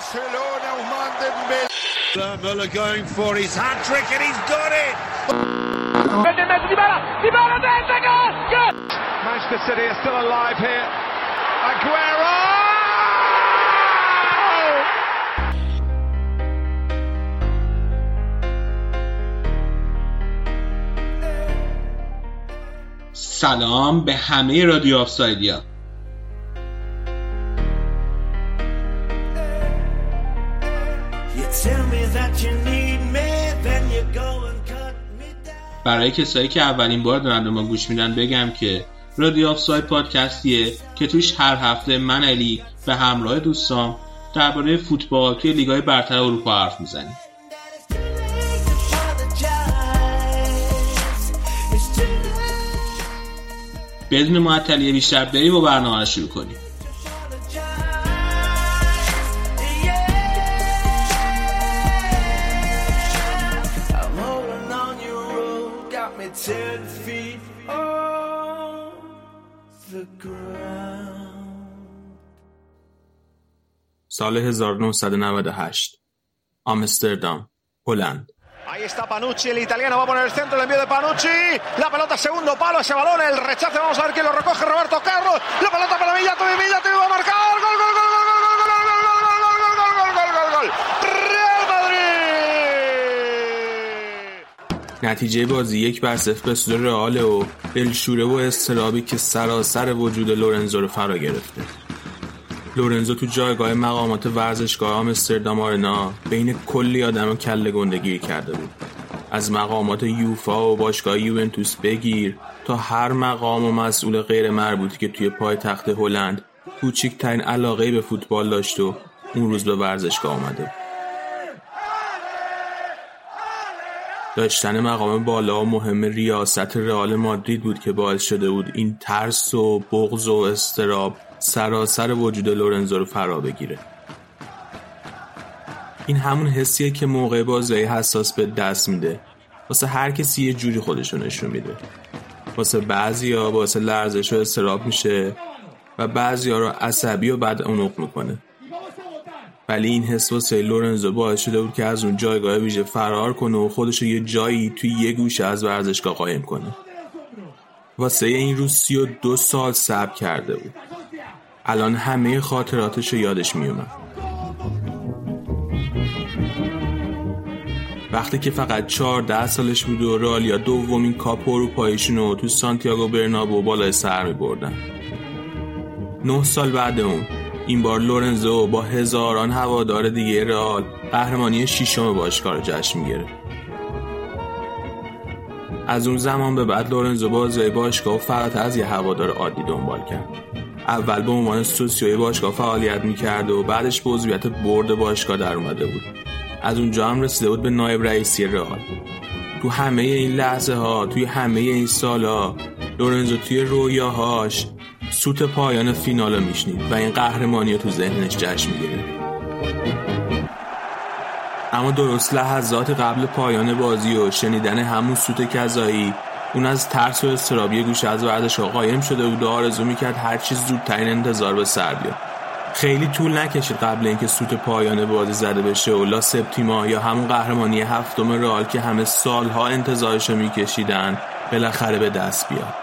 Barcelona, Ousmane Dembélé. Muller going for his hat trick and he's got it. Manchester City are still alive here. Aguero! سلام به همه رادیو آفسایدیا برای کسایی که اولین بار دارن به ما گوش میدن بگم که رادیو آفساید پادکستیه که توش هر هفته من علی به همراه دوستان درباره فوتبال توی لیگای برتر اروپا حرف می‌زنیم. بدون معطلی بیشتر بریم و برنامه رو شروع کنیم. سال 1998 آمستردام هلند Ahí está Panucci, el italiano va a poner el centro, el envío de Panucci, la pelota segundo palo, ese balón, el rechace, vamos a ver quién lo recoge, Roberto Carlos, la pelota para Villato y Villato va a marcar, gol, gol, gol, gol, gol, gol, gol, gol, gol, gol, gol, gol, gol, gol, gol, gol, Real Madrid نتیجه بازی یک بر صفر به سود رئال و دلشوره و استرابی که سراسر وجود لورنزو رو فرا گرفته لورنزو تو جایگاه مقامات ورزشگاه آمستردام آرنا بین کلی آدم و کله گنده کرده بود. از مقامات یوفا و باشگاه یوونتوس بگیر تا هر مقام و مسئول غیر مربوطی که توی پای تخت هلند کوچکترین علاقه به فوتبال داشت و اون روز به ورزشگاه آمده بود. داشتن مقام بالا و مهم ریاست رئال مادرید بود که باعث شده بود این ترس و بغض و استراب سراسر وجود لورنزو رو فرا بگیره. این همون حسیه که موقع بازی حساس به دست میده. واسه هر کسی یه جوری خودشو نشون میده. واسه بعضی ها واسه لرزش و استراب میشه و بعضی ها رو عصبی و بعد اونق می‌کنه. ولی این حس واسه لورنزو باعث شده بود که از اون جایگاه ویژه فرار کنه و خودشو یه جایی توی یه گوشه از ورزشگاه قایم کنه. واسه این روز سی و دو سال صبر کرده بود. الان همه خاطراتش رو یادش میومد. وقتی که فقط چهارده سالش بود و رالیا دومین کاپ اروپاییشون رو تو سانتیاگو برنابو بالای سر می بردن نه سال بعد اون این بار لورنزو با هزاران هوادار دیگه رئال قهرمانی شیشم باشگاه رو جشن می‌گیره. از اون زمان به بعد لورنزو بازی باشگاه فقط از یه هوادار عادی دنبال کرد. اول به عنوان سوسیوی باشگاه فعالیت می‌کرد و بعدش به عضویت برد باشگاه در اومده بود. از اونجا هم رسیده بود به نایب رئیسی رئال. تو همه این لحظه ها توی همه این سال ها لورنزو توی رویاهاش سوت پایان فینال میشنید و این قهرمانی تو ذهنش جشن می‌گیره. اما درست لحظات قبل پایان بازی و شنیدن همون سوت کذایی اون از ترس و استرابی گوش از ورزش قایم شده بود و آرزو می‌کرد هر چیز زودترین انتظار به سر بیاد. خیلی طول نکشید قبل اینکه سوت پایان بازی زده بشه و لا سپتیما یا همون قهرمانی هفتم رئال که همه سالها انتظارش رو میکشیدن بالاخره به دست بیاد.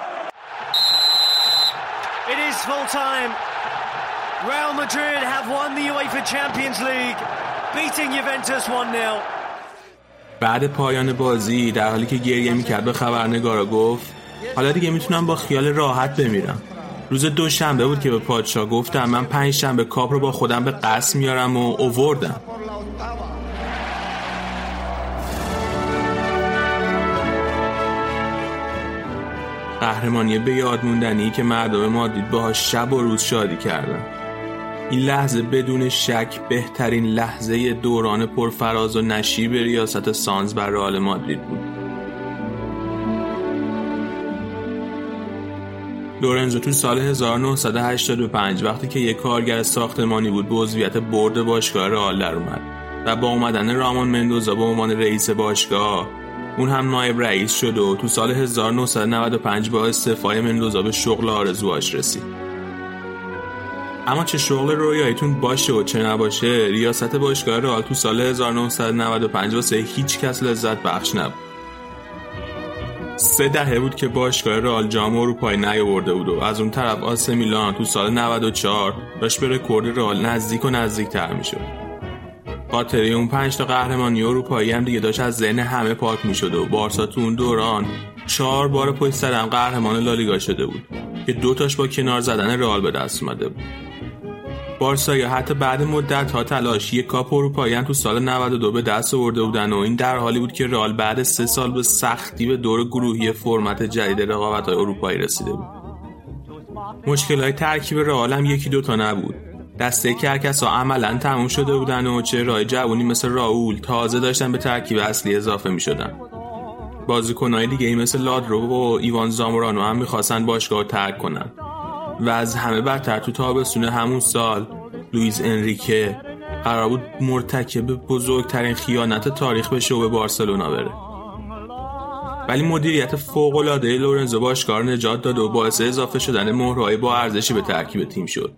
Real Madrid have won the UEFA Champions League, beating Juventus 1-0. بعد پایان بازی در حالی که گریه می‌کرد به خبرنگارا گفت حالا دیگه می‌تونم با خیال راحت بمیرم. روز دوشنبه بود که به پادشاه گفتم من پنج شنبه کاپ رو با خودم به قصد میارم و اووردم. قهرمانی به یاد موندنی که مردم مادید باهاش شب و روز شادی کردن. این لحظه بدون شک بهترین لحظه دوران پرفراز و نشیب ریاست سانز بر رئال مادرید بود. لورنزو تو سال 1985 وقتی که یک کارگر ساختمانی بود به عضویت برد باشگاه رئال در اومد و با اومدن رامون مندوزا به عنوان رئیس باشگاه اون هم نایب رئیس شد و تو سال 1995 با استعفای مندوزا به شغل آرزوهاش رسید. اما چه شغل رویاییتون باشه و چه نباشه ریاست باشگاه رئال تو سال 1995 واسه هیچ کس لذت بخش نبود. سه دهه بود که باشگاه رئال جام اروپایی نیاورده بود و از اون طرف آس میلان تو سال 94 داشت به رکورد رئال نزدیک و نزدیک تر می‌شد. خاطره اون پنج تا قهرمانی اروپایی هم دیگه داشت از ذهن همه پاک می‌شد و بارسا تو اون دوران چهار بار پشت سر هم قهرمان لالیگا شده بود که دو تاش با کنار زدن رئال به دست اومده بود. بارسایا حتی بعد مدت ها تلاش یک کاپ اروپایی تو سال 92 به دست آورده بودن و این در حالی بود که رئال بعد سه سال به سختی به دور گروهی فرمت جدید رقابت های اروپایی رسیده بود. مشکل های ترکیب رئال هم یکی دوتا نبود. دسته کرکس ها عملا تموم شده بودن و چه رای جوونی مثل راول تازه داشتن به ترکیب اصلی اضافه می شدن بازیکنهای دیگه مثل لادرو و ایوان زامورانو هم می‌خواستن باشگاه ترک کنن. و از همه بدتر تو تابستون همون سال لوئیس انریکه قرار بود مرتکب بزرگترین خیانت تاریخ بشه و به بارسلونا بره. ولی مدیریت فوق‌العاده لورنزو باشگاه نجات داد و باعث اضافه شدن مهره‌های با ارزشی به ترکیب تیم شد.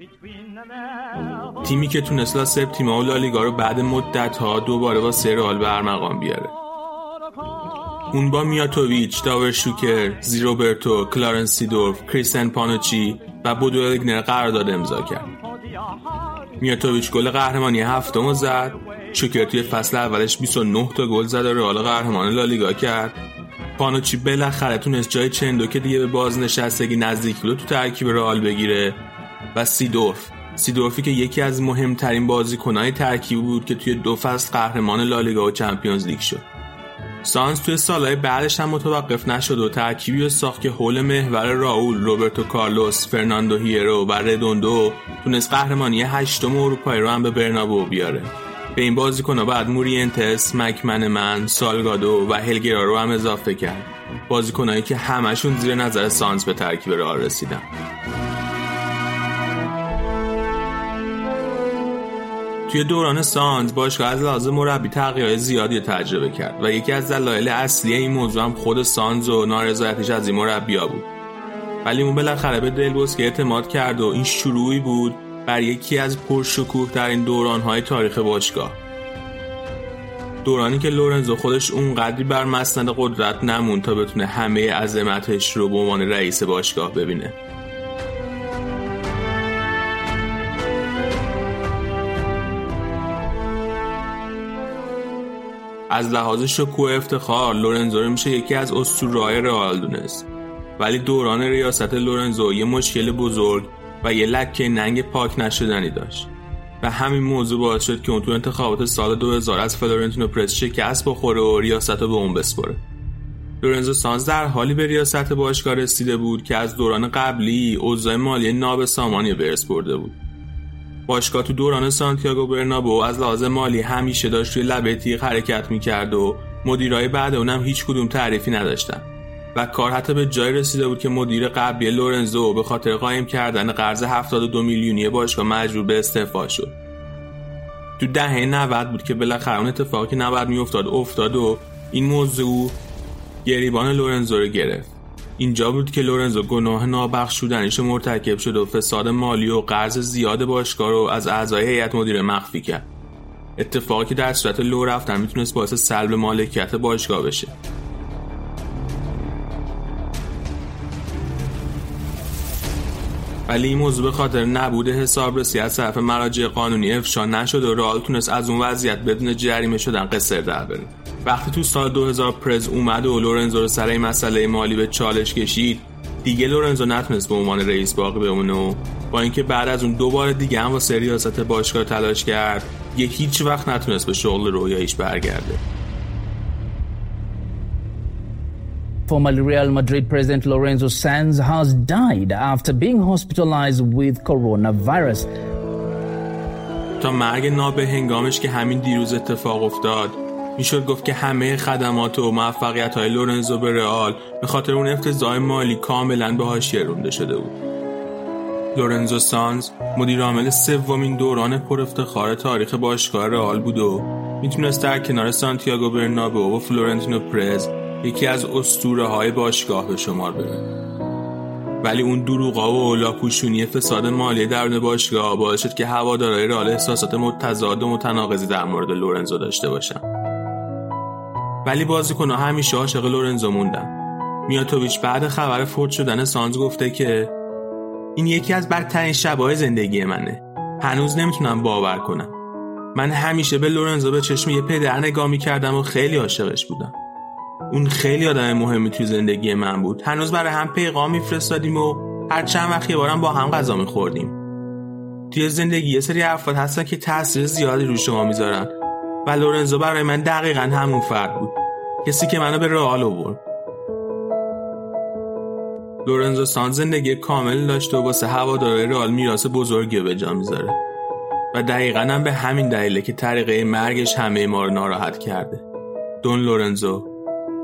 تیمی که تونست لا سپتیما و لالیگا رو بعد مدت ها دوباره واسه رئال به ارمغان بیاره. اون با میاتوویچ، داور شوکر، زه روبرتو، کلارنس سیدورف، کریستین پانوچی و بودو ایلگنر قرارداد امضا کرد. میاتوویچ گل قهرمانی هفتم زد، شوکر توی فصل اولش 29 تا گل زد و رئال قهرمان لالیگا کرد. پانوچی بالاخره تونست جای چندو که دیگه به بازنشستگی نزدیک بود تو ترکیب رئال بگیره و سیدورف سیدورفی که یکی از مهمترین بازیکنهای ترکیب بود که توی دو فصل قهرمان لالیگا و Champions League شد. سانس توی سالهای بعدش هم متوقف نشد و ترکیبی ساخت که حول محور رائول، روبرتو کارلوس، فرناندو هیرو و ردوندو تونست قهرمانی هشتم اروپایی رو هم به برنابو بیاره. به این بازیکن‌ها بعد مورینتس، مکمن من، سالگادو و هلگرا رو هم اضافه کرد. بازیکنایی که همشون زیر نظر سانس به ترکیب راه رسیدن. توی دوران سانز باشگاه از لازم مربی تغییرات زیادی تجربه کرد و یکی از دلایل اصلی این موضوع هم خود سانز و نارضایتیش از این مربیا بود. ولی اون بالاخره به دلبوسکی اعتماد کرد و این شروعی بود بر یکی از پرشکوه ترین دورانهای تاریخ باشگاه. دورانی که لورنزو خودش اونقدری بر مسند قدرت نمون تا بتونه همه عظمتش رو به عنوان رئیس باشگاه ببینه. از لحاظ شکوه افتخار لورنزو میشه یکی از اسطوره‌های رئال دونست. ولی دوران ریاست لورنزو یه مشکل بزرگ و یه لکه ننگ پاک نشدنی داشت. و همین موضوع باعث شد که اون تو انتخابات سال 2000 از فلورنتینو پرس شکست بخوره و ریاست رو به اون بسپره. لورنزو سانز در حالی به ریاست باشگاه رسیده بود که از دوران قبلی اوضاع مالی نابسامانی برس برده بود. باشگاه تو دوران سانتیاگو برنابو از لحاظ مالی همیشه داشت روی لبه تیغ حرکت می‌کرد و مدیرای بعد اونم هیچ کدوم تعریفی نداشتن. و کار حتی به جای رسیده بود که مدیر قبلی لورنزو به خاطر قایم کردن قرض 72 میلیونی باشگاه مجبور به استعفا شد. تو دهه 90 بود که بالاخره اون اتفاقی که نباید میافتاد افتاد و این موضوع گریبان لورنزو رو گرفت. اینجا بود که لورنزو گناه نابخشودنیش مرتکب شد و فساد مالی و قرض زیاد باشگاه رو از اعضای هیئت مدیره مخفی کرد. اتفاقی که در صورت لو رفتن می‌تونست باعث سلب مالکیت باشگاه بشه. ولی این موضوع به خاطر نبود حسابرسی از طرف مراجع قانونی افشا نشد و رئال تونست از اون وضعیت بدون جریمه شدن قصر در بره. وقتی تو سال 2000 پرز اومد و لورنزو رو سر این مسئله مالی به چالش کشید دیگه لورنزو نتونست به عنوان رئیس باقی بمونه و با اینکه بعد از اون دو بار دیگه هم واسه ریاست باشگاه تلاش کرد یه هیچ وقت نتونست به شغل رویاییش برگرده Formerly Real Madrid president Lorenzo Sanz has died after being hospitalized with coronavirus. تا مرگ نابه هنگامش که همین دیروز اتفاق افتاد می‌شد گفت که همه خدمات و موفقیت های لورنزو به رئال به خاطر اون افتضاح مالی کاملا به حاشیه رونده شده بود. لورنزو سانز مدیر عامل سومین دوران پر افتخار تاریخ باشگاه رئال بود و می‌تونست در کنار سانتیاگو برنابو و فلورنتینو پرز یکی از اسطوره های باشگاه به شمار بره ولی اون دروغا و لاپوشونی فساد مالی درون باشگاه باعث شد که هوادارهای رئال احساسات متضاد و متناقضی در مورد لورنزو داشته باشن. ولی بازیکنها همیشه عاشق لورنزو موندن. میاتوویچ بعد خبر فوت شدن سانز گفته که این یکی از بدترین شبهای زندگی منه. هنوز نمی‌تونم باور کنم. من همیشه به لورنزو به چشم یه پدر نگاه می‌کردم و خیلی عاشقش بودم. اون خیلی آدم مهمی توی زندگی من بود. هنوز برای هم پیغام میفرستادیم و هر چند وقت بارم با هم غذا میخوردیم. توی زندگی یه سری افراد هستن که تاثیر زیادی رو شما می‌ذارن. لورنزو برای من دقیقا همون فرد بود. کسی که منو به رئال آورد. لورنزو سان زندگی کامل داشته و واسه هوادارهای رئال میراث بزرگی به جا می‌ذاره. و دقیقا هم به همین دلیله که طریقه مرگش همه ما رو ناراحت کرده. دون لورنزو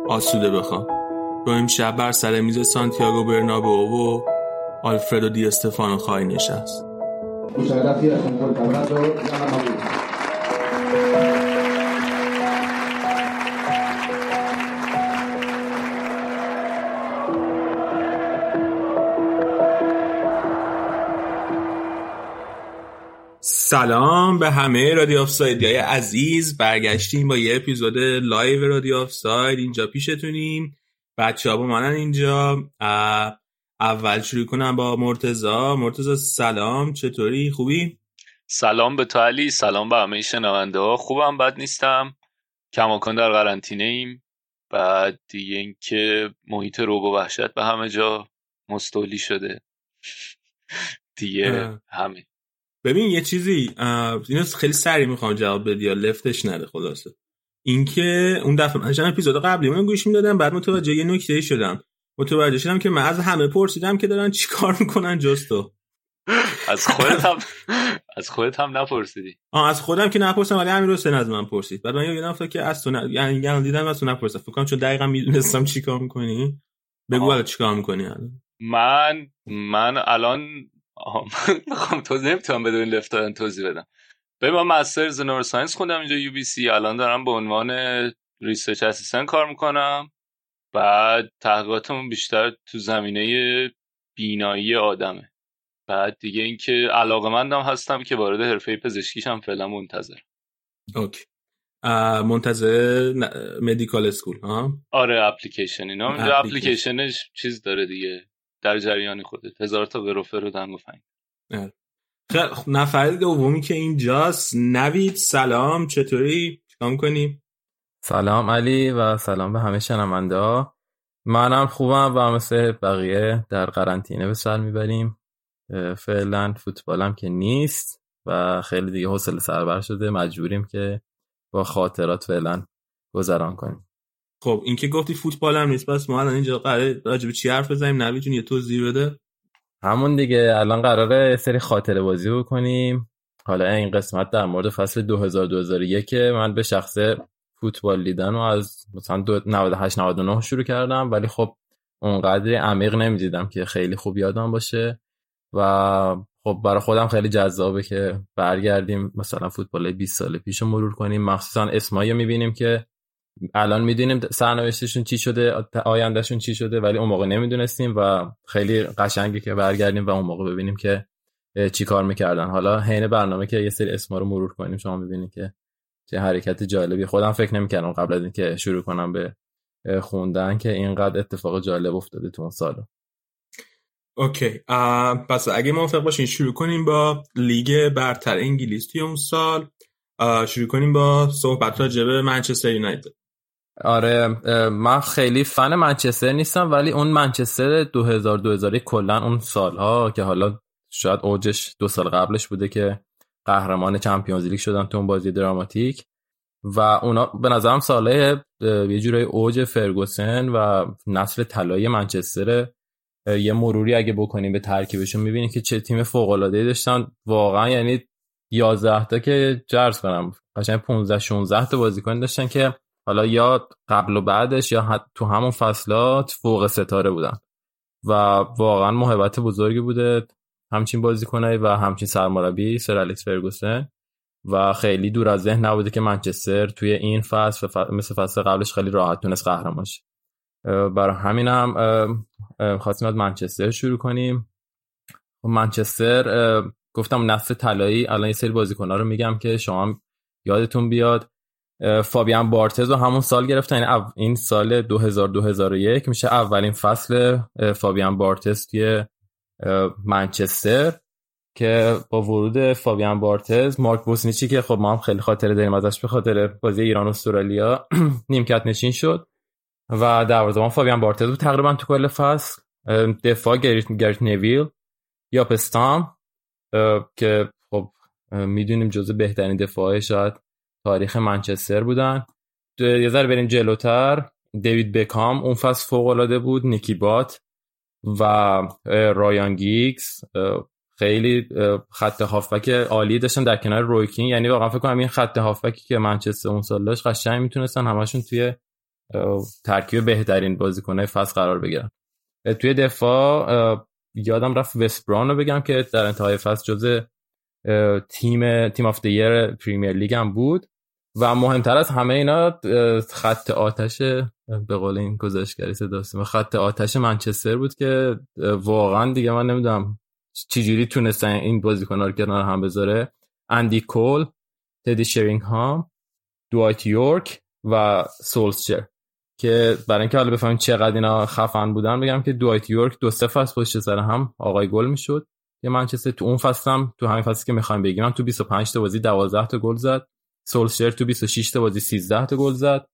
آسوده بخوا تو امشب بر سر میز سانتیاگو برنابو و آلفردو دی استفانو خواهی نشست. سلام به همه رادیو آفسایدی های عزیز. برگشتیم با یه اپیزود live رادیو آفساید. اینجا پیشتونیم. بچه ها با منن اینجا. اول شروع کنم با مرتضی مرتضی سلام. چطوری؟ خوبی؟ سلام به تو علی. سلام به همه شنونده ها. خوبم بد نیستم. کماکان در قرنطینه ایم بعد دیگه اینکه محیط رعب و وحشت به همه جا مستولی شده. دیگه همه. ببین یه چیزی اینو خیلی سریع می‌خوام جواب بدی یا لفتش نده خلاصه. اینکه اون دفعه من اپیزود قبلی من گوش می‌دادم بعد متوجه یه نکته شدم. متوجه شدم که من از همه پرسیدم که دارن چیکار می‌کنن جستو. از خودت هم از خودت هم نپرسیدی. آه از خودم که نپرسیدم ولی همین رو سن از من پرسید. بعد من یادم افتاد که از تو یعنی یعنی دیدم از تو نپرسیدم فکر کنم چون دقیقاً می‌دونستم چیکار می‌کنی. بگو حالا چیکار می‌کنی الان. من من الان می‌خوام توضیح نمی‌تونم بدون لفت دادن توضیح بدم ببین من masters neuroscience خوندم اینجا UBC الان دارم به عنوان research assistant کار می‌کنم. بعد تحقیقاتمون بیشتر تو زمینه بینایی آدمه. بعد دیگه اینکه علاقه مندم هستم که وارد حرفه پزشکی شم فعلا منتظر اوکی. منتظر مدیکال اسکول ها؟ آره اپلیکیشن اینا. اپلیکیشنش چیز داره دیگه. در جریان خودت. هزار تا گروفه رو دنگ و فنگ خیلی خب نفر دومی که اینجاست نوید سلام چطوری؟ چیکار کنی سلام علی و سلام به همه شنونده ها. منم خوبم و مثل بقیه در قرنطینه به سر می‌بریم. فعلا فوتبالم که نیست و خیلی دیگه حوصله سربر شده. مجبوریم که با خاطرات فعلا گذران کنیم. خب این که گفتی فوتبال هم نیست پس ما الان اینجا قراره راجب چی حرف بزنیم؟ نوید جون یه توضیح بده. همون دیگه الان قراره سری خاطره بازی بکنیم. حالا این قسمت در مورد فصل 2000 2001 من به شخص فوتبال دیدن و از مثلا 98 99 شروع کردم ولی خب اونقدری عمیق نمی‌دیدم که خیلی خوب یادم باشه. و خب برای خودم خیلی جذابه که برگردیم مثلا فوتبال 20 سال پیش مرور کنیم. مخصوصا اسمایی می‌بینیم که الان می‌دونیم سرنوشتشون چی شده آیندهشون چی شده ولی اون موقع نمی‌دونستیم و خیلی قشنگه که برگردیم و اون موقع ببینیم که چی کار می‌کردن. حالا حین برنامه که یه سری اسما رو مرور کنیم شما می‌بینید که چه حرکت جالبی. خودم فکر نمی‌کردم قبل از اینکه شروع کنم به خوندن که اینقدر اتفاق جالب افتاده تو اون سال. اوکی. پس اگه موافق باشین شروع کنیم با لیگ برتر انگلیس توی اون سال. شروع کنیم با صحبت راجع به منچستر یونایتد. آره من خیلی فن منچستر نیستم ولی اون منچستر 2000 2001 کلا اون سالها که حالا شاید اوجش دو سال قبلش بوده که قهرمان چمپیونز لیگ شدن تو اون بازی دراماتیک. و اونا به نظرم ساله یه جورای اوج فرگوسن و نسل طلایی منچستر یه مروری اگه بکنیم به ترکیبشون می‌بینید که چه تیم فوق العاده داشتن. واقعا یعنی 11 تا که جرس کنم. قشنگ 15 16 تا بازیکن داشتن که حالا یا قبل و بعدش یا تو همون فصلات فوق ستاره بودن. و واقعا محبت بزرگی بوده همچین بازیکنایی و همچین سرمربی سر الیکس فرگوسن. و خیلی دور از ذهن نبوده که منچستر توی این فصل مثل فصل قبلش خیلی راحت تونست قهرمان شه برای همین هم خواستیم از منچستر شروع کنیم. خب منچستر گفتم نصف طلایی الان یه سری بازیکن‌ها رو میگم که شما یادتون بیاد. فابیان بارتز رو همون سال گرفتن یعنی این سال 2000 2001 میشه اولین فصل فابیان بارتز توی منچستر که با ورود فابیان بارتز مارک بوسنیچی که خب ما هم خیلی خاطره داریم ازش به خاطر بازی ایران استرالیا نیمکت نشین شد و دروازه‌بان فابیان بارتز بود تقریبا تو کل فصل دفاع گریت, گریت نویل یا پستام که خب می‌دونیم جزو بهترین دفاعه شاید تاریخ منچستر بودن. یه ذره بریم جلوتر. دیوید بکام اون فصل فوق العاده بود نیکی بات و رایان گیگز. خیلی خط هافبک عالی داشتن در کنار رویکین یعنی واقعا فکر کنم این خط هافبکی که منچستر اون سال داشت قشنگ می‌تونستن همشون توی ترکیب بهترین بازیکنهای فصل قرار بگیرن. توی دفاع یادم رفت وس براون رو بگم که در انتهای فصل جزء تیم team of the year Premier League هم بود. و مهمتر از همه اینا خط آتش به قول این گزارشگرای صدا سیما خط آتش منچستر بود که واقعا دیگه من نمی‌دونم چجوری تونستن این بازیکن‌ها رو کنار هم بذاره. اندی کول تدی شرینگ هام دوایت یورک و سولسچر. که برای اینکه حالا بفهمیم چقدر اینا خفن بودن بگم که دوایت یورک دو سه فصل پشت سر هم آقای گل می‌شد. یه منچستر تو اون فصل هم تو همین فصلی که می‌خوایم بگیم تو 25 تا بازی 12 تا گل زد. سولشر تو 26 تا بازی 13 تا گل زد.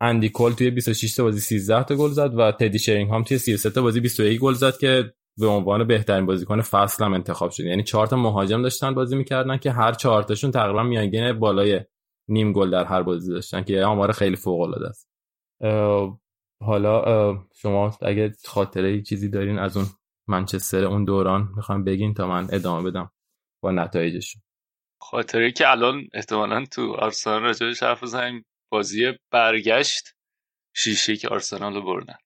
اندی کول توی 26 تا بازی 13 تا گل زد و تدی شرینگ هم توی 33 تا بازی 21 گل زد که به عنوان بهترین بازیکن فصل هم انتخاب شد. یعنی چهار تا مهاجم داشتن بازی می‌کردن که هر چهار تاشون تقریبا میانگین بالای نیم گل در هر بازی داشتن که آمار خیلی فوق العاده است حالا شما اگه خاطره چیزی دارین از اون منچستر اون دوران می‌خوام بگین تا من ادامه بدم با نتایجشون. خاطره که الان احتمالا تو آرسنال راجعش حرف بزنیم بازی برگشت شیشه که آرسنال رو بردن.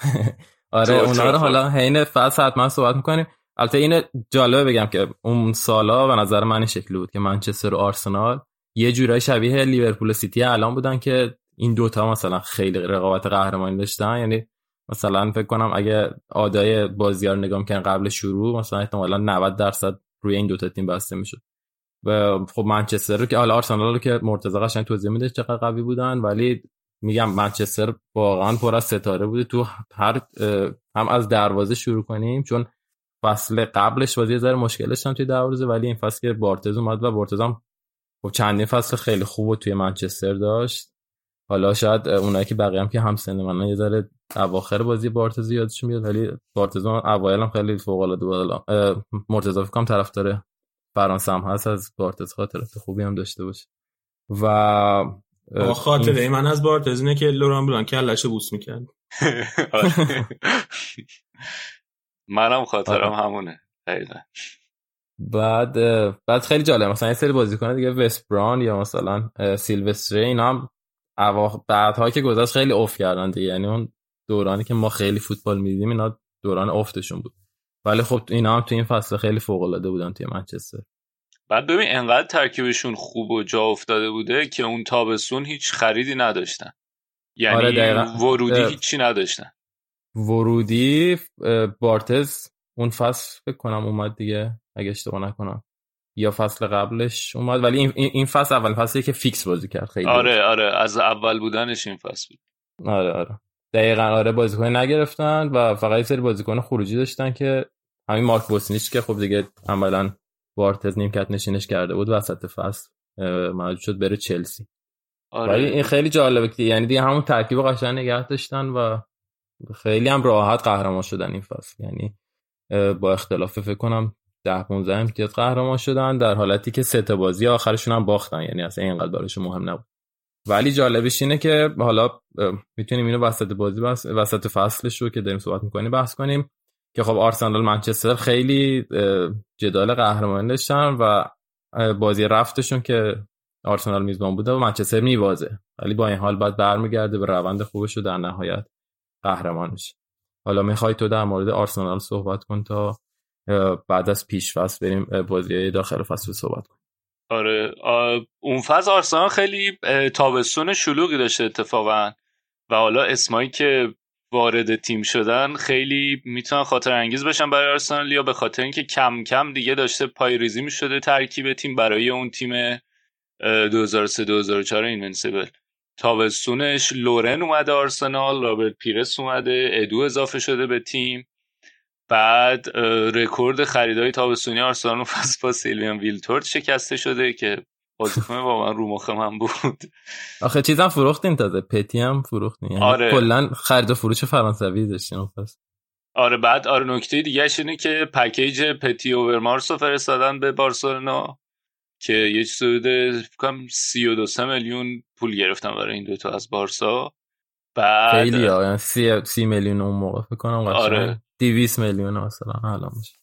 آره اونا رو حالا حین فصل حتما صحبت می‌کنیم. البته این جالبه بگم که اون سالا به نظر من شکلی بود که منچستر و آرسنال یه جورایی شبیه لیورپول سیتی الان بودن که این دوتا مثلا خیلی رقابت قهرمانی داشتن. یعنی مثلا فکر کنم اگه آدای بازی رو نگاه کردن قبل شروع مثلا احتمالا 90 درصد روی این دوتا تیم بسته می‌شد. و خب منچستر رو که حالا آرسنال رو که مرتضی قشنگ توضیح میده چقدر قوی بودن ولی میگم منچستر واقعا پر از ستاره بوده تو هر هم از دروازه شروع کنیم چون فصل قبلش بازی ذره مشکلش هم توی دروازه ولی این فصل که بارتز اومد و بارتز هم خب چندین فصل خیلی خوب توی منچستر داشت. حالا شاید اونایی که بقیه هم که هم سن من یه ذره اواخر بازی بارتز یادش میاد ولی بارتز اوایل هم خیلی فوق العاده بود مرتضی فکر کنم طرفدار فرانسه هم هست از بارتز خاطرات خوبی هم داشته باشه و خاطره این... من از بارتز اینه که لوران بلان کلش بوس می‌کرد. منم خاطرم. همونه بعد بعد خیلی جالب مثلا یه سری بازیکن دیگه وست بران یا مثلا سیلوستر اینا هم بعدها که گذشت خیلی اوف کردن دیگه. یعنی اون دورانی که ما خیلی فوتبال می‌دیدیم اینا دوران افتشون بود. ولی خب اینا هم تو این فصل خیلی فوق العاده بودن توی منچستر. بعد ببین انقدر ترکیبشون خوب و جا افتاده بوده که اون تابستون هیچ خریدی نداشتن. یعنی آره ورودی هیچی نداشتن. ورودی بارتز اون فصل فکر کنم اومد دیگه اگه اشتباه نکنم. یا فصل قبلش اومد ولی این, این فصل اول فصلی که فیکس بازی کرد خیلی. آره آره از اول بودنش این فصل بود. آره آره. دقیقا آره بازیکن نگرفتن و فقط سری بازیکن خروجی داشتن که همین مارک بوسنیچ که خب دیگه عملا بارتز نیمکت نشینش کرده بود وسط فصل مجبور شد بره چلسی. آره. ولی این خیلی جالبه که یعنی دیگه همون ترکیب قشنگ نگه داشتن و خیلی هم راحت قهرمان شدن این فصل. یعنی با اختلاف فکر کنم 10 15 امتیاز قهرمان شدن در حالتی که سه بازی آخرشون هم باختن. یعنی اصلا اینقدر براشون مهم نبود. ولی جالبش اینه که حالا می‌تونیم اینو وسط بازی بس وسط فصلش رو که داریم صحبت می‌کنیم بحث کنیم که خب آرسنال منچستر خیلی جدال قهرمانی داشتن و بازی رفتشون که آرسنال میزبان بوده و منچستر میبازه. ولی با این حال بعد برمیگرده به روند خوبش رو در نهایت قهرمان میشه. حالا می‌خوای تو در مورد آرسنال صحبت کن تا بعد از پیش فصل بریم بازی داخل فصل صحبت کنیم. آره. اون فصل آرسنال خیلی تابستون شلوغی داشته اتفاقا. و حالا اسمایی که وارد تیم شدن خیلی می‌تونن خاطر انگیز بشن برای آرسنال یا به خاطر اینکه کم کم دیگه داشته پای ریزی می‌شده ترکیب تیم برای اون تیم 2003 2004 اینونسیبل تابستونش لورن اومده آرسنال رابرت پیرس اومده ادو اضافه شده به تیم. بعد رکورد خریدای تابستونی آرسنال فصل با سیلویان ویلتورد شکسته شده که بازیکن با من رو مخ من بود. آخه چیزم فروختین تازه. پتی هم فروختین یعنی آره. کلا خرید و فروش فرانسوی داشتین پس. آره بعد آره نکته دیگه اینه که پکیج پتی اوورمارس رو فرستادن به بارسلونا که یه چیز حدود فکر 32 میلیون پول گرفتن برای این دوتا از بارسا. بعد خیلی یعنی سی, سی میلیون اون موقع. فکر کنم آره. 200 میلیون مثلا الان میشه.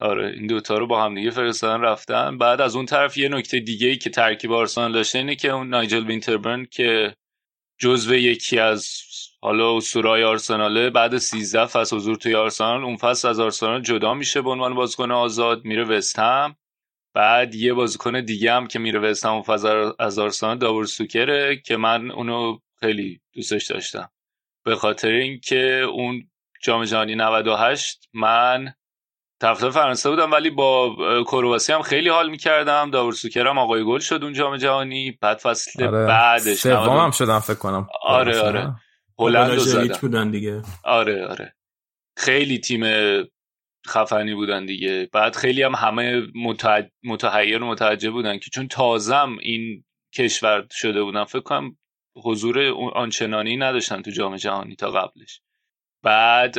آره این دوتا رو با هم دیگه فرستادن رفتن. بعد از اون طرف یه نکته دیگه ای که ترکیب آرسنال داشته اینه که اون نایجل وینتربرن که جزو یکی از حالا اسطورهای آرسناله بعد 13 فصل حضور توی آرسنال اون فصل از آرسنال جدا میشه به عنوان بازیکن آزاد میره وستهم بعد یه بازیکن دیگه هم که میره وستهم اون فصل از آرسنال داور سوکره که من اونو خیلی دوستش داشتم. به خاطر اینکه اون جام جهانی 98 من طرفدار فرانسه بودم ولی با کرواسی هم خیلی حال می‌کردم. داور سوکر هم آقای گل شد اون جام جهانی. بعد فصل آره. بعدش سوم هم شدم فکر کنم. آره آره. هلند زدن بودن دیگه. آره آره. خیلی تیم خفنی بودن دیگه. بعد خیلی هم همه متحیر و متعجب بودن که چون تازم این کشور شده بودن فکر کنم حضور آنچنانی نداشتن تو جام جهانی تا قبلش. بعد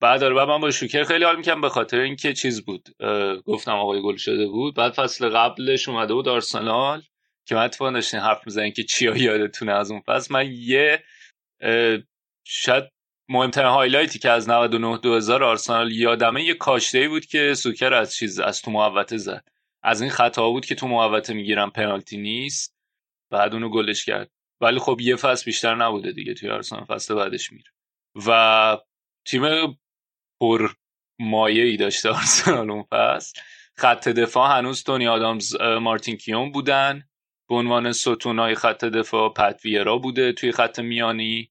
بعد آره من با شوکر خیلی حال می‌کنم به خاطر اینکه چیز بود گفتم آقای گل شده بود. بعد فصل قبلش اومده بود آرسنال که من اتفاقا داشتین حرف می‌زنین که چیا یادتونه از اون فصل. من یه شاید مهمترین highlight ی که از 99 2000 آرسنال یادمه یه کاشته بود که سوکر از چیز از تو محوطه زد. از این خطا بود که تو محوطه می‌گیرن پنالتی نیست بعد اونو گلش کرد. ولی خب یه فصل بیشتر نبوده دیگه توی آرسنال فصل بعدش میره. و تیم پر مایه ای داشته آرسنال اون فصل. خط دفاع هنوز تونی آدامز مارتین کیون بودن. به عنوان ستونای خط دفاع پت ویرا بوده توی خط میانی.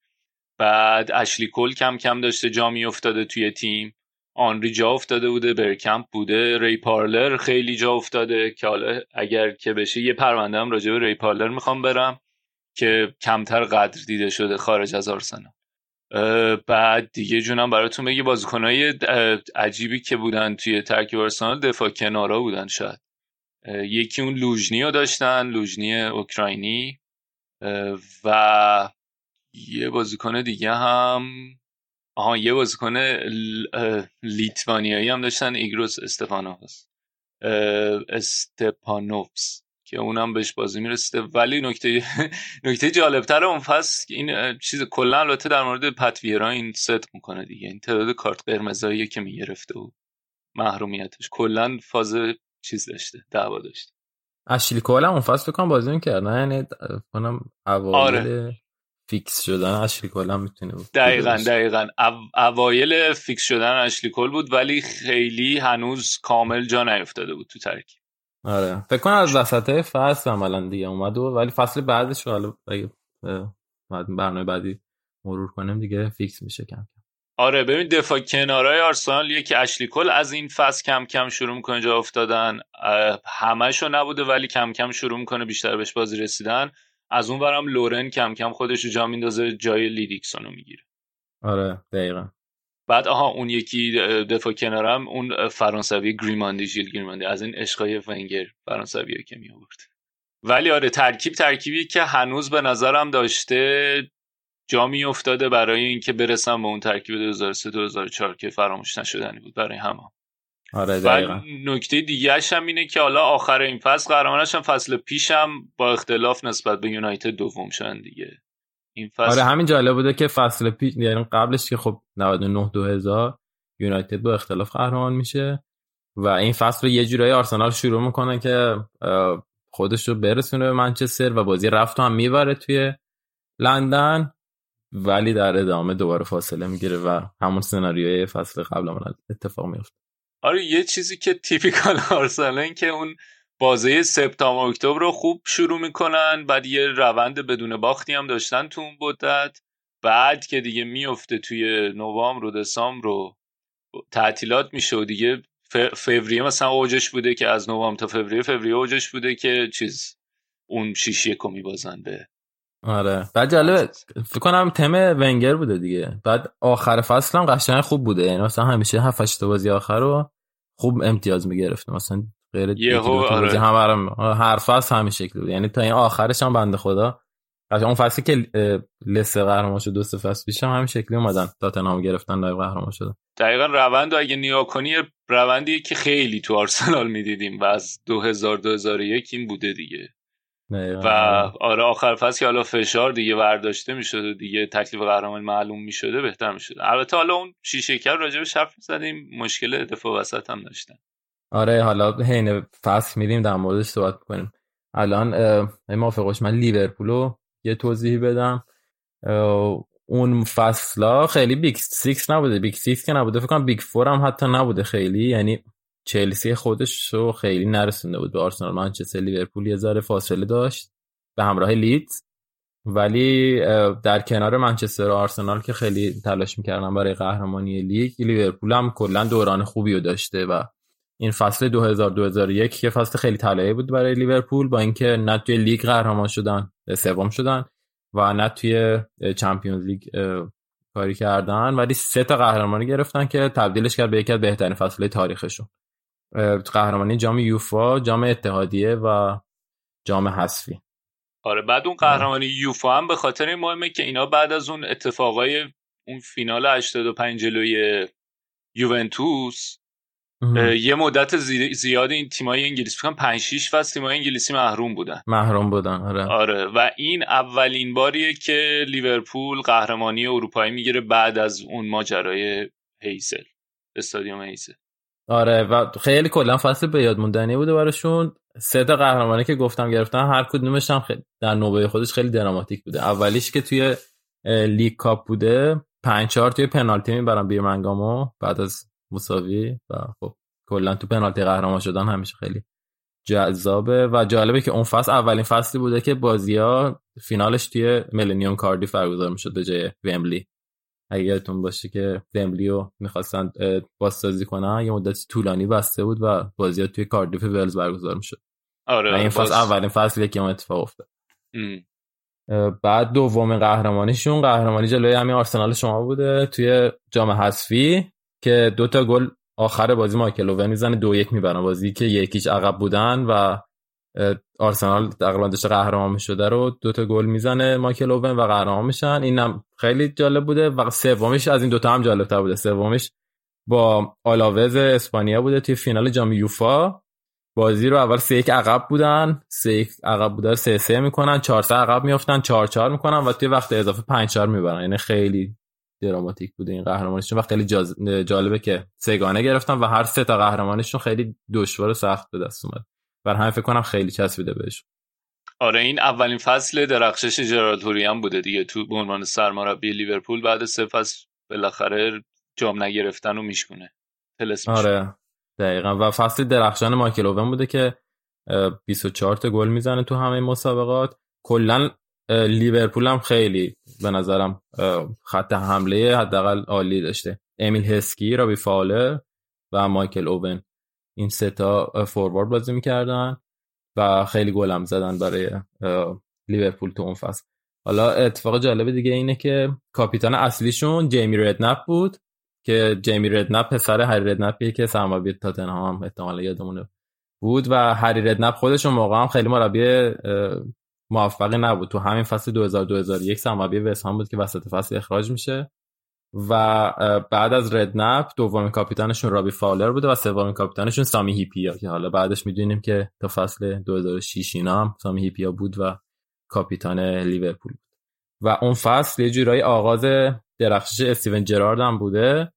بعد اشلی کل کم کم داشته جا افتاده توی تیم. آنری جا افتاده بوده برکمپ بوده ری پارلر خیلی جا افتاده که حالا اگر که بشه یه پرونده هم راجع به ری پارلر می‌خوام برم که کمتر قدر دیده شده خارج از آرسنال. بعد دیگه جونم براتون بگی بازیکنهای عجیبی که بودن توی ترکیب آرسنال دفاع کنارا بودن شاید. یکی اون لوژنی رو داشتن لوژنی اوکراینی. و یه بازیکن دیگه هم آها یه بازیکن لیتوانیایی هم داشتن ایگروس استفانوس. استپانوفس که اونم بهش بازی می‌رسیده. ولی نکته نکته جالبتر اون فصل این چیز کلا البته در مورد پتویرا این صدق می‌کنه دیگه. این تعداد کارت قرمزایی که می‌گرفته و محرومیتش. کلا فاز چیز داشته دعوا داشته. اشلی کل اون فصل فیکس بازی می‌کرد نه؟ یعنی کنم اوایل آره. فیکس شدن اشلی کل هم می‌تونه بود. دقیقا دقیقا. اوایل فیکس شدن اشلی کل بود ولی خیلی هنوز کامل جا نیفتاده بود تو ترکیب. آره. فکر کنم از وسط فصل عملا دیگه اومد ولی فصل بعدش حالا اگه برنامه بعدی مرور کنیم دیگه فیکس میشه کم کم. آره ببین دفاع کنارای آرسنال یکی اشلی کل از این فصل کم کم شروع می‌کنه جا افتادن. همشو نبوده ولی کم کم شروع می‌کنه بیشتر بهش بازی رسیدن. از اون ورم لورن کم کم خودش رو جا میندازه جای لی دیکسون رو می‌گیره. آره دقیقا. بعد آها اون یکی دفاع کنارم اون فرانسوی گریماندی ژیل گریماندی. از این عشقای ونگر فرانسوی که می آورد. ولی آره ترکیب ترکیبی که هنوز به نظرم داشته جا می افتاده برای اینکه برسم به اون ترکیب 2003 2004 که فراموش نشدنی بود برای همه. آره دقیقا. نکته دیگه هم اینه که حالا آخر این فصل قهرمانش هم فصل پیشم با اختلاف نسبت به یونایتد دوم شدن دیگه. این فصل آره همین جالب بوده که فصل پیش یعنی قبلش که خب 99 2000 یونایتد با اختلاف قهرمان میشه و این فصل رو یه جورایی آرسنال شروع می‌کنه که خودش رو برسونه به منچستر و بازی رفت هم می‌بره توی لندن ولی در ادامه دوباره فاصله می‌گیره و همون سناریوی فصل قبل اتفاق میفته آره یه چیزی که تیپیکال آرسنال این که اون بازه سپتامبر اکتبر رو خوب شروع می‌کنن. بعد یه روند بدون باختی هم داشتن تو اون مدت. بعد که دیگه میفته توی نوامبر و دسامبر رو تعطیلات میشه و دیگه فوریه مثلا اوجش بوده که از نوامبر تا فوریه فوریه اوجش بوده که چیز اون شیش یکو میبازن به آره. بعد جالب فکر کنم تم ونگر بوده دیگه. بعد آخر فصل هم قشنگ خوب بوده. یعنی مثلا همیشه هفت هشت بازی آخر رو خوب امتیاز می‌گرفت. مثلا غیر یهو آره. هم هر فصل همین شکل بود. یعنی تا این آخرش هم بنده خدا. اون فصلی که لستر قهرمان شد دو فصل پیش هم همین شکلی اومدن. تاتنهام گرفتن نایب قهرمان شدن. دقیقا روند اگه نیا کنی روندی که خیلی تو آرسنال می‌دیدیم و از 2000 2001 این بوده دیگه. و آره. آخر فصل که حالا فشار دیگه برداشته می‌شد و دیگه تکلیف قهرمان معلوم می‌شده بهتر می‌شد. البته حالا اون شیشه کر راجبش حرف زدیم مشکل دفاع وسط هم داشتن. آره حالا حین فصل میریم در موردش صحبت کنیم. الان موافقش من لیورپولو یه توضیحی بدم. اون فصلا خیلی Big Six نبوده. Big Six که نبوده فکر کنم Big Four هم حتی نبوده خیلی. یعنی چلسی خودش رو خیلی نرسونده بود به آرسنال. منچستر لیورپول یه ذره فاصله داشت به همراه لیدز. ولی در کنار منچستر و آرسنال که خیلی تلاش می‌کردن برای قهرمانی لیگ لیورپول هم کلا دوران خوبی رو داشته و این فصل 2000 2001 یه فصل خیلی طلایی بود برای لیورپول با اینکه نه توی لیگ قهرمان شدن سوم شدن و نه توی چمپیونز لیگ کاری کردن. ولی سه تا قهرمانی گرفتن که تبدیلش کرد به یکی از بهترین فصلهای تاریخشون. قهرمانی جام یوفا جام اتحادیه و جام حذفی. آره بعد اون قهرمانی یوفا هم به خاطر این مهمه که اینا بعد از اون اتفاقای اون فینال 85 جلوی یوونتوس یه مدت زیاد این تیمای انگلیسی فکر 5 6 فصل تیمای انگلیسی محروم بودن. محروم بودن آره. آره. و این اولین باریه که لیورپول قهرمانی اروپایی می‌گیره بعد از اون ماجرای هیسل استادیوم هیسل. آره و خیلی کلا فصل به یاد موندنی بوده براشون. سه تا قهرمانی که گفتم گرفتن هر کدومش هم در نوبه خودش خیلی دراماتیک بوده. اولیش که توی لیگ کاپ بوده 5 4 توی پنالتی می‌برن بیرمنگامو بعد از مساوی و خب کلا تو پنالتی قهرمان شدن همیشه خیلی جذابه و جالبه که اون فصل اولین فصلی بوده که بازی ها فینالش توی ملنیوم کاردی برگزار می‌شد به جای ومبلی اگه یادتون باشه که ومبلی رو می‌خواستن بازسازی کنن یه مدت طولانی بسته بود و بازی ها توی کاردیف ولز برگزار می‌شد. آره و این فصل اولین فصلی که اون اتفاق افتاد. بعد دومین قهرمانیشون قهرمانی جلوی همین آرسنال شما بوده توی جام حذفی. که دوتا گل آخر بازی مایکل اوون می‌زنه دو یک می‌برن بازی که یکیش عقب بودن و آرسنال تقریبا داشته قهرمان شده رو دوتا گل می‌زنه مایکل اوون و قهرمان میشن. اینم خیلی جالب بوده و سومیش از این دوتا هم جالب تر بوده. سومیش با آلاوز اسپانیا بوده توی فینال جام یوفا. بازی رو اول سه یک عقب بودن. سه یک عقب بوده سه سه می‌کنن. چهار سه عقب میافتن. چهار چهار می‌کنن و توی وقت اضافه پنج چهار می‌برن. یعنی خیلی دراماتیک بوده این قهرمانیشون و خیلی جاز... جالبه که سگانه گرفتن و هر سه تا قهرمانیشون خیلی دشوار و سخت به دست اومد. بر همین فکر کنم خیلی چسبیده بهش آره این اولین فصل درخشش جرالتوری هم بوده دیگه. تو به عنوان سرمربی لیورپول بعد سه فصل بالاخره جام نگرفتن و میشکونه. آره دقیقا. و فصل درخشان مایکل اوون بوده که 24 تا گل می‌زنه تو همه مسابقات. کلا لیورپول هم خیلی به نظرم خط حمله حداقل عالی داشته. امیل هسکی رابی فالر و مایکل اوون. این سه تا فوروارد بازی می‌کردن و خیلی گلم زدن برای لیورپول تو اون فصل. حالا اتفاق جالب دیگه اینه که کاپیتان اصلیشون جیمی ردنپ بود که جیمی ردنپ پسر هری ردنپیه که سرمربی تاتنهام احتمالا یادمونه بود و هری ردنپ خودشون موقع هم خیلی مربی موفقی نبود. تو همین فصل 2000 2001 سرمربی وسهام بود که وسط فصل اخراج میشه. و بعد از ردنپ دومین کاپیتانشون رابی فالر بوده و سومین کاپیتانشون سامی هیپیا که حالا بعدش می‌دونیم که تا فصل 2006 اینا هم سامی هیپیا بود و کاپیتان لیورپول بود. و اون فصل یه جورایی آغاز درخشش استیون جرارد هم بوده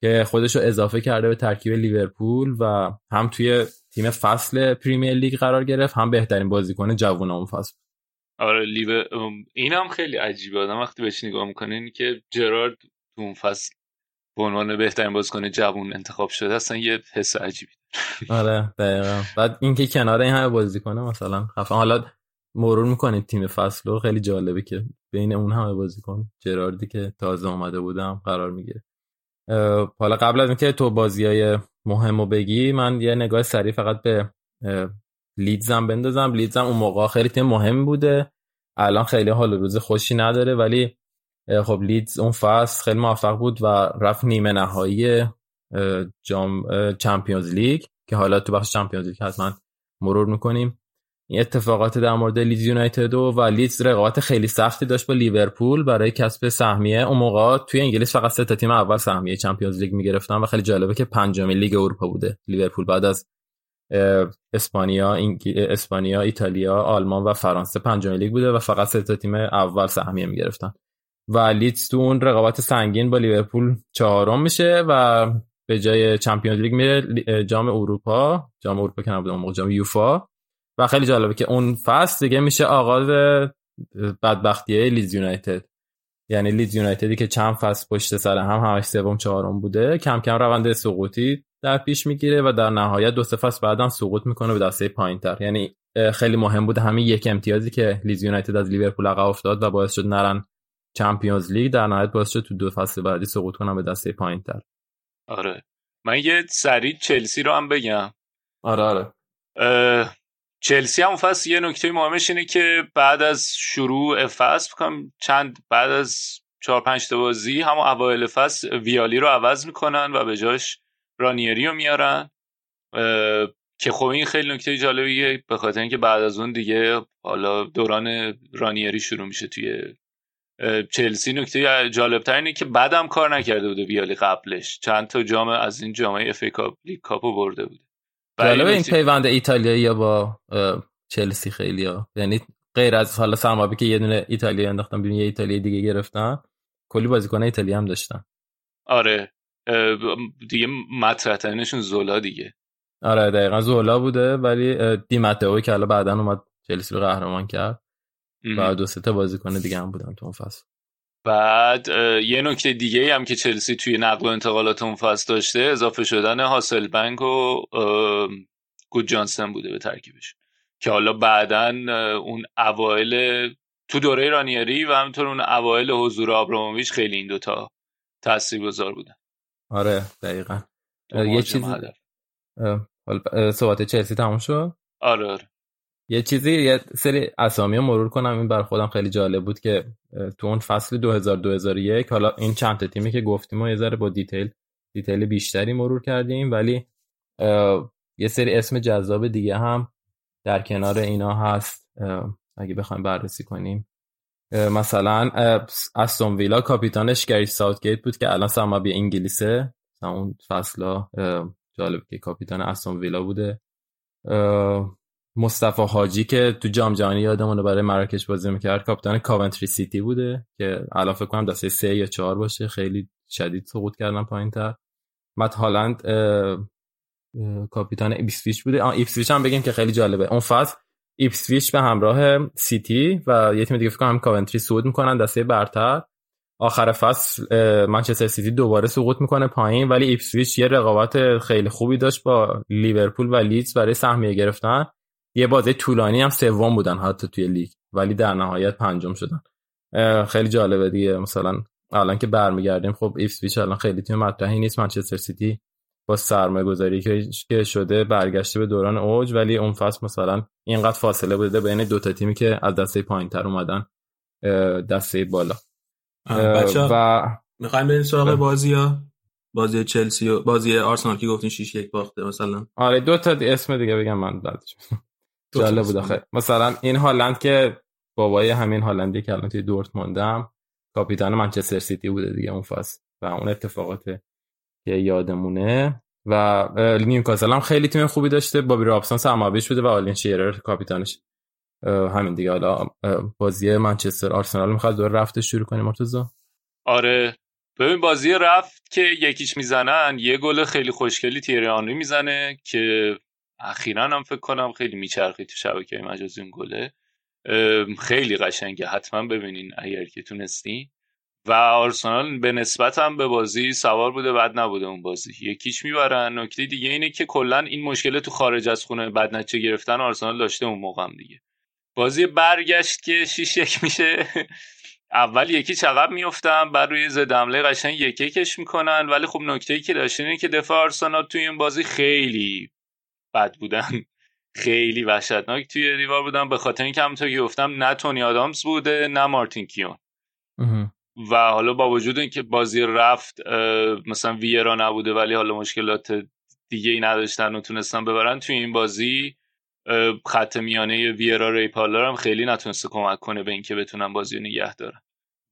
که خودش رو اضافه کرده به ترکیب لیورپول و هم توی تیم فصل پریمیر لیگ قرار گرفت هم بهترین بازیکن جوون اون فصل آره لیو این هم خیلی عجیبه. آدم وقتی بهش نگاه می‌کنین که جرارد تو اون فصل به عنوان بهترین بازیکن جوون انتخاب شده اصلا یه حس عجیبی آره دقیقا. بعد اینکه کنار این همه بازی کنه مثلا خفن حالا مرور می‌کنید تیم فصل رو خیلی جالبه که بین اون همه بازی کن جراردی که تازه آمده بودم قرار می‌گیره. حالا قبل از اینکه تو بازی های مهم رو بگی من یه نگاه سریع فقط به لیدزم بندازم. لیدزم اون موقع خیلی تیم مهم بوده. الان خیلی حال روز خوشی نداره ولی خب لیدز اون فصل خیلی موفق بود و رفت نیمه نهایی جام چمپیونز لیگ که حالا تو بخش چمپیونز لیگ حتما مرور می‌کنیم. این اتفاقات در مورد لیدز یونایتد و لیدز رقابت خیلی سختی داشت با لیورپول برای کسب سهمیه. اون موقع توی انگلیس فقط سه تیم اول سهمیه Champions League می‌گرفتن و خیلی جالبه که پنجمین لیگ اروپا بوده. لیورپول بعد از اسپانیا اسپانیا ایتالیا آلمان و فرانسه پنجمین لیگ بوده و فقط سه تا تیم اول سهمیه می‌گرفتن. و لیدز تو اون رقابت سنگین با لیورپول چهارم میشه و به جای Champions League میره جام اروپا. جام اروپا که نبوده اون جام یوفا. و خیلی جالبه که اون فصل دیگه میشه آغاز بدبختی لیدز یونایتد. یعنی لیدز یونایتدی که چند فصل پشت سر هم همش سوم چهارم بوده. کم کم روند سقوطی در پیش می‌گیره و در نهایت دو سه فصل بعدم سقوط می‌کنه به دسته پایینتر. یعنی خیلی مهم بوده همین یک امتیازی که لیدز یونایتد از لیورپول عقب افتاد و باعث شد نرن Champions League. در نهایت باعث شد تو دو فصل بعدی سقوط کنن به دسته پایینتر. آره. من یه سریع چلسی رو هم بگم. آره آره. چلسی هم فصل یه نکته مهمش اینه که بعد از شروع فصل بکنم چند بعد از چهار پنج تا بازی همون اوایل فصل ویالی رو عوض می‌کنن و به جاش رانیری رو میارن که خب این خیلی نکته جالبیه به خاطر اینکه بعد از اون دیگه حالا دوران رانیری شروع میشه توی چلسی. نکته جالبتر اینه که بعدم کار نکرده بوده ویالی قبلش. چند تا جام از این جاما FA Cup League Cup و برده بوده. جالبه این پیوند ایتالیایی با چلسی خیلی ها. یعنی غیر از حالا سرمابی که یه دونه ایتالیا انداختن ببین یه ایتالیا دیگه گرفتن کلی بازیکن ایتالیا هم داشتن. آره. دیگه مطرح زولا دیگه. آره دقیقا زولا بوده ولی دیماتئو که حالا بعدا اومد چلسی رو قهرمان کرد. و دو سه تا بازیکن دیگه هم بودن تو اون فصل. بعد یه نکته دیگه هم که چلسی توی نقل و انتقالات اون فصل داشته اضافه شدن هاسل بنک و گود جانسن بوده به ترکیبش. که حالا بعدا اون اوایل تو دوره رانیری و همینطور اون اوایل حضور آبراموویچ خیلی این دوتا تاثیرگذار بودن. آره دقیقا. یه چیز صحبت چلسی تموم شد؟ آره آره. یه چیزی یه سری اسامی مرور کنم این بر خودم خیلی جالب بود که تو اون فصل 2000 2001 حالا این چند تا تیمی که گفتیم و یه ذره با دیتیل detail بیشتری مرور کردیم ولی یه سری اسم جذاب دیگه هم در کنار اینا هست. اگه بخوایم بررسی کنیم. مثلا استون ویلا کاپیتانش گری ساوتگیت بود که الان سرمربی انگلیسه. اون فصل جالب که کاپیتان استون ویلا بوده. مصطفی حاجی که تو جام جهانی یادمونه برای مراکش بازی می‌کرد کاپیتان کاونتری سیتی بوده که الان فکر کنم دسته سه یا چهار باشه. خیلی شدید سقوط کردن پایین تر مت هالند کاپیتان ایپسویچ بوده. ایپسویچ هم بگیم که خیلی جالبه. اون فصل ایپسویچ به همراه سیتی و یه تیم دیگه فکر کنم کاونتری صعود می‌کنن دسته برتر. آخر فصل منچستر سیتی دوباره سقوط می‌کنه پایین ولی ایپسویچ یه رقابت خیلی خوبی داشت با لیورپول و لیدز برای سهمیه گرفتن. یه بازی طولانی هم سوم بودن حتی توی لیگ ولی در نهایت پنجم شدن. خیلی جالبه دیگه. مثلا الان که برمیگردیم خب ایپسویچ الان خیلی تیم مطرحی نیست. منچستر سیتی با سرمایه گذاری که شده برگشته به دوران اوج ولی اون فصل مثلا اینقدر فاصله بوده بین دو تا تیمی که از دسته پایین تر اومدن دسته بالا. و می‌خوایم بریم سراغ بازی ها؟ بازی چلسی و بازی آرسنال که گفتین 6 1 باخته مثلا. آره دو تا اسم دیگه بگم من بعدش. جالب بود آخه. مثلا این هالند که بابای همین هالندی که الان توی دورتموند هم کاپیتان منچستر سیتی بوده دیگه اون فصل و اون اتفاقات که یادمونه. و نیوکاسل هم خیلی تیم خوبی داشته. بابی رابسون سرمربیش بوده و آلن شیرر کاپیتانش. همین دیگه. حالا بازی منچستر آرسنال می‌خواد دور رفته شروع کنیم مرتضی؟ آره. ببین بازی رفت که یک هیچ می‌زنن یه گل خیلی خوشگلی تیری می‌زنه که اخیرا هم فکر کنم خیلی میچرخید تو شبکه مجازی اون گله. خیلی قشنگه. حتما ببینین اگر که تونستی و آرسنال به نسبت هم به بازی سوار بوده بد نبوده اون بازی. یکیش می‌برن. نکته دیگه اینه که کلا این مشکل تو خارج از خونه بد نتیجه گرفتن آرسنال داشته اون موقع هم دیگه. بازی برگشت که 6 یک میشه. اول یکی چقب میفتن بعد روی ضد حمله قشنگ یکی کش می‌کنن. ولی خب نکته ای که داشتن اینه که دفاع آرسنال توی این بازی خیلی بد بودن. خیلی وحشتناک توی دیوار بودن. به خاطر اینکه همونطور که گفتم نه تونی آدامز بوده نه مارتین کیون. و حالا با وجود اینکه بازی رفت مثلا ویرا نبوده ولی حالا مشکلات دیگه ای نداشتن و تونستن ببرن توی این بازی خط میانه ویرا ریپالر هم خیلی نتونسته کمک کنه به اینکه بتونن بازی نگه دارن.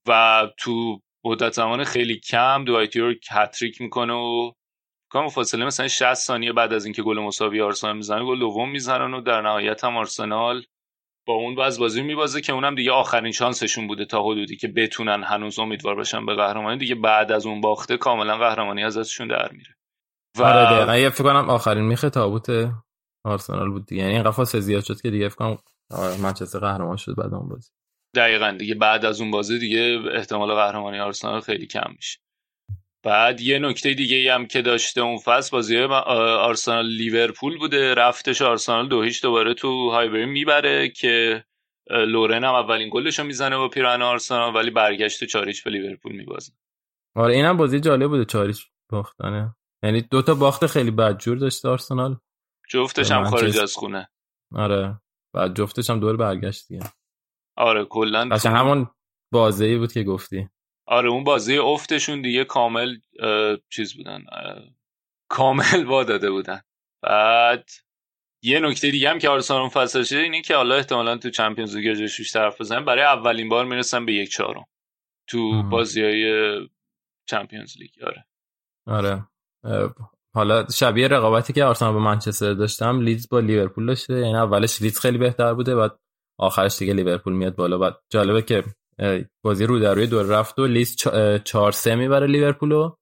و تو مدت زمان خیلی کم دوایتی رو هتریک می‌کنه و کام فاصله مثلا 60 ثانیه بعد از اینکه گل مساوی آرسنال می‌زنه گل دوم می‌زنن و در نهایت هم آرسنال با اون باز بازی میبازه که اونم دیگه آخرین شانسشون بوده تا حدودی که بتونن هنوز امیدوار باشن به قهرمانی. دیگه بعد از اون باخته کاملا قهرمانی ازشون در میره. و آره فکر کنم آخرین میخه تابوت آرسنال بود دیگه. یعنی این فاصله زیاد شد که دیگه فکر کنم آره، منچستر قهرمان شد بعد اون بازی. دقیقا. دیگه بعد از اون بازی دیگه احتمال قهرمانی آرسنال خیلی کم میشه. بعد یه نکته دیگه هم که داشته اون فصل بازی آرسنال لیورپول بوده. رفتش آرسنال دو هیچ دوباره تو هایبری می‌بره که لورن هم اولین گلش رو می‌زنه با پیران آرسنال ولی برگشت چاریچ به لیورپول میبازه. آره اینم بازی جالب بوده چاریچ باختنه. یعنی دوتا باخت خیلی بدجور داشته آرسنال. جفتش هم خارج از خونه. آره بعد جفتش هم دور برگشت دیگه. آره کلا همون بازی بود که گفتی. آره اون بازی افتشون دیگه کامل چیز بودن کامل با داده بودن. بعد یه نکته دیگه هم که آرسنال فصل شده اینه که حالا احتمالا تو Champions League جوش طرف بزنن. برای اولین بار می‌رسن به یک چهارم تو بازی های Champions League. آره. آره. حالا شبیه رقابتی که آرسنال با منچستر داشتم لیدز با لیورپول داشته. یعنی اولش لیدز خیلی بهتر بوده بعد آخرش دیگه لیورپول میاد بالا. بعد جالبه که بازی رو در روی دور رفت رو لیدز چهار سه می‌بره لیورپولو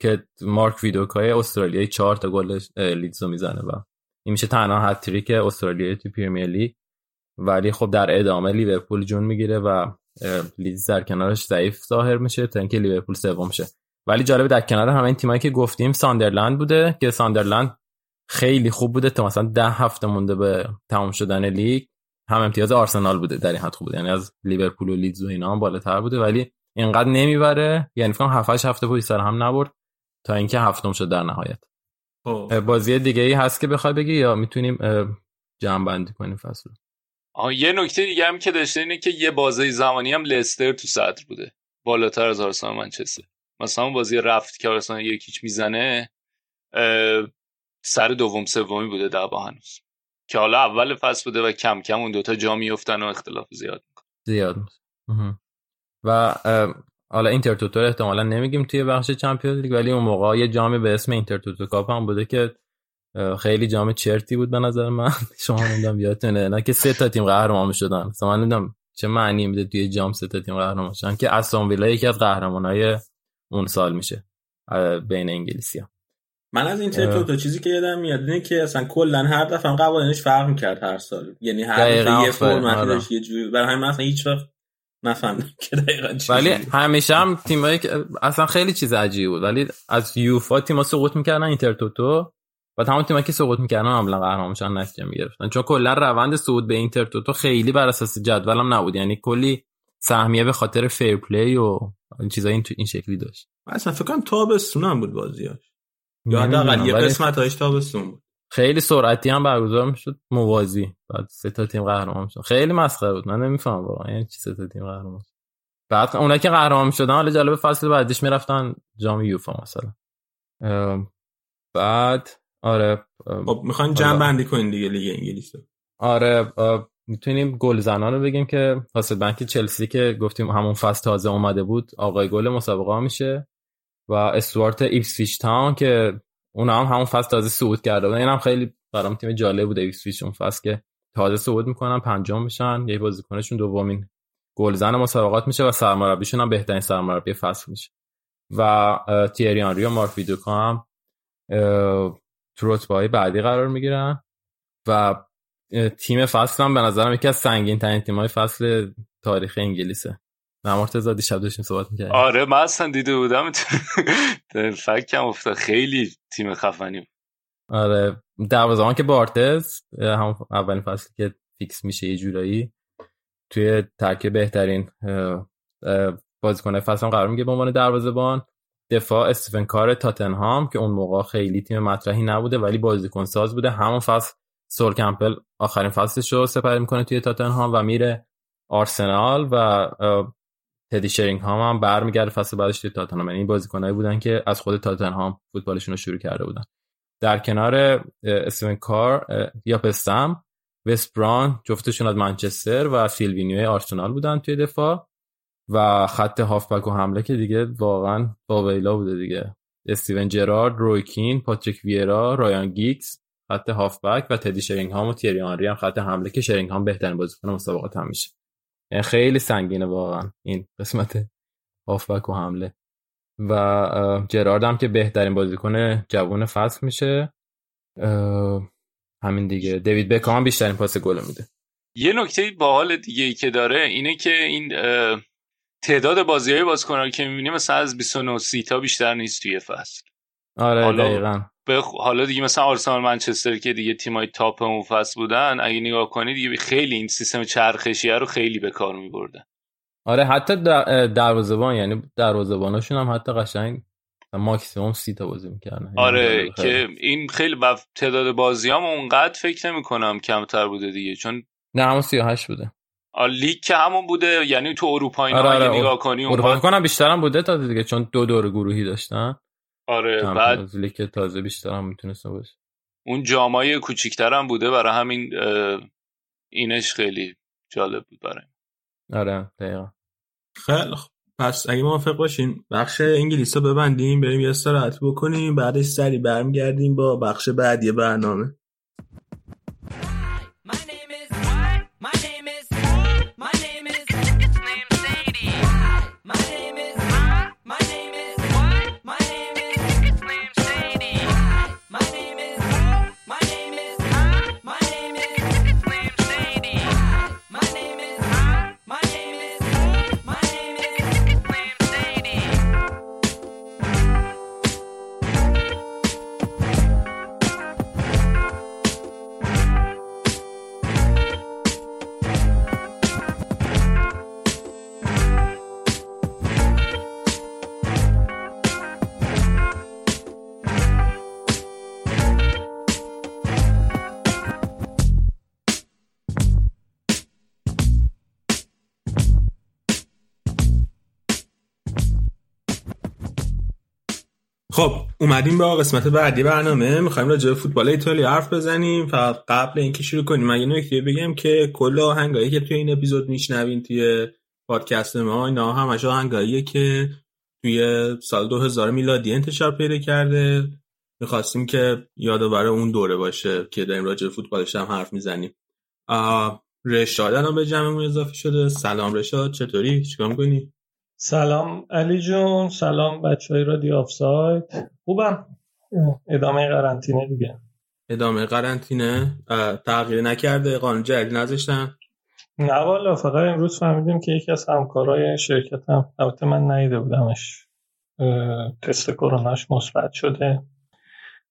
که مارک ویدوکای استرالیایی چهار تا گل لیدز رو می‌زنه و این میشه تنها هتریک استرالیایی تو Premier League. ولی خب در ادامه لیورپول جون می‌گیره و لیدز در کنارش ضعیف ظاهر میشه تا اینکه لیورپول سوم شه. ولی جالبه در کنار همه این تیمایی که گفتیم ساندرلند بوده که ساندرلند خیلی خوب بوده تا مثلا ده هفته مونده به تمام شدن لیگ. هم امتیاز آرسنال بوده در این حد خوب بوده. یعنی از لیورپول و لیدز و اینا هم بالاتر بوده ولی اینقدر نمی‌بره. یعنی فکر 7 8 هفته پشت سر هم نبرد تا اینکه هفتم شد در نهایت. خب. بازی دیگه ای هست که بخوای بگی یا می‌تونیم جمع بندی کنیم فصل آه یه نکته دیگه هم که داشته اینه که یه بازی زمانی هم لستر تو صدر بوده. بالاتر از آرسنال منچستر. مثلا بازی رفت که آرسنال یکیچ می‌زنه سر دوم سومی بوده دعوا هنوز. که حالا اول فصل بوده و کم کم اون دوتا جا میفتن و اختلاف زیاد می‌کنه. زیاد و حالا اینتر توتو احتمالا نمیگیم توی بخش چمپیونز لیگ ولی اون موقع یه جامی به اسم اینتر توتو کاپ هم بوده که خیلی جام چرتی بود به نظر من. شما نمی‌دونم یادتونه. نه که سه تا تیم قهرمان شدن مثلا من نمی‌دونم چه معنی میده توی جام سه تا تیم قهرمان شدن که استون ویلا یکی از قهرمانای اون سال میشه بین انگلیسی ها. من از این تو تا چیزی که یادم میاد اینه که اصلا کلا هر دفعه هم قوانینش فرق می‌کرد هر سال یعنی هر دفعه یه فرمتی آره. داشت یه جوری برای همین مثلا هیچ وقت نفهمیدم که دقیقاً ولی همیشه هم تیمایی که اصلا خیلی چیز عجیبی بود. ولی از یوفا تیم‌ها سقوط می‌کردن اینتر توتو و تمام تیمایی که سقوط می‌کردن عملا قهرمان میشن نتیجه می‌گرفتن. چون کلا روند صعود به اینتر توتو خیلی بر اساس جدولم نبود. یعنی کلی سهمیه به خاطر fair play و این چیزای این, این شکلی داشت. اصلا فکر کنم تابستون بود بازیاش. یا حداقل یه قسمت هایش تابستون بود. خیلی سرعتی هم برگزار می‌شد. موازی. بعد سه تا تیم قهرمان شد. خیلی مسخره بود. من نمی‌فهمم واقعا یعنی چی سه تا تیم قهرمان بعد اونایی که قهرمان شدن حالا جالب فصل بعدش می‌رفتن جام یوفا مثلا. بعد آره خب می‌خواین جمع بندی کنین دیگه لیگ انگلیس آره می‌تونیم گل زنان رو بگیم که هاسلبنک چلسی که گفتیم همون فصل تازه اومده بود آقای گل مسابقه میشه. و استوارت ایپسویچ تاون که اون هم همون فصل تازه صعود کرده بود اینم خیلی برام تیم جالب بود ایپسویچ اون فصل که تازه صعود می‌کنن پنجم میشن یه بازیکنشون دومین گلزن مسابقات میشه و سرمربیشون هم بهترین سرمربی فصل میشه. و تیری آنری و مارک ویدوکا هم تو بعدی قرار می‌گیرن. و تیم فصل هم به نظرم یکی از سنگین ترین تیم های فصل تاریخ انگلیسه. نمارتزا دیشب داشتیم صحبت می‌کردیم. آره من اصلا دیده بودم. فکم افتاد. خیلی تیم خفنی آره دروازه‌بان که بارتز هم اولین فصلی که فیکس میشه یه جورایی. توی ترکیب بهترین بازیکن فصل قرار میگه به عنوان دروازه‌بان دفاع استیفن کار تاتنهام که اون موقع خیلی تیم مطرحی نبوده ولی بازیکن ساز بوده. همون فصل سول کمپل آخرین فصلش رو سپری می‌کنه توی تاتنهام و میره آرسنال و تدی شرینگهام هم برمیگرده فصل بعدش توی تاتنهام. یعنی بازیکنایی بودن که از خود تاتنهام فوتبالشون رو شروع کرده بودن. در کنار استیون کار یاپ استم وس براون جفتشون از منچستر و سیلوینیو آرسنال بودن توی دفاع و خط هافبک و حمله که دیگه واقعا باویلا بوده دیگه. استیون جرارد روی کین پاتریک ویرا رایان گیگز خط هافبک و تدی شرینگهام و تیری آنری هم خط حمله که شرینگهام بهترین بازیکن مسابقات هم میشه. خیلی سنگینه واقعا این قسمت هافبک و حمله. و جرارد هم که بهترین بازیکن جوون فصل میشه. همین دیگه. دیوید بکام بیشترین پاس گل میده. یه نکته باحال دیگه ای که داره اینه که این تعداد بازی های بازیکن که می‌بینیم مثلا از 29 30 تا بیشتر نیست توی فصل. آره حالا دقیقا. به حالا دیگه مثلا آرسنال منچستر که دیگه تیمای تاپ اون فصل بودن اگه نگاه کنید دیگه خیلی این سیستم چرخشیه رو خیلی به کار میبردن آره حتی دروازه‌بان یعنی دروازه‌باناشون هم حتی قشنگ ماکسیموم سی تا بازی می‌کردن. یعنی آره که این خیلی با تعداد بازیام اونقدر فکر نمی کنم کمتر بوده دیگه چون نه همون 38 بوده. لیگ که همون بوده یعنی تو اروپا اینا آره آره نگاه کنی اروپا کنم بیشتر هم بوده تا دیگه چون دو دور گروهی داشتن. آره بعد لیگ تازه بیشتر هم می‌تونسته باشه اون جامای کوچیکتر هم بوده برای همین اینش خیلی جالب بود برای آره دقیقا. خیلی خب. پس اگه موافق باشین بخش انگلیس رو ببندیم بریم یه استراحت بکنیم بعدش سری برمیگردیم با بخش بعدی برنامه. خب اومدیم با قسمت بعدی برنامه. می‌خوایم راجع به فوتبال ایتالیا حرف بزنیم. فقط قبل اینکه شروع کنیم من یه نکته بگم که کل آهنگایی که توی این اپیزود میشنوین توی پادکست ما اینا همش آهنگاییه که توی سال 2000 میلادی انتشار پیدا کرده. می‌خواستیم که یادآور اون دوره باشه که داریم راجع به فوتبالش هم حرف می‌زنیم. رشاد هم به جمعمون اضافه شده. سلام رشاد چطوری؟ چیکار می‌کنی؟ سلام علی جون سلام بچه های رادیو آفساید. خوبم؟ ادامه قرنطینه دیگه. ادامه قرنطینه؟ تغییر نکرده؟ قانون جدید نذاشتن؟ نه والا فقط امروز فهمیدیم که یکی از همکارای شرکتم البته من نیده بودمش. تست کروناش مثبت شده.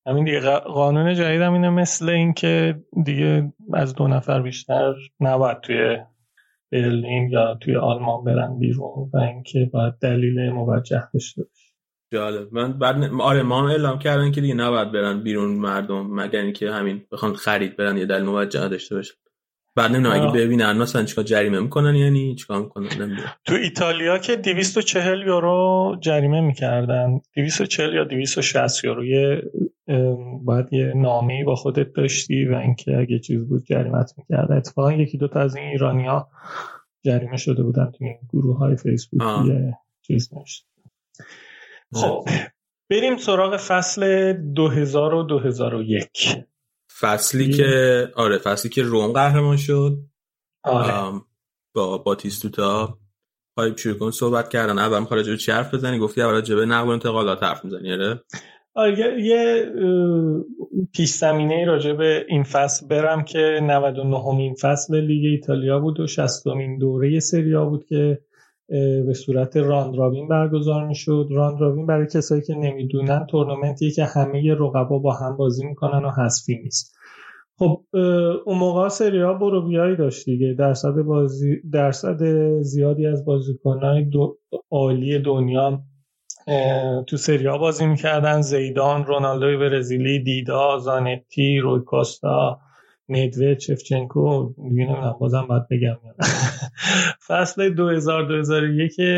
همین دیگه قانون جدیدم اینه مثل اینکه دیگه از دو نفر بیشتر نباید توی برلین یا توی آلمان برن بیرون و اینکه باید دلیل موجه داشته باشه. جالب. من بعد آره ما اعلام کردن که دیگه نباید برن بیرون مردم مگر اینکه همین بخوان خرید برن یه دلیل موجه داشته باشه. بعد نمی‌دونم اگه ببینن مثلا چیکار جریمه می‌کنن یعنی چیکار می‌کنن نمی‌دونم. تو ایتالیا که 240 یورو جریمه می‌کردن. 240 یا 260 یورو یه باید یه نامه با خودت داشتی و اینکه اگه چیز بود جریمت می‌کرد اتفاقا یکی دوتا از این ایرانیا جریمه شده بودن تو این گروه های فیسبوکی چیز نشد خب بریم سراغ فصل 2000 و 2001 فصلی که آره فصلی که روم قهرمان شد. آره. با باتیستوتا. پایپ شروع کن صحبت کردن. اول می‌خوای راجع چی حرف بزنی؟ گفتی اول راجع به نقل و انتقالات حرف می‌زنی آره؟ یه پیش زمینه راجع به این فصل برم که 99 امین فصل لیگ ایتالیا بود و 60 امین دوره سریا بود که به صورت راند رابین برگزار می‌شد. راند رابین برای کسایی که نمی‌دونن تورنمنتیه که همه رقبا با هم بازی می‌کنن و حذفی نیست. خب اون موقع سری ها بروبیایی داشت دیگه. درصد بازی درصد زیادی از بازیکنهای دو... عالی دنیا تو سریا بازی می‌کردن. زیدان رونالدوی برزیلی دیدا زانتی روی کوستا ندوه چفچنکو دیگه نمی‌دونم بازم باید بگم. فصل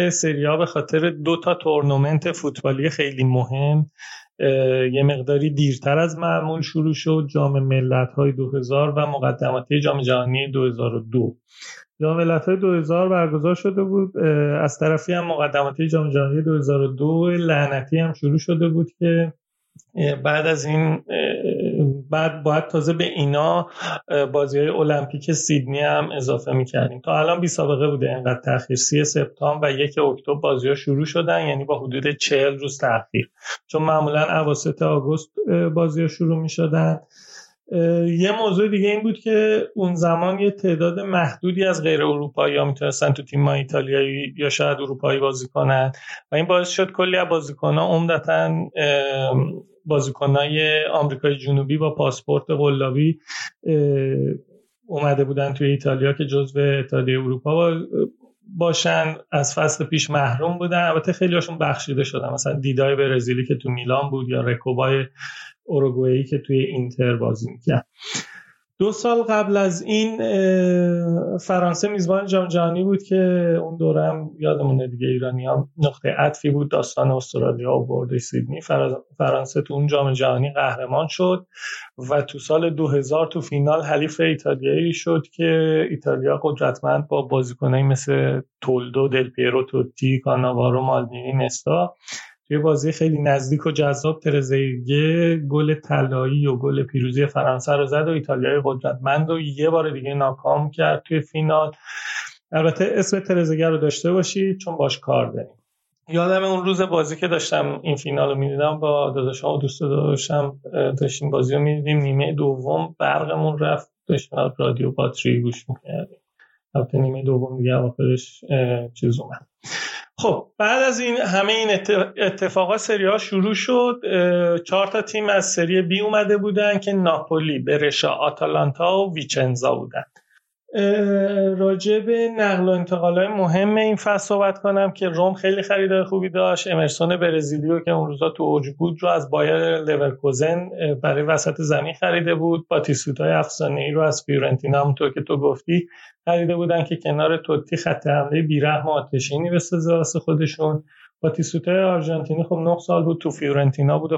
2000-2001 سریا به خاطر دو تا تورنمنت فوتبالی خیلی مهم یه مقداری دیرتر از معمول شروع شد. جام ملت های 2000 و مقدماتی جام جهانی 2002 جام ملت های 2000 برگزار شده بود. از طرفی هم مقدماتی جام جهانی 2002 لعنتی هم شروع شده بود که بعد از این بعد باید تازه به اینا بازی های المپیک سیدنی هم اضافه می‌کردیم. تا الان بی سابقه بوده. انقدر تاخیر. سی سپتامبر و یک اکتبر بازی ها شروع شدن یعنی با حدود چهل روز تاخیر. چون معمولا اواسط آگوست بازی ها شروع می‌شدن. یه موضوع دیگه این بود که اون زمان یه تعداد محدودی از غیر اروپایی ها می‌تونستن تو تیم ایتالیایی یا شاید اروپایی بازی کنن. و این باعث شد کلی از بازیکن ها عمدتا بازیکنهای آمریکای جنوبی با پاسپورت قلابی اومده بودن توی ایتالیا که جزو اتحادیه اروپا باشن. از فصل پیش محروم بودن. البته خیلی هاشون بخشیده شدن. مثلا دیدای برزیلی که تو میلان بود یا رکوبای اوروگوئه که توی اینتر بازی می‌کرد. دو سال قبل از این فرانسه میزبان جام جهانی بود که اون دوره هم یادمونه دیگه ایرانی هم نقطه عطفی بود داستان استرالیا و برد سیدنی فرانسه تو اون جام جهانی قهرمان شد و تو سال 2000 تو فینال حلیف ایتالیایی شد که ایتالیا قدرتمند با بازیکنایی مثل تولدو دل پیرو توتی کاناوارو مالدینی نستا توی بازی خیلی نزدیک و جذاب ترزیگه گل طلایی و گل پیروزی فرانسه رو زد و ایتالیای قدرتمند و یه بار دیگه ناکام کرد توی فینال. البته اسم ترزیگه رو داشته باشید چون باش کار داریم. یادم اون روز بازی که داشتم این فینال رو می‌دیدم با داداشم و دوست داشتم داشتیم بازی رو می‌دیدیم. نیمه دوم برقمون رفت. داشتیم رادیو باتری گوش می‌کردیم. البته نیمه دوم دیگه آخرش چیز اومد. خب بعد از این همه این اتفاقات سری آ شروع شد. چهار تا تیم از سری بی اومده بودن که ناپولی، برشا، آتالانتا و ویچنزا بودن. راجع به نقل و انتقال های مهم این فصل صحبت کنم که روم خیلی خریدار خوبی داشت. امرسون برزیلیو که اون روزا تو اوج بود رو از بایر لورکوزن برای وسط زمین خریده بود. باتیستوتای افسانه ای رو از فیورنتینا همونطور که تو گفتی خریده بودن که کنار توتی خط حمله بیرحم آتشینی بسازه واسه خودشون. باتیستوتای آرژانتینی خب 9 سال بود تو فیورنتینا بود و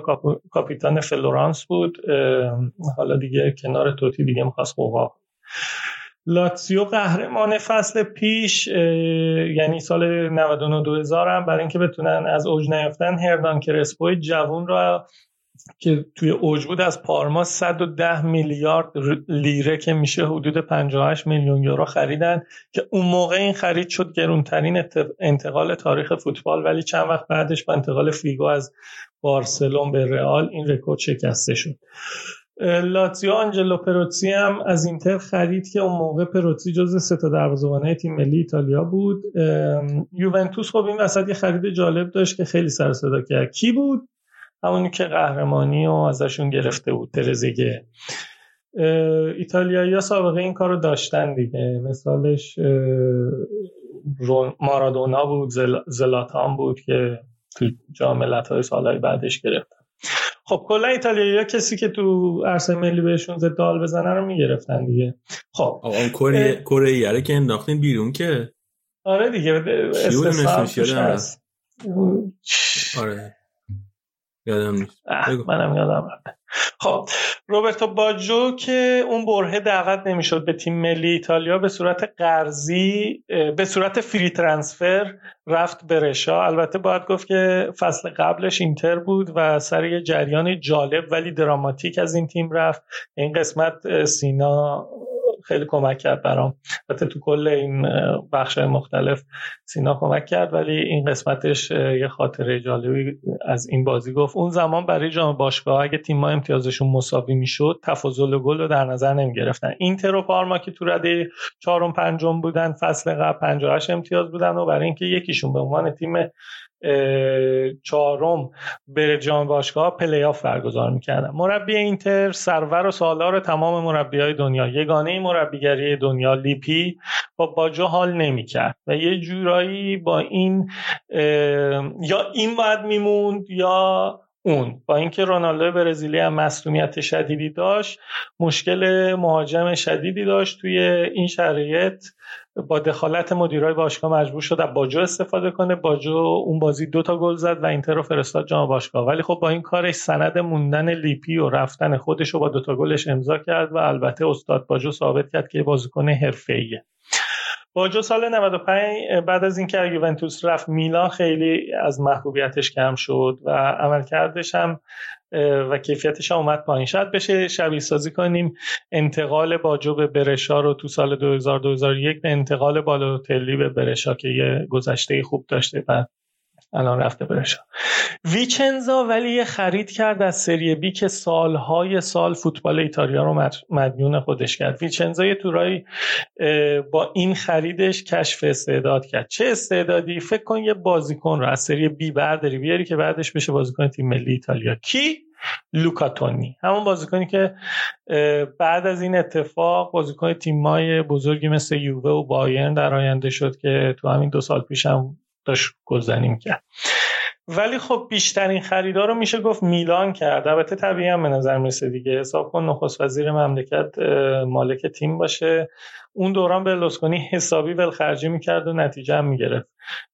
کاپیتان فلورانس بود. حالا دیگه کنار توتی دیگه می‌خواست لاتسیو قهرمان فصل پیش یعنی سال 99 2000 هم برای اینکه بتونن از اوج نیفتن هرنان کرسپوی جوون را که توی اوج بود از پارما 110 میلیارد لیره که میشه حدود 58 میلیون یورو خریدن که اون موقع این خرید شد گرونترین انتقال تاریخ فوتبال ولی چند وقت بعدش با انتقال فیگو از بارسلون به رئال این رکورد شکسته شد. لاتزیو آنجلو پروتزی هم از اینتر خرید که اون موقع پروتزی جز سه تا دروازه‌بان تیم ملی ایتالیا بود. یوونتوس خب این وسط یه خرید جالب داشت که خیلی سر صدا کرد. کی بود؟ همونی که قهرمانی و ازشون گرفته بود ترزگه ایتالیایی سابقه این کار رو داشتن دیگه. مثالش مارادونا بود زلاتان بود که تو جاملت های سالهای بعدش گرفتن خب کلا ایتالیایی کسی که تو عرصه ملی بهشون زد دال بزنه رو می‌گرفتن دیگه. خب. اون کره کره که انداختین بیرون که؟ آره دیگه استثنا آره. یادم نیست. منم یادم خب روبرتو باجو که اون برهه دعوت نمی‌شد به تیم ملی ایتالیا به صورت قرضی به صورت فری ترانسفر رفت به رشا. البته باید گفت که فصل قبلش اینتر بود و سر یه جریان جالب ولی دراماتیک از این تیم رفت. این قسمت سینا خیلی کمک کرد برام. البته تو کل این بخش مختلف سینا کمک کرد ولی این قسمتش یه خاطره جالبی از این بازی گفت. اون زمان برای جام باشگاه اگه تیما امتیازشون مساوی می‌شد تفاضل گل رو در نظر نمی گرفتن اینتر و پارما که تو رده چهارم پنجم بودن فصل قبل 58 امتیاز بودن و برای اینکه یکیشون به عنوان تیم چهارم بره جام باشگاه play-off برگزار می‌کردن. مربی اینتر سرور و سالار تمام مربی های دنیا یگانه مربیگری دنیا لیپی با باجو حال نمی‌کرد و یه جورایی با این یا این باید میموند یا اون. با اینکه رونالدو برزیلی هم مسئولیت شدیدی داشت مشکل مهاجم شدیدی داشت توی این شرایط. با دخالت مدیرای باشگاه مجبور شد باجو استفاده کنه. باجو اون بازی دو تا گل زد و اینتر رو فرستاد جام باشگاه. ولی خب با این کارش سند موندن لیپی و رفتن خودش رو با دو تا گلش امضا کرد و البته استاد باجو ثابت کرد که بازیکن حرفه‌ایه. باجو سال 95 بعد از اینکه یوونتوس رفت میلان خیلی از محبوبیتش کم شد و عملکردش هم و کیفیتش هم اومد پایین. شاید بشه شبیه سازی کنیم. انتقال باجو به برشا رو تو سال 2000 به انتقال بالوتلی به برشا که یه گذشته خوب داشته و الان رفته برشا ویچنزا ولی یه خرید کرد از سری بی که سالهای سال فوتبال ایتالیا رو مدیون خودش کرد. ویچنزا یه تورایی با این خریدش کشف استعداد کرد. چه استعدادی؟ فکر کن یه بازیکن رو از سری بی برداری بیاری که بعدش بشه بازیکن تیم ملی ایتالیا. کی؟ لوکاتونی همون بازیکنی که بعد از این اتفاق بازیکن تیمای بزرگی مثل یووه و بایرن در آینده شد که تو همین دو سال پیش هم داشت گلزنی کرد ولی خب بیشترین خریدار رو میشه گفت میلان کرد. البته طبیعی هم به نظر می‌رسه دیگه. حساب کن نخست وزیر مملکت مالک تیم باشه. اون دوران برلوسکونی حسابی ولخرجی می‌کرد و نتیجه هم می‌گرفت.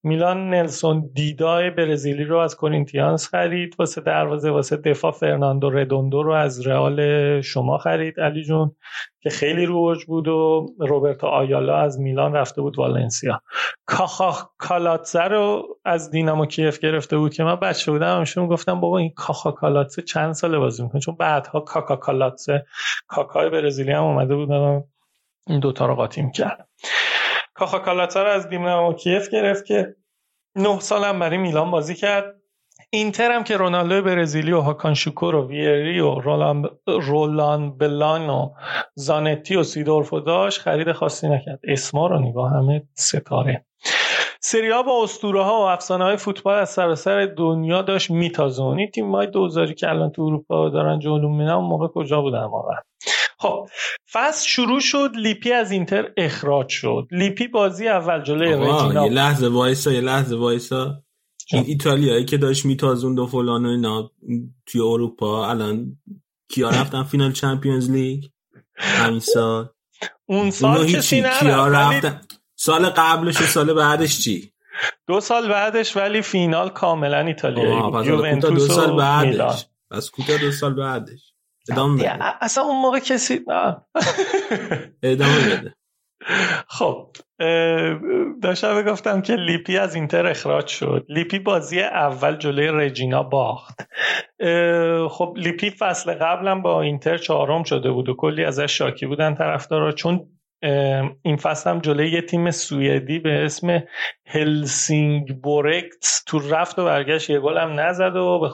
میلان نلسون دیدای برزیلی رو از کورینتیانس خرید واسه دروازه واسه دفاع فرناندو ردوندو رو از رئال شما خرید علی جون که خیلی رو اوج بود و روبرتو آیالا از میلان رفته بود والنسیا. کاخا کالادزه رو از دینامو کیف گرفته بود که من بچه بودم همیشه گفتم بابا این کاخا کالادزه چند ساله بازی می‌کنه؟ چون بعدها کاخا کالادزه کاکای برزیلی هم اومده بود این دوتا رو قاطی می‌کرد کاخا کالاتا رو از دینامو کیف گرفت که نه سال هم برای میلان بازی کرد. اینتر هم که رونالدو برزیلی و هاکان شوکور و ویری و رولان, رولان بلان و زانتی و سیدورفو داشت خرید خاصی نکرد. اسما رو نگاه همه ستاره. سریا با اسطوره ها و افسانه های فوتبال از سراسر دنیا داشت میتازون این تیم های دوزاری که الان تو اروپا دارن جلو میرن اون موقع کجا بودن واقعا؟ خب فصل شروع شد لیپی از اینتر اخراج شد. لیپی بازی اول جلوی رجینا یه لحظه وایسا یه لحظه وایسا. این ایتالیایی که داشت میتازوند و فلان و اینا توی اروپا الان کیا رفتن فینال Champions League؟ همین سال. اون سال کسی کیا رفتن؟ سال قبلش و سال بعدش چی؟ دو سال بعدش ولی فینال کاملا ایتالیایی یوونتوس دو سال بعدش. پس کوتا دو سال بعدش. ادامه اصلا اون موقع کسی ادامه بده خب داشتم گفتم که لیپی از اینتر اخراج شد. لیپی بازی اول جلوی رجینا باخت. خب لیپی فصل قبلم با اینتر چهارم شده بود و کلی ازش شاکی بودن طرفدارا. چون این فصل هم جلوی یه تیم سوئدی به اسم هلسینگبورگ تو رفت و برگشت یه گل هم نزد و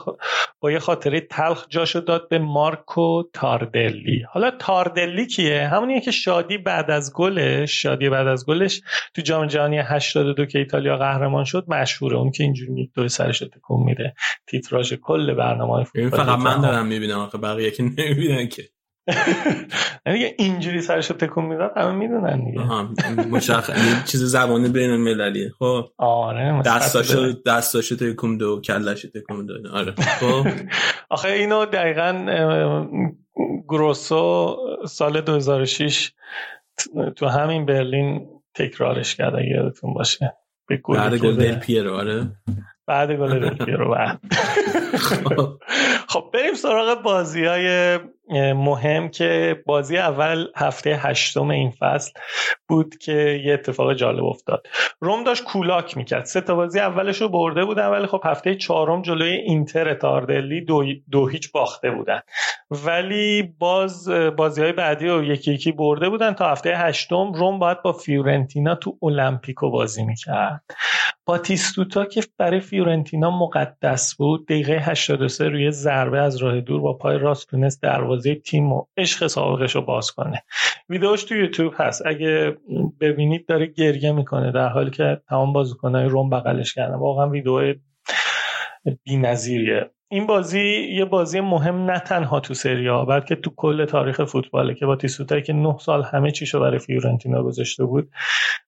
با یه خاطره تلخ جاشو داد به مارکو تاردلی. حالا تاردلی کیه؟ همونیه که شادی بعد از گلش شادی بعد از گلش تو جام جهانی 82 که ایتالیا قهرمان شد مشهوره. اون که اینجوری دو سرش تکون میده. تیتراژ کل برنامه فوتبال فقط من دارم می‌بینم آخه بقیه که نمی‌بینن که. دیگه اینجوری سرشو تکون میدن همه می‌دونن دیگه. مشخص. چیز زبان بین المللیه خب. آره دستاشو دستاشو تکون دو کلاشو تکون دو. آره. خب. آخه اینو دقیقا گروسو سال 2006 تو همین برلین تکرارش کرد اگه یادتون باشه. بعد گل دل پیرو آره. بعد گل دل پیرو بعد. خب. بریم سراغ بازی های مهم که بازی اول هفته هشتم این فصل بود که یه اتفاق جالب افتاد. روم داشت کولاک می‌کرد. سه تا بازی اولش رو برده بودن ولی خب هفته چهارم جلوی اینتر تاردلی دو, دو هیچ باخته بودن. ولی باز بازی های بعدی رو یکی یکی برده بودن تا هفته هشتم روم باید با فیورنتینا تو المپیکو بازی می‌کرد. باتیستوتا که برای فیورنتینا مقدس بود دقیقه 83 روی ضربه از راه دور با پای راست تونست دروازه تیم و عشق سابقش رو باز کنه. ویدیوش تو یوتیوب هست. اگه ببینید داره گریه می‌کنه در حالی که تمام بازیکنهای روم بغلش کردن. واقعا ویدیو بی‌نظیریه. این بازی یه بازی مهم نه تنها تو سریا بلکه تو کل تاریخ فوتباله که با تیسوتایی که نه سال همه چیشو برای فیورنتینا گذاشته بود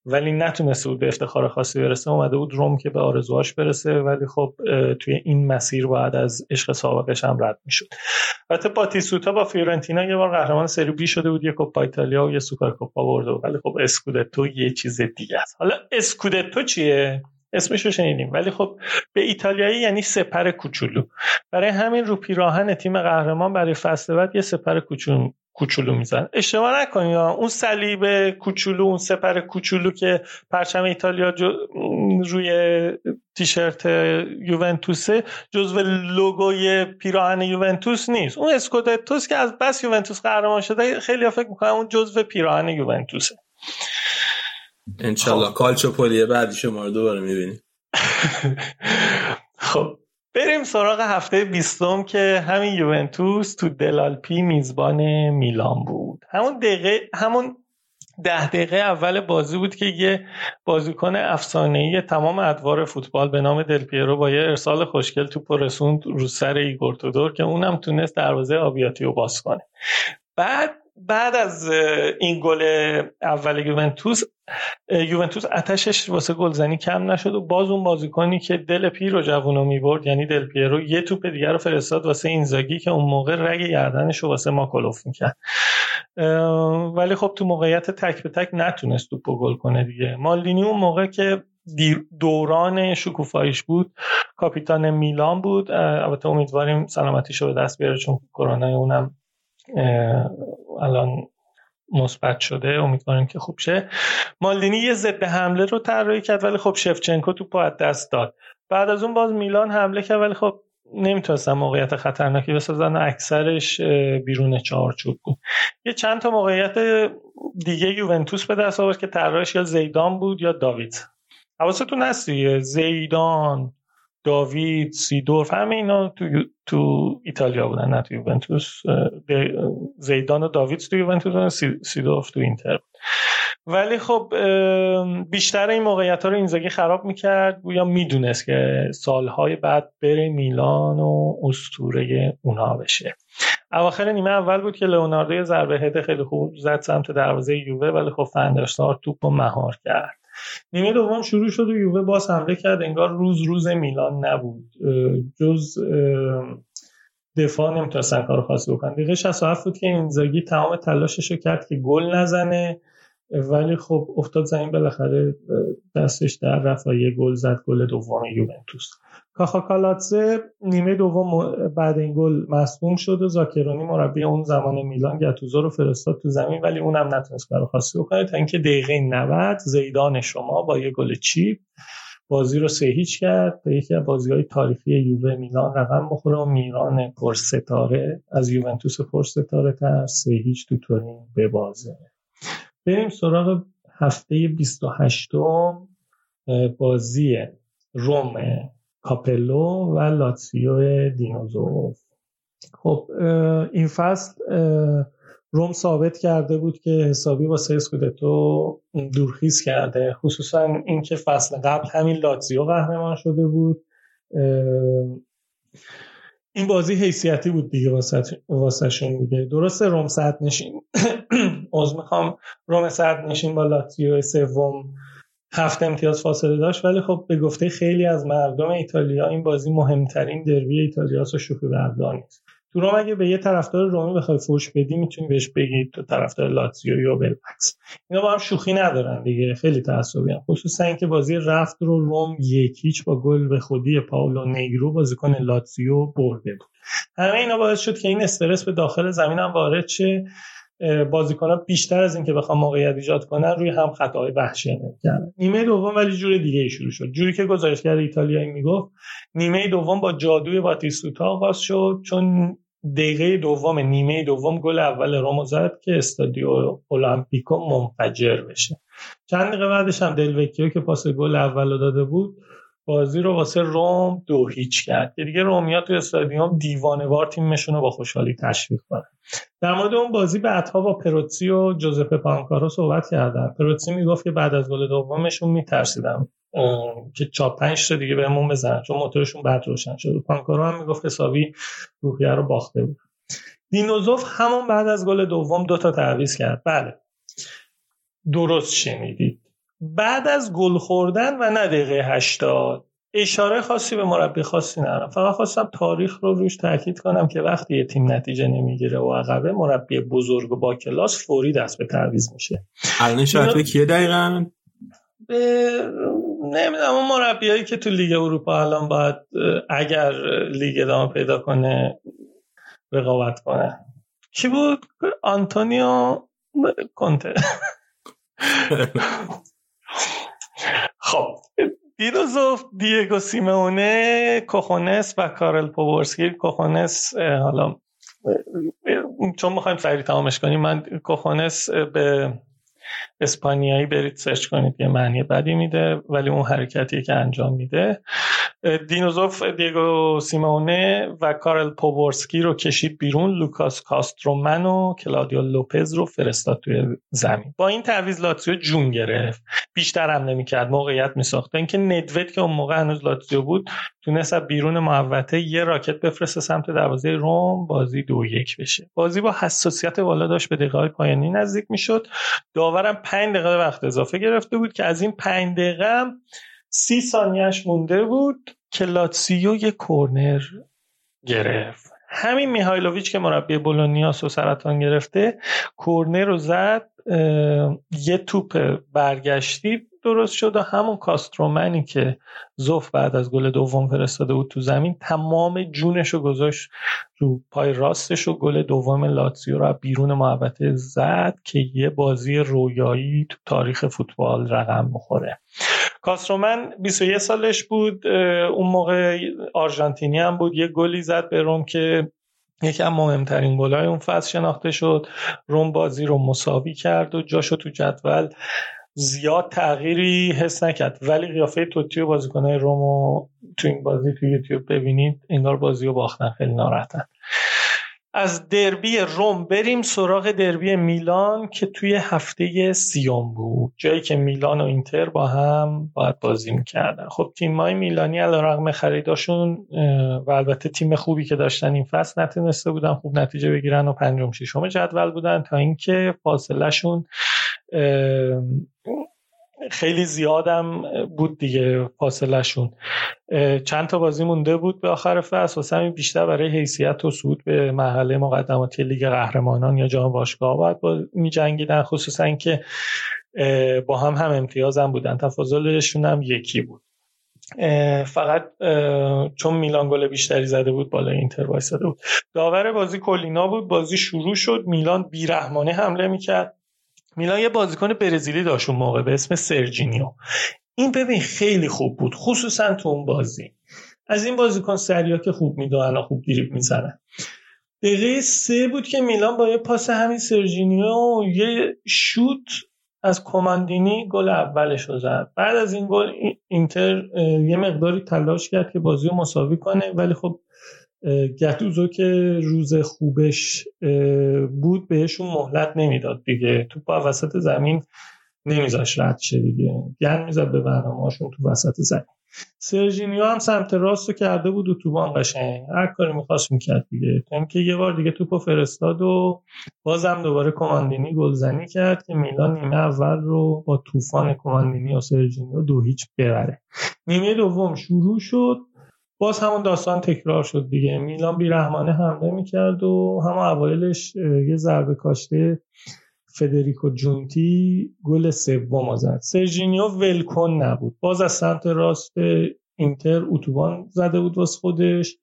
ولی نتونسته بود به افتخار خاصی برسه. اومده بود روم که به آرزوهاش برسه ولی خب توی این مسیر باید از عشق سابقش هم رد می‌شد. البته باتیسوتا با فیورنتینا یه بار قهرمان سری بی شده بود یه کوپا ایتالیا و یه سوپرکوپا برده ولی خب اسکودتو یه چیز دیگه است. حالا اسکودتو چیه؟ اسمش رو شنیدیم. ولی خب به ایتالیایی یعنی سپر کوچولو. برای همین رو پیراهن تیم قهرمان برای فصل بعد یه سپر کوچولو کوچولو میزنن اشتباه نکنید اون صلیب کوچولو اون سپر کوچولو که پرچم ایتالیا روی تیشرت یوونتوسه جزو لوگوی پیراهن یوونتوس نیست. اون اسکودتوس که از بس یوونتوس قهرمان شده خیلی فکر می‌کنم اون جزو پیراهن یوونتوسه. انشالله. کالچو پولیه بعدی شما رو دوباره می‌بینیم. خب بریم سراغ هفته بیستم که همین یوونتوس تو دلالپی میزبان میلان بود. همون دقیقه همون ده دقیقه اول بازی بود که یه بازیکن افسانه‌ای تمام ادوار فوتبال به نام دل پیرو با یه ارسال خوشگل توپ رسوند رو سر ایگور تودور که اونم تونست دروازه آبیاتی رو باز کنه. بعد بعد از این گل اول یوونتوس یوونتوس عطشش واسه گلزنی کم نشد و باز اون بازیکنی که دل پیرو جوونو می‌برد یعنی دل پیرو یه توپ دیگر رو فرستاد واسه اینزاگی که اون موقع رگ گردنش رو واسه ما کلفت می‌کرد ولی خب تو موقعیت تک به تک نتونست توپ گل کنه دیگه. مالدینی اون موقع که دوران شکوفایش بود کاپیتان میلان بود البته امیدواریم سلامتیشو به دست بیاره چون کرونا اونم الان مثبت شده. امیدواریم که خوب شه. مالدینی یه ضد حمله رو طراحی کرد ولی خب شفچنکو تو پا دست داد. بعد از اون باز میلان حمله کرد ولی خب نمی‌تونستن موقعیت خطرناکی بسازن اکثرش بیرون چارچوب بود. یه چند تا موقعیت دیگه یوونتوس به دست آورد که طراحش یا زیدان بود یا داوید. حواستون هست زیدان. داوید سیدورف همه اینا تو, تو ایتالیا بودن نه تو یوونتوس. زیدان و داوید تو یوونتوس سیدورف تو اینتر. ولی خب بیشتر این موقعیت ها رو اینزاگی خراب می‌کرد. یا می‌دونست که سالهای بعد بره میلان و استوره اونها بشه. اواخر نیمه اول بود که لئوناردو ضربه هد خیلی خوب زد سمت دروازه یووه ولی خب فندرسار توپ و مهار کرد. نیمه دوم شروع شد و یووه باز حمله کرد. انگار روز روز میلان نبود. جز دفاع نمی‌تونستن کار خاصی بکنن دقیقه 67 بود که اینزاگی تمام تلاشش رو کرد که گل نزنه. ولی خب افتاد زمین بالاخره دستش در رفت یه گل زد گل دوم یوونتوس. کاخاکالاتزه نیمه دوم بعد این گل مصدوم شد و زاکرونی مربی اون زمان میلان گتوزو رو فرستاد تو زمین ولی اونم نتونست کار خاصی بکنه تا اینکه دقیقه 90 زیدان شما با یه گل چیپ بازی رو سه هیچ کرد به یکی از بازی های تاریخی یووه میلان رقم بخوره و میلان پرستاره از یوونتوس پرستاره تر سه هیچ تو تورین ببازه بریم سراغ هفته 28 بازی روم کاپلو و لاتسیو دینوزوف خب این فصل روم ثابت کرده بود که حسابی با سه اسکودتو دورخیز کرده. خصوصا اینکه فصل قبل همین لاتزیو قهرمان شده بود. این بازی حیثیتی بود دیگه واسه شون دیگه. درسته روم صد نشین. از می‌خوام. روم صد نشین با لاتزیو سوم. هفت امتیاز فاصله داشت. ولی خب به گفته خیلی از مردم ایتالیا این بازی مهمترین دربی ایتالیا و شوخی بردار نیست. تو روم اگه به یه طرفدار رومی بخوای فوش بدی می‌تونی بهش بگی تو طرفدار لاتزیو یا بالعکس اینا با هم شوخی ندارن دیگه خیلی تعصبی هم. خصوصا اینکه بازی رفت رو روم یکیچ با گل به خودی پاولو نیگرو بازیکن لاتزیو برده بود. همه اینا باعث شد که این استرس به داخل زمین وارد شه. بازیکنان بیشتر از اینکه بخوام موقعیت ایجاد کنن روی هم خطاهای وحشیانه کردن نیمه دوم ولی جور دیگه ای شروع شد. جوری که گزارشگر ایتالیایی می‌گفت نیمه دوم با جادوی باتیستوتا آغاز شد چون دقیقه دوم نیمه دوم گل اول رومو زد که استادیو اولمپیکو منفجر بشه. چند دقیقه بعدش هم دلوکیو که پاس گل اول داده بود بازی رو واسه روم دو هیچ کرد. که دیگه رومیا تو استادیوم دیوانوار تیمشون رو با خوشحالی تشویق کنن در مورد اون بازی بعدها با پروتسی و جوزپه پانکارو صحبت کردن پروتسی می‌گفت که بعد از گل دومشون میترسیدم. که چاپ پنج تا دیگه بهمون بزنن چون موتورشون بعد روشن شد. پانکارو هم می‌گفت حسابی روحیه رو باخته بود. دینوزوف همون بعد از گل دوم دو تا تعویض کرد. بله. درست شنیدید. بعد از گل خوردن و نه دقیقه 80 اشاره خاصی به مربی خاصی ندارم. فقط خواستم تاریخ رو روش تاکید کنم که وقتی یه تیم نتیجه نمی‌گیره و عقبه مربی بزرگ و با کلاس فوری دست به تعویض میشه. الان شرط به کیه دقیقا؟ به نمی‌دونم اون مربیایی که تو لیگ اروپا الان باید اگر لیگ ادامه پیدا کنه رقابت کنه. کی بود؟ آنتونیو کنته. خب دینو زوف دیگو سیمونه کوخونس و کارل پوورسکی کوخونس حالا چون می‌خوایم سریع تمامش کنیم من cojones به اسپانیایی برید سرچ کنید یه معنی بدی میده ولی اون حرکتی که انجام میده. دینو زوف دیگو سیمونه و کارل پوبورسکی رو کشید بیرون. لوکاس کاسترومان و کلادیو لوپز رو فرستاد توی زمین. با این تعویض لاتزیو جون گرفت. بیشتر هم نمی‌کرد موقعیت میساخت. اینکه ندود که اون موقع هنوز لاتزیو بود تونست بیرون محوطه یه راکت بفرسته سمت دروازه روم بازی دو یک بشه. بازی با حساسیت بالا داشت به دقیقه پایانی نزدیک می‌شد. داورم 5 دقیقه وقت اضافه گرفته بود که از این 5 دقیقه سی ثانیهش مونده بود که لاتسیو یه کورنر گرفت. همین میهایلوویچ که مربی بولونیاس و سرطان گرفته کورنر رو زد یه توپ برگشتی درست شد و همون کاسترومنی که زوف بعد از گل دوم فرستاده بود تو زمین تمام جونش رو گذاشت رو پای راستش و گل دوم لاتزیو رو بیرون محوطه زد که یه بازی رویایی تو تاریخ فوتبال رقم بخوره. کاسترومن 21 سالش بود اون موقع آرژانتینی هم بود. یه گلی زد به روم که یکی از مهمترین گلای اون فصل شناخته شد. روم بازی رو مساوی کرد و جاشو تو جدول زیاد تغییری حس نکرد. ولی قیافه توتی و بازیکنهای رومو تو این بازی تو یوتیوب ببینید انگار بازی رو باختن خیلی ناراحتن. از دربی روم بریم سراغ دربی میلان که توی هفته سیوم بود. جایی که میلان و اینتر با هم باید بازی می‌کردن. خب تیمای میلانی علا رقم خریداشون و البته تیم خوبی که داشتن این فصل نتونسته بودن خوب نتیجه بگیرن و پنجم ششم جدول بودن تا اینکه فاصلهشون خیلی زیادم بود دیگه فاصلهشون. چند تا بازی مونده بود به آخر فصل. واسه همین بیشتر برای حیثیت و صعود به مرحله مقدماتی لیگ قهرمانان یا جام باشگاه باید با می جنگیدن خصوصا اینکه با هم هم امتیاز هم بودن. تفاضلشون هم یکی بود. فقط چون میلان گل بیشتری زده بود بالا اینتر وایساده بود. داور بازی کلینا بود. بازی شروع شد. میلان بیرحمانه حمله می‌کرد. میلان یه بازیکن برزیلی داشت اون موقع به اسم سرجینیو. این ببین خیلی خوب بود خصوصا تو اون بازی. از این بازیکن سریا که خوب می‌دونن خوب دریب می‌زنن. دقیقه سه بود که میلان با یه پاس همین سرجینیو یه شوت از کماندینی گل اولش رو زد. بعد از این گل اینتر یه مقداری تلاش کرد که بازی رو مساوی کنه ولی خب گتوزو که روز خوبش بود بهشون مهلت نمی‌داد دیگه. تو با وسط زمین نمیذاش رد شه دیگه. گن می‌زد به برنامه‌هاشون تو وسط زمین. سرژینیو هم سمت راست رو کرده بود و تو بان قشنگ. هر کاری می‌خواست می‌کرد دیگه. تا اینکه یه بار دیگه توپو فرستاد و بازم دوباره کماندینی گلزنی کرد که میلان نیمه اول رو با طوفان کماندینی و سرژینیو دو هیچ ببره. نیمه دوم شروع شد. باز همون داستان تکرار شد دیگه. میلان بیرحمانه حمله می‌کرد و همون اوایلش یه ضربه کاشته فدریکو جونتی گل سوم زد. سرجینیو ولکن نبود. باز از سمت راست اینتر اتوبان زده بود واسه خودش.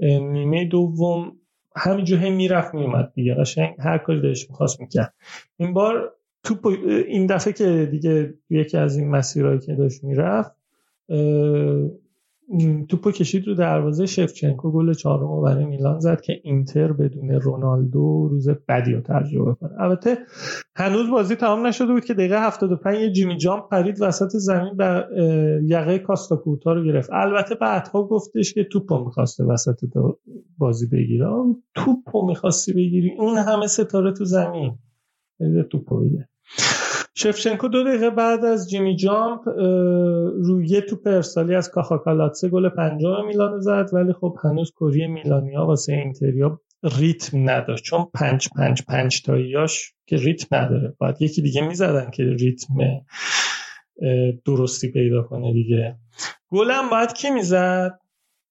نیمه دوم همینجور هم می‌رفت میومد دیگه. قشنگ هر کاری داشت می‌خواست می‌کرد. این بار توپ این دفعه که دیگه یکی از این مسیرهایی که داشت می‌رفت توپو کشید رو دروازه شفچنکو گل چهارم برای میلان زد که اینتر بدون رونالدو روز بدی رو تجربه کنه. البته هنوز بازی تمام نشده بود که دقیقه 75 یه جیمی جامپ پرید وسط زمین به یقه کاستا کوتا رو گرفت. البته بعدها گفتش که توپو می‌خواسته وسط بازی بگیره. توپو می‌خواستی بگیری. اون همه ستاره تو زمین. توپو بگیره شفچنکو دو دقیقه بعد از جیمی جامپ روی یه توپ ارسالی از کاخاکالاتسه گل پنجم میلان زد ولی خب هنوز کری میلانیا واسه اینتریا ریتم نداشت. چون پنج پنج پنج تاییاش که ریتم نداره. باید یکی دیگه می‌زدن که ریتم درستی پیدا کنه دیگه. گلم باید کی می‌زد؟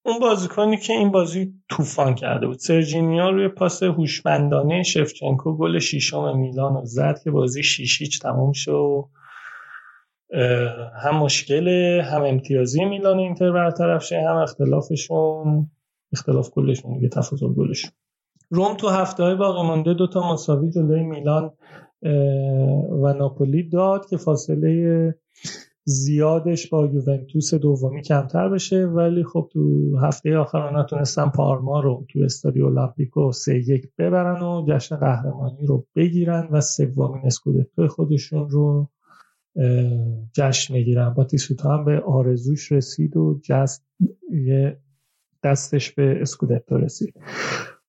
اون بازیکنی که این بازی طوفان کرده بود. سرجینیا روی پاس هوشمندانه شفچنکو گل شیشم میلان رو زد که بازی شیشیچ تموم شد. هم مشکل هم امتیازی میلان اینتر برطرف شه هم اختلافشون. اختلاف گلشون دیگه تفاضل گلشون. روم تو هفته های باقی مانده دوتا مساوی جلوی میلان و ناپولی داد که فاصله زیادش با یوونتوس دومی کمتر بشه ولی خب تو هفته آخر نتونستن پارما رو تو استادیو اولمپیکو سه یک ببرن و جشن قهرمانی رو بگیرن و سومین اسکودتو خودشون رو جشن می‌گیرن. با تیسوتا هم به آرزوش رسید و جست یه دستش به اسکودتو رسید.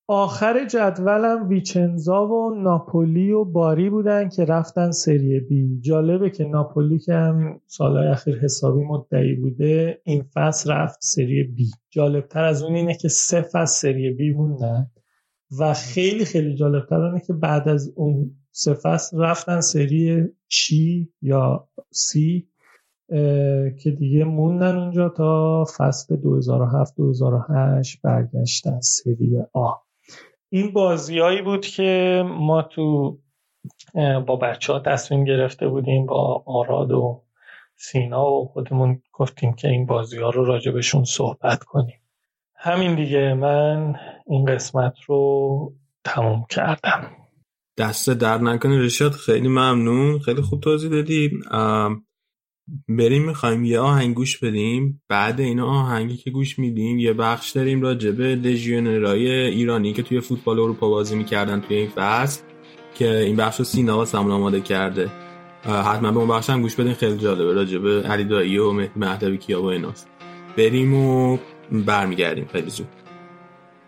آخر جدولم ویچنزا و ناپولی و باری بودن که رفتن سری بی. جالبه که ناپولی که هم سالهای اخیر حسابی مدعی بوده این فصل رفت سری بی. جالبتر از اون اینه که سه فصل سری بی موندن و خیلی خیلی جالبتر اینه که بعد از اون سه فصل رفتن سری چی یا سی که دیگه موندن اونجا تا فصل 2007-2008 برگشتن سری آ. این بازیایی بود که ما تو با بچه ها تصمیم گرفته بودیم با آراد و سینا و خودمون گفتیم که این بازی ها رو راجبشون صحبت کنیم. همین دیگه من این قسمت رو تموم کردم. دست در نکنه رشاد خیلی ممنون. خیلی خوب توضیح دادی. بریم می‌خوایم یه آهنگ گوش بدیم. بعد این آهنگی که گوش میدیم یه بخش داریم راجبه لژیونرای ایرانی که توی فوتبال اروپا بازی می‌کردن توی این فصل که این بخش رو سینا واسمون آماده کرده. حتما به اون بخش هم گوش بدین خیلی جالبه راجبه علی دایی و مهدوی کیا و ایناست. بریم و برمیگردیم. خیلی زود.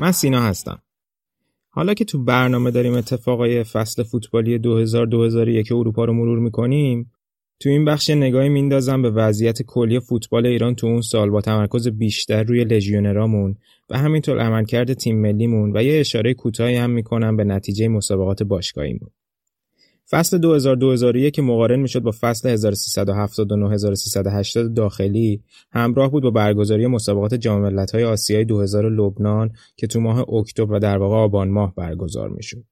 من سینا هستم. حالا که تو برنامه داریم اتفاقای فصل فوتبالی 2000-2001 اروپا رو مرور می‌کنیم تو این بخش نگاهی میندازم به وضعیت کلی فوتبال ایران تو اون سال با تمرکز بیشتر روی لژیونرامون و همینطور عملکرد تیم ملیمون و یه اشاره کوتاهی هم می‌کنم به نتیجه مسابقات باشگاهیمون. فصل 2000-2001 که مقارن می‌شد با فصل 1379-1380 داخلی. همراه بود با برگزاری مسابقات جام ملت‌های آسیای 2000 لبنان که تو ماه اکتبر و در واقع آبان ماه برگزار می‌شد.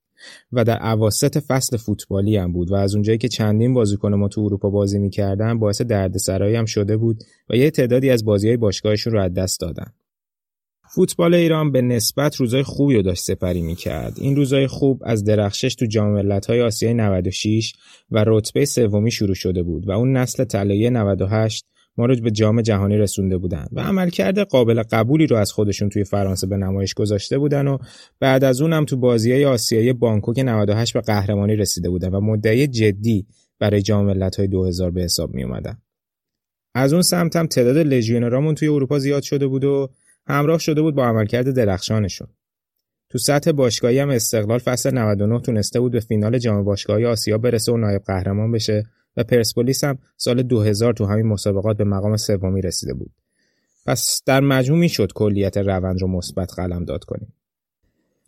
و در اواسط فصل فوتبالی هم بود و از اونجایی که چندین بازیکن ما تو اروپا بازی می‌کردن باعث دردسرایی هم شده بود و یه تعدادی از بازیهای باشگاهشون رو از دست دادن. فوتبال ایران به نسبت روزای خوبی رو داشت سپری می‌کرد. این روزای خوب از درخشش تو جام ملت‌های آسیای 96 و رتبه سومی شروع شده بود و اون نسل طلایی 98 ما رو به جام جهانی رسونده بودن و عملکرد قابل قبولی رو از خودشون توی فرانسه به نمایش گذاشته بودن و بعد از اونم تو بازی‌های آسیایی بانکوک 98 به قهرمانی رسیده بودن و مدعی جدی برای جام ملت‌های 2000 به حساب می اومدن. از اون سمت هم تعداد لژیونرامون توی اروپا زیاد شده بود و همراه شده بود با عملکرد درخشانشون. تو سطح باشگاهی هم استقلال فصل 99 تونسته بود به فینال جام باشگاهی آسیا برسه و نایب قهرمان بشه و پرسپولیس هم سال 2000 تو همین مسابقات به مقام سومی رسیده بود. پس در مجموع می‌شد کلیت روند رو مثبت قلم داد کنیم.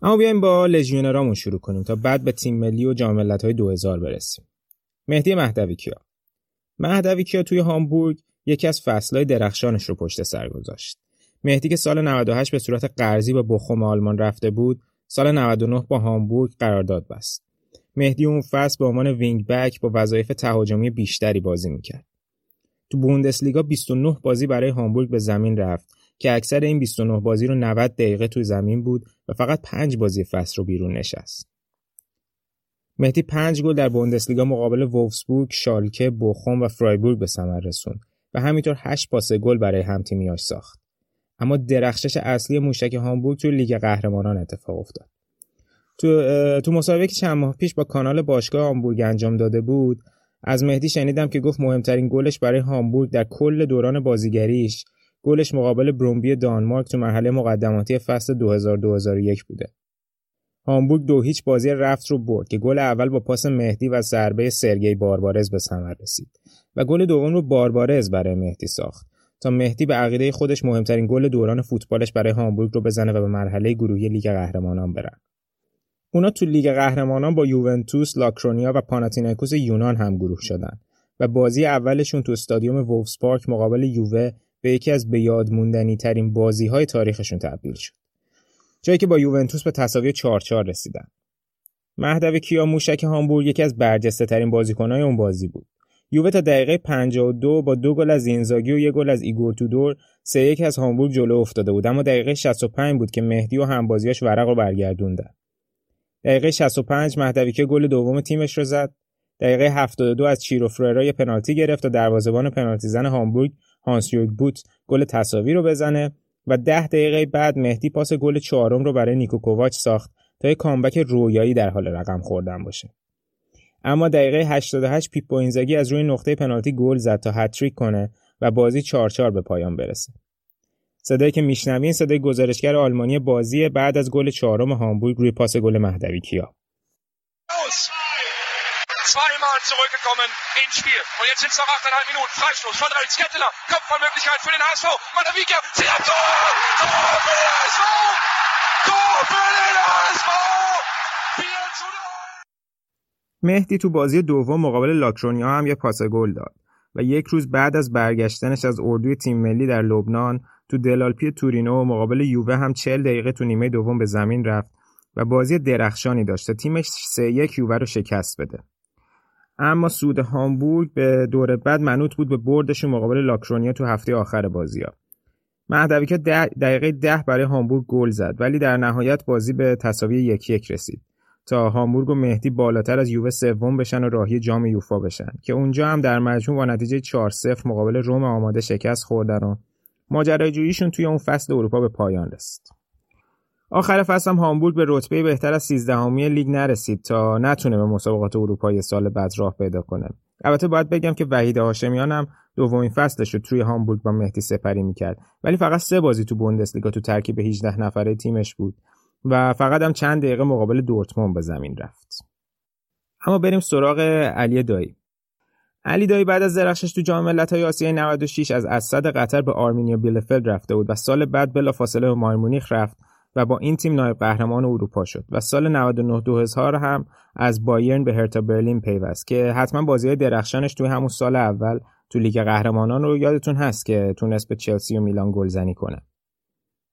اما بیایم با لژیونرامون شروع کنیم تا بعد به تیم ملی و جام ملت‌های 2000 برسیم. مهدی مهدوی کیا مهدوی کیا توی هامبورگ یکی از فصلهای درخشانش رو پشت سر گذاشت. مهدی که سال 98 به صورت قرضی به بخوم آلمان رفته بود، سال 99 با هامبورگ قرارداد بست. مهدی اون فصل به عنوان wing back با وظایف تهاجمی بیشتری بازی می‌کرد. تو بوندسلیگا 29 بازی برای هامبورگ به زمین رفت که اکثر این 29 بازی رو 90 دقیقه توی زمین بود و فقط 5 بازی فصل رو بیرون نشست. مهدی 5 گل در بوندسلیگا مقابل وولفسبورگ، شالکه، بوخوم و فرایبورگ به ثمر رسوند و همینطور 8 پاس گل برای همتیمیاش ساخت. اما درخشش اصلی موشک هامبورگ توی لیگ قهرمانان اتفاق افتاد. تو تو مسابقه چند ماه پیش با کانال باشگاه هامبورگ انجام داده بود از مهدی شنیدم که گفت مهمترین گلش برای هامبورگ در کل دوران بازیگریش گلش مقابل برومبی دانمارک تو مرحله مقدماتی فصل 2000-2001 بوده. هامبورگ دو هیچ بازی رفت رو برد که گل اول با پاس مهدی و ضربه سرگی باربارز به ثمر رسید و گل دوم رو باربارز برای مهدی ساخت تا مهدی به عقیده خودش مهمترین گل دوران فوتبالش برای هامبورگ رو بزنه و به مرحله گروهی لیگ قهرمانان برن. اونا تو لیگ قهرمانان با یوونتوس، لاکرونیا و پاناتینایکوس یونان هم گروه شدن و بازی اولشون تو استادیوم فولکس پارک مقابل یووه به یکی از به یاد موندنی ترین بازی های تاریخشون تبدیل شد. جایی که با یوونتوس به تساوی 4 4 رسیدن. مهدوی کیا موشک هامبورگ یکی از برجسته ترین بازیکنهای اون بازی بود. یووه تا دقیقه 52 با دو گل از اینزاگی و یک گل از ایگور تودور سه یک از هامبورگ جلو افتاده بود اما دقیقه 65 بود که مهدی و همبازیاش ورق رو برگردوندن. دقیقه 65 مهدوی کیا گل دوم تیمش رو زد. دقیقه 72 از چیرو فررا یه پنالتی گرفت و دروازه‌بان پنالتی زن هامبورگ هانس یورگ بوت گل تساوی رو بزنه و ده دقیقه بعد مهدی پاس گل چهارم رو برای نیکو کوواچ ساخت تا یک comeback رویایی در حال رقم خوردن باشه. اما دقیقه 88 پیپو اینزاگی از روی نقطه پنالتی گل زد تا هتریک کنه و بازی 4 4 به پایان برسه. صدایی که میشنوین صدای گزارشگر آلمانی بازی بعد از گل چهارم هامبورگ روی پاس گل مهدوی کیا. Zweimal zurückgekommen ins Spiel. Und jetzt sind es noch 8,5 Minuten. Freistoß von Alex Ketteler. Kopfballmöglichkeit für den HSV. Madavikia. Sie haben Tor! Tor für den HSV! Tor für den HSV! 4 zu 0! مهدی تو بازی دوم مقابل لاکرونیا هم یه پاس گل داد و یک روز بعد از برگشتنش از اردوی تیم ملی در لبنان تو دلالپی تورینو مقابل یووه هم 40 دقیقه تو نیمه دوم به زمین رفت و بازی درخشانی داشت تا تیمش 3 یک یووه رو شکست بده. اما سود هامبورگ به دور بعد منوط بود به بردشون مقابل لاکرونیا تو هفته آخر بازی ها. مهدوی دقیقه ده برای هامبورگ گل زد ولی در نهایت بازی به تساوی یک یک رسید تا هامبورگ و مهدی بالاتر از یووه سوم بشن و راهی جام یوفا بشن که اونجا هم در مجموع با نتیجه 4 0 مقابل روم آماده شکست خوردن و ماجراجوییشون توی اون فصل اروپا به پایان رسید. آخر فصل هم هامبورگ به رتبه بهتر از 13 لیگ نرسید تا نتونه به مسابقات اروپایی سال بعد راه پیدا کنه. البته باید بگم که وحید هاشمیان هم دومین فصلش رو توی هامبورگ با مهدی سپری می‌کرد ولی فقط سه بازی تو بوندسلیگا تو ترکیب 18 نفره تیمش بود و فقط هم چند دقیقه مقابل دورتموند به زمین رفت. اما بریم سراغ علی دایی. علی دایی بعد از درخشش تو جام ملت‌های آسیای 96 از اسد قطر به آرمینیا بیلفلد رفته بود و سال بعد بلافاصله به مایمونیخ رفت و با این تیم نایب قهرمان اروپا شد و سال 99 2000 هم از بایرن به هرتا برلین پیوست که حتما بازی درخشانش توی همون سال اول تو لیگ قهرمانان رو یادتون هست که تونست به چلسی و میلان گلزنی کنه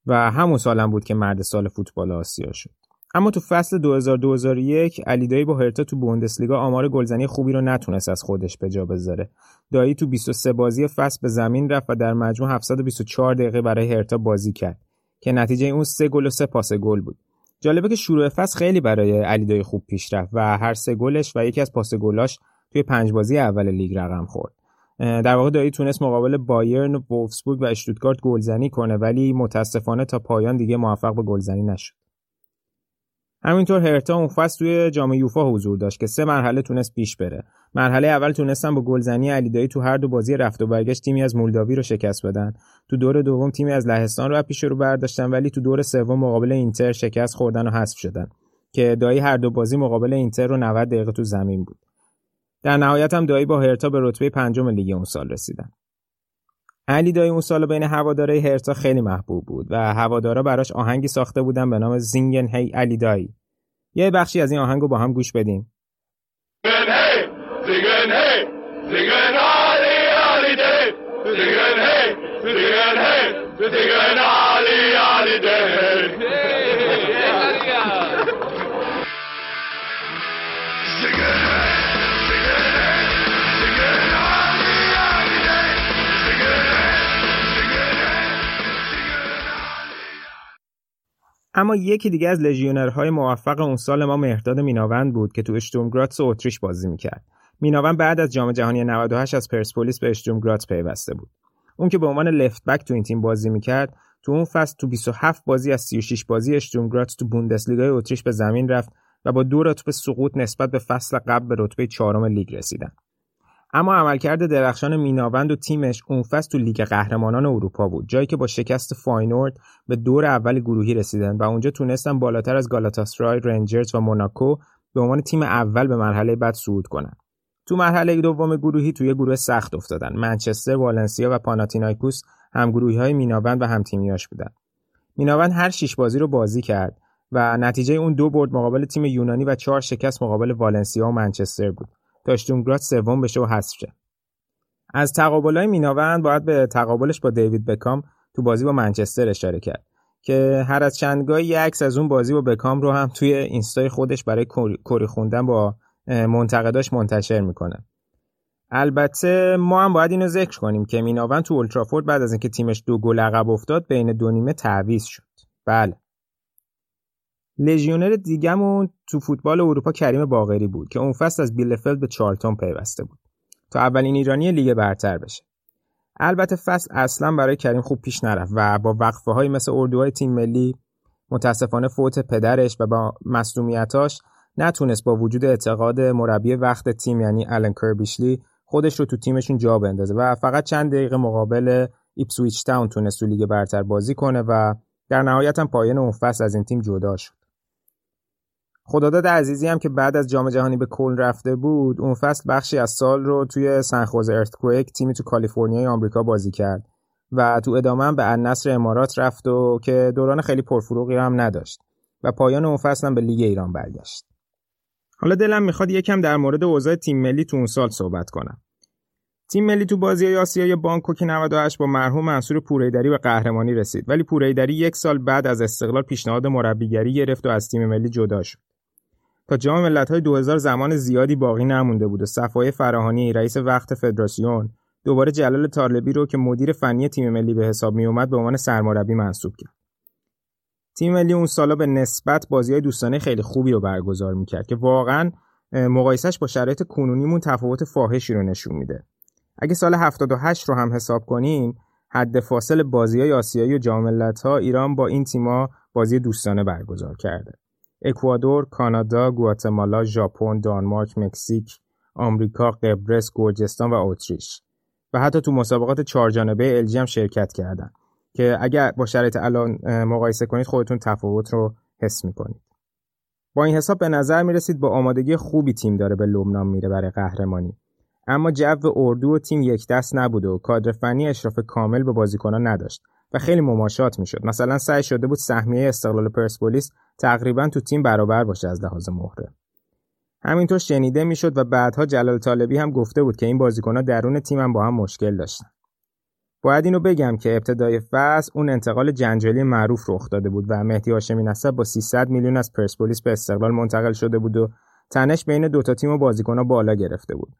و همون سالم بود که مرد سال فوتبال آسیا شد. اما تو فصل 2000-2001 علی دایی با هرتا تو بوندسلیگا آمار گلزنی خوبی رو نتونست از خودش به جا بذاره. دایی تو 23 بازی فصل به زمین رفت و در مجموع 724 دقیقه برای هرتا بازی کرد که نتیجه اون سه گل و سه پاس گل بود. جالبه که شروع فصل خیلی برای علی دایی خوب پیش رفت و هر سه گلش و یکی از پاس گلاش توی پنج بازی اول لیگ رقم خورد. در واقع دایی تونست مقابل بایرن و وولفسبورگ و اشتوتگارت گلزنی کنه ولی متاسفانه تا پایان دیگه موفق به گلزنی نشد. همینطور هرتا اون فصل توی جام یوفا حضور داشت که سه مرحله تونست پیش بره. مرحله اول تونستن با گلزنی علیدایی تو هر دو بازی رفت و برگشت تیمی از مولداوی رو شکست بدن. تو دور دوم تیمی از لهستان رو پیش رو برداشتن ولی تو دور سوم مقابل اینتر شکست خوردن و حذف شدن که دایی هر دو بازی مقابل اینتر رو 90 دقیقه تو زمین بود. در نهایت هم دایی با هرتا به رتبه پنجم لیگ اون سال رسیدن. علی دایی اون سال بین هواداره هرتا خیلی محبوب بود و هوادارا براش آهنگی ساخته بودن به نام زینگن هی علی دایی. یه بخشی از این آهنگ رو با هم گوش بدیم اما یکی دیگه از لژیونرهای موفق اون سال ما مهرداد میناوند بود که تو اشتورم گراتس اتریش بازی می‌کرد. میناوند بعد از جام جهانی 98 از پرسپولیس به اشتورم گراتس پیوسته بود. اون که به عنوان left back تو این تیم بازی می‌کرد، تو اون فصل تو 27 بازی از 36 بازی اشتورم گراتس تو بوندسلیگای اتریش به زمین رفت و با دو رتبه سقوط نسبت به فصل قبل به رتبه چهارم لیگ رسیدن. اما عملکرد درخشان میناوند و تیمش اون فصل تو لیگ قهرمانان اروپا بود جایی که با شکست فاینورد به دور اول گروهی رسیدن و اونجا تونستن بالاتر از گالاتاسرای، رنجرز و موناکو به عنوان تیم اول به مرحله بعد صعود کنن. تو مرحله دوم گروهی توی گروه سخت افتادن. منچستر، والنسیا و پاناتینایکوس هم گروهی های میناوند و هم تیمیاش بودن. میناوند هر شش بازی رو بازی کرد و نتیجه اون دو برد مقابل تیم یونانی و چهار شکست مقابل والنسیا و منچستر بود. تا سوم بشه و حذف شه. از تقابلای میناوند باید به تقابلش با دیوید بکام تو بازی با منچستر اشاره کرد که هر از چندگاه یه عکس از اون بازی با بکام رو هم توی اینستای خودش برای کری خوندن با منتقداش منتشر می‌کنه. البته ما هم باید اینو ذکر کنیم که میناوند تو اولترافورد بعد از اینکه تیمش دو گل عقب افتاد بین دو نیمه تعویض شد. بله. لژیونر دیگه‌مون تو فوتبال اروپا کریم باقری بود که اون فصل از بیلفلد به چارلتون پیوسته بود تا اولین ایرانی لیگ برتر بشه. البته فصل اصلا برای کریم خوب پیش نرفت و با وقفه های مثل اردوهای تیم ملی متاسفانه فوت پدرش و با مصدومیتاش نتونست با وجود اعتقاد مربی وقت تیم یعنی آلن کربیشلی خودش رو تو تیمشون جا بندازه و فقط چند دقیقه مقابل ایپسویچ تاون تونست تو لیگ برتر بازی کنه و در نهایت هم پایان اون فصل از این تیم جدا شد. خداداد عزیزی هم که بعد از جام جهانی به کل رفته بود اون فصل بخشی از سال رو توی سن‌خوزه Earthquakes تیمی تو کالیفرنیای آمریکا بازی کرد و تو ادامه هم به النصر امارات رفت و که دوران خیلی پرفروغی هم نداشت و پایان اون فصل هم به لیگ ایران برگشت. حالا دلم می‌خواد یکم در مورد اوضاع تیم ملی تو اون سال صحبت کنم. تیم ملی تو بازی‌های آسیایی بانکوک 98 با مرحوم منصور پورحیدری به قهرمانی رسید ولی پورحیدری یک سال بعد از استقلال پیشنهاد مربیگری گرفت و از تیم ملی جدا شد. تا جام ملت‌های 2000 زمان زیادی باقی نمونده بود و صفای فراهانی رئیس وقت فدراسیون دوباره جلال تارلبی رو که مدیر فنی تیم ملی به حساب می اومد به عنوان سرمربی منصوب کرد. تیم ملی اون سالا به نسبت بازی‌های دوستانه خیلی خوبی رو برگزار می‌کرد که واقعا مقایسش با شرایط کنونیمون تفاوت فاحشی رو نشون میده. اگه سال 78 رو هم حساب کنیم حد فاصل بازی آسیایی و جام ملت‌ها ایران با این تیما بازی دوستانه برگزار کرده. اکوادور، کانادا، گواتمالا، ژاپن، دانمارک، مکزیک، آمریکا، قبرس، گرجستان و اتریش و حتی تو مسابقات چهارجانبه الژی هم شرکت کردن که اگر با شرایط الان مقایسه کنید خودتون تفاوت رو حس می‌کنید. با این حساب به نظر می‌رسید با آمادگی خوبی تیم داره به لبنان میره برای قهرمانی. اما جو اردو و تیم یک دست نبوده و کادر فنی اشراف کامل به بازیکنان نداشت و خیلی مماشات می‌شد. مثلا سعی شده بود سهمیه استقلال پرسپولیس تقریبا تو تیم برابر باشه از لحاظ مهره. همینطور شنیده می‌شد و بعدها جلال طالبی هم گفته بود که این بازیکنها درون تیمم با هم مشکل داشتن. باید اینو بگم که ابتدای فصل اون انتقال جنجالی معروف رخ داده بود و مهدی هاشمی نسب با 300 میلیون از پرسپولیس به استقلال منتقل شده بود و تنش بین دوتا تیم و بازیکنها بالا گرفته بود.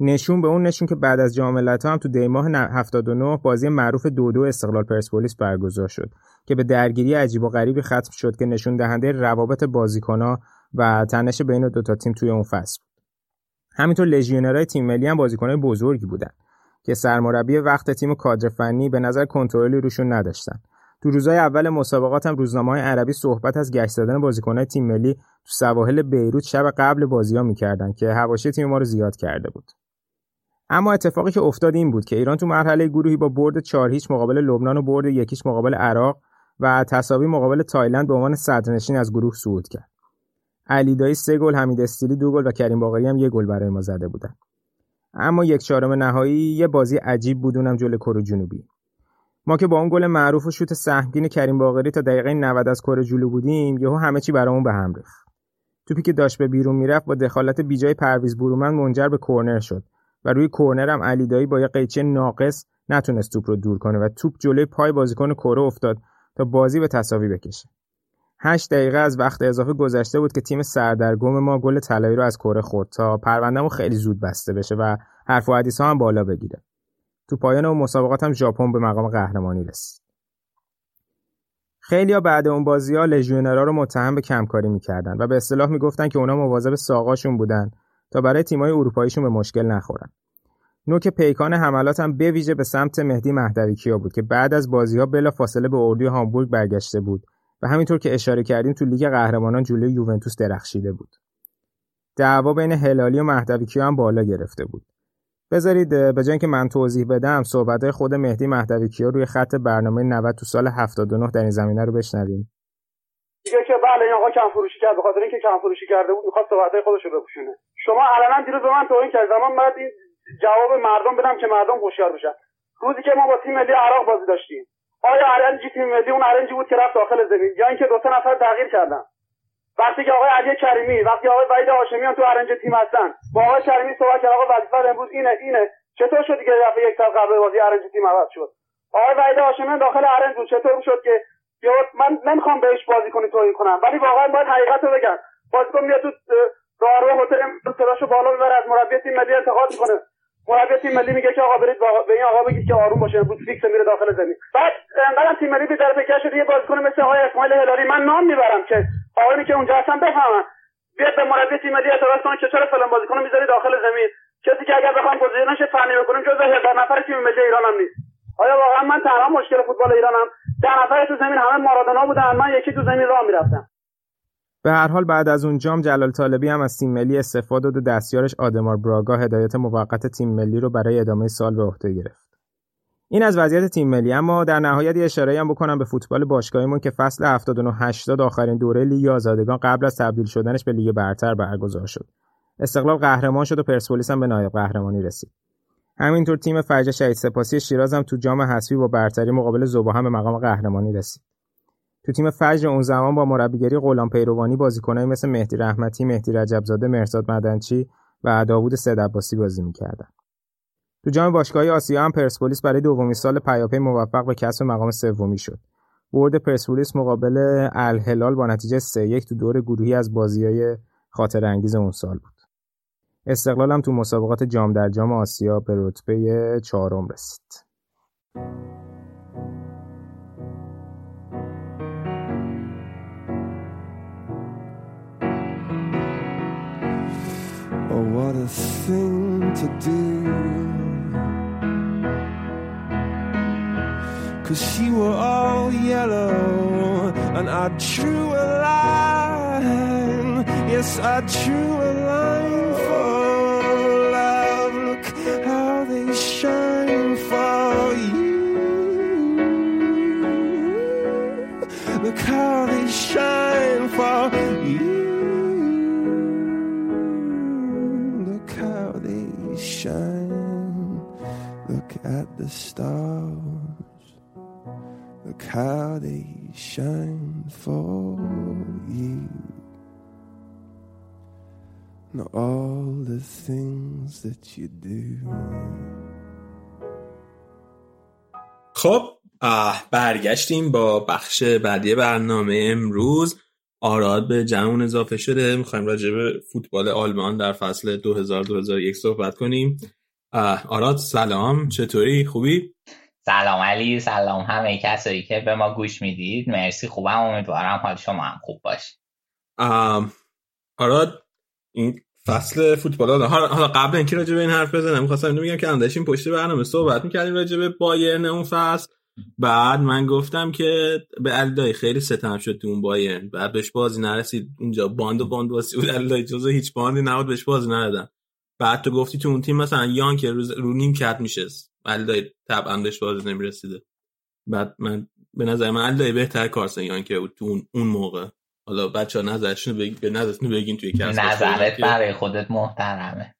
نشون به اون نشون که بعد از جام هم تو دیماه 79 بازی معروف دو دو استقلال پرسپولیس برگزار شد که به درگیری عجیب و غریبی ختم شد که نشون دهنده روابط بازیکنها و تنش بین دو تا تیم توی اون فصل همینطور لژیونرهای تیم ملی هم بازیکنهای بزرگی بودن که سرمربی وقت تیم و کادر فنی به نظر کنترلی روشون نداشتن. تو روزهای اول مسابقات هم روزنامه های عربی صحبت از گشت زدن بازیکنهای تیم ملی تو سواحل بیروت شب قبل بازی ها می‌کردن که حواشی تیم ما رو زیاد کرده بود. اما اتفاقی که افتاد این بود که ایران تو مرحله گروهی با برد 4 هیچ مقابل لبنان و برد یکیش مقابل عراق و تساوی مقابل تایلند به عنوان صدرنشین از گروه صعود کرد. علی دایی سه گل، حمید استیلی دو گل و کریم باقری هم یه گل برای ما زده بودن. اما یک چهارم نهایی یه بازی عجیب بود اونم جلوی کره جنوبی. ما که با اون گل معروف و شوت سهمگین کریم باقری تا دقیقه 90 از کره جلو بودیم یهو همه چی برامون به هم ریخت. توپی که داشت به بیرون می‌رفت با دخالت بیجای پرویز برومند منجر به کرنر شد و روی کرنر هم علی دایی با یه قیچی ناقص نتونست توپ رو دور کنه و توپ جلوی پای بازیکن کره افتاد تا بازی به تساوی بکشه. 8 دقیقه از وقت اضافه گذشته بود که تیم سردرگم ما گل طلایی رو از کره خورد تا پروندهمون خیلی زود بسته بشه و حرف و حدیث ها هم بالا بگیره. تو پایان اون مسابقات هم ژاپن به مقام قهرمانی رسید. خیلیا بعد اون بازی ها رو متهم به کمکاری می‌کردن و به اصطلاح می‌گفتن که اونا مواظب ساقاشون بودن تا برای تیمای اروپاییشون به مشکل نخورن. نوک پیکان حملات هم به ویژه به سمت مهدی مهدوی کیا بود که بعد از بازی ها بلا فاصله به اردوی هامبورگ برگشته بود و همینطور که اشاره کردیم تو لیگ قهرمانان جلوی یوونتوس درخشیده بود. دعوا بین هلالی و مهدوی کیا هم بالا گرفته بود. بذارید به جای که من توضیح بدم صحبت خود مهدی مهدوی کیا روی خط برنامه 90 تو سال 79 در این زمینه رو بشنویم. که بله این آقا کم فروشی کرد به خاطر اینکه کم فروشی کرده بود می‌خواست صحبت خودش رو بپوشونه شما علنا دیروز به من توهین کرد زمان بعد این جواب مردم بدم که مردم هوشیار بشن. روزی که ما با تیم ملی عراق بازی داشتیم. آیا ارنجی تیم ملی اون ارنجی بود که رفت داخل زمین؟ یا اینکه دو سه نفر تغییر کردن. وقتی که آقای علی کریمی وقتی آقای وحید هاشمیان تو ارنج تیم هستن با آقای کریمی صحبت کرد. آقا وظیفه امروز اینه اینه. چطور شد که دفعه یک سال قبل بازی ارنج تیم عوض شد؟ آقای وحید هاشمیان داخل ارنج بود. چطور شد که من نمی‌خوام بهش بازی کنی توهین کنم. ولی واقعا باید حقیقت رو بگم. بازیکن میاد تو راهرو هتل صداشو بالا ببره از مربی تیم ملی انتقاد می‌کنه. مربی تیم ملی میگه که آقا برید به این آقا بگید که آروم باشه بود فیکس میره داخل زمین. بعد انقدر تیم ملی فکر شده یه بازیکن مثل آقای اسماعیل هلالی من نام می‌برم که آقایی که اونجا هستن بفهمن. بیاد به مربی تیم ملی اعتراض کنه که چرا فلان بازیکن می‌ذاری داخل زمین. کسی که اگر بخوام گزینش فنی بکنیم جزو 10 نفر تیم ملی ایران هم نیست. آیا واقعا من تنها مشکل فوتبال ایرانم؟ ده نفر تو زمین همه مارادونا بودن من یکی تو زمین راه می‌رفتم. به هر حال بعد از اون جام جلال طالبی هم از تیم ملی استفاده داد و دستیارش آدمار براگا هدایت موقت تیم ملی رو برای ادامه سال به عهده گرفت. این از وضعیت تیم ملی اما در نهایت یه اشاره هم بکنم به فوتبال باشگاهیمون که فصل 79 80 آخرین دوره لیگ آزادگان قبل از تبدیل شدنش به لیگ برتر برگزار شد. استقلال قهرمان شد و پرسپولیس هم به نایب قهرمانی رسید. همینطور تیم فرج شهید سپاسی شیراز هم تو جام حذفی با برتری مقابل زوبا هم به مقام قهرمانی رسید. تو تیم فجر اون زمان با مربیگری غلام پیروانی بازیکنایی مثل مهدی رحمتی، مهدی رجبزاده، مرزاد مدنچی و داوود سید بازی می‌کردن. تو جام باشگاهی آسیا هم پرسپولیس برای دومین سال پیاپی موفق به کسب مقام سومی شد. برد پرسپولیس مقابل الهلال با نتیجه 3 تو دور گروهی از بازیای خاطر انگیز اون سال بود. استقلال هم تو مسابقات جام در جام آسیا به رتبه چهارم رسید. Oh, what a thing to do. Cause she were all yellow, and I drew a line. Yes, I drew a line for love. Look how they shine for you. Look how they shine for the stars. Look how they shine for you. Not all the things that you do. خب برگشتیم با بخش بعدی برنامه امروز آراد به جمعون اضافه شده می‌خوایم راجع به فوتبال آلمان در فصل 2000-2001 صحبت کنیم آراد سلام چطوری؟ خوبی؟ سلام علی سلام همه کسایی که به ما گوش می‌دید. مرسی خوبم امیدوارم حال شما هم خوب باش آراد این فصل فوتبال حالا قبل اینکه راجع به این حرف بزنم می‌خواستم اینو میگم که انداشیم پشت برنامه صحبت می‌کردیم راجع به بایرن اون فصل. بعد من گفتم که به الدای خیلی ستم شد تو اون بایرن. بعد بهش بازی نرسید. اونجا باند و باند واسی بود. الدای جزو هیچ باندی نبود بهش بازی ندادن بعد تو گفتی تو اون تیم مثلا یان که رو, رو نیم کت میشه الدای طبعا بهش بازی نمی‌رسیده. بعد من به نظر من الدای بهتر کارسن یان که تو اون, اون موقع. حالا بچه ها نظرشون بگ... به نظرتون بگین توی کس. نظرت برای خودت محترمه.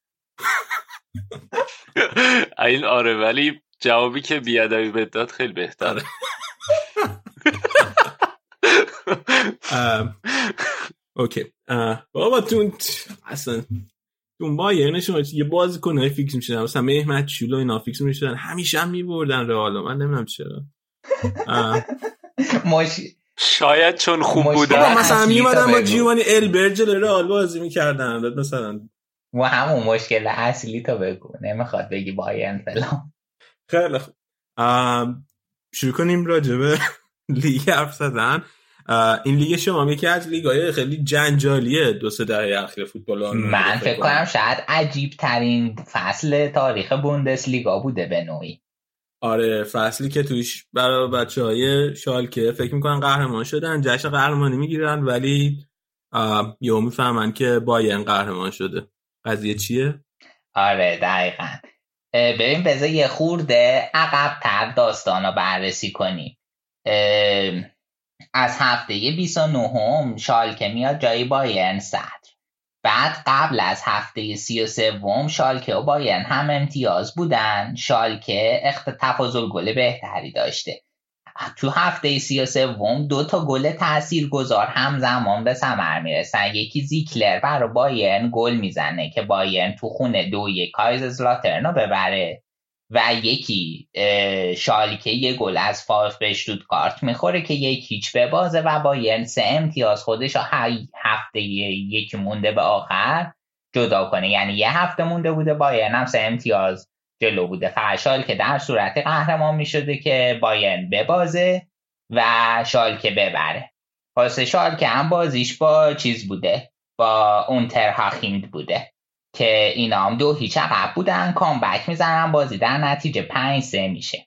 این آره ولی جوابی که بیادبی به داد خیلی بهتره. OK. بابا تو اصلا تو بایرنشون یه بازی کنه فیکس می‌شدن. مثلا مهمت شولو اینا فیکس می‌شدن. همیشه هم میبردن رئال. من نمی‌دونم چرا. شاید چون خوب بودن. مثلا میومدن با جیوانی البر رئال بازی می‌کردن. مثلا و همون مشکل اصلی تو بگو. نمی‌خواد بگی بایرن فلان. خیلی خوب. شروع کنیم راجع به لیگ حرف زدن. این لیگ شما یکی از لیگ های خیلی جنجالیه دو سه دهه اخیر فوتبال من فکر کنم شاید عجیب ترین فصل تاریخ بوندس لیگا بوده به نوعی. آره فصلی که توش برای بچه های شالکه فکر می‌کنن قهرمان شدن جشن قهرمانی می‌گیرن ولی یهو می‌فهمن که باین قهرمان شده. قضیه چیه؟ آره دقیقا. ببین بذار یه خورده عقب تر داستان رو بررسی کنیم. از هفته 29 هم شالکه میاد جای باین صدر. بعد قبل از هفته 33 شالکه و باین هم امتیاز بودن. شالکه اخت تفاضل گل بهتری داشته. تو هفته سی و سوم دو تا گل تأثیر گذار همزمان به ثمر می‌رسن. یکی زیکلر برای بایرن گل می‌زنه که بایرن تو خونه دو یک کایز رو ببره. و یکی شالکه یه گل از به کارت می‌خوره که یک هیچ بازه و بایرن سه امتیاز خودش هفته یکی مونده به آخر جدا کنه. یعنی یه هفته مونده بوده بایرن هم سه امتیاز جلو بوده. فرشال که در صورت قهرمان می شده که باین ببازه و شالکه ببره. پس شالکه هم بازیش با چیز بوده با اون ترهاخیند بوده. که اینا هم دو هیچ عقب بودن کامبک می‌زنن بازی در نتیجه پنج سه میشه.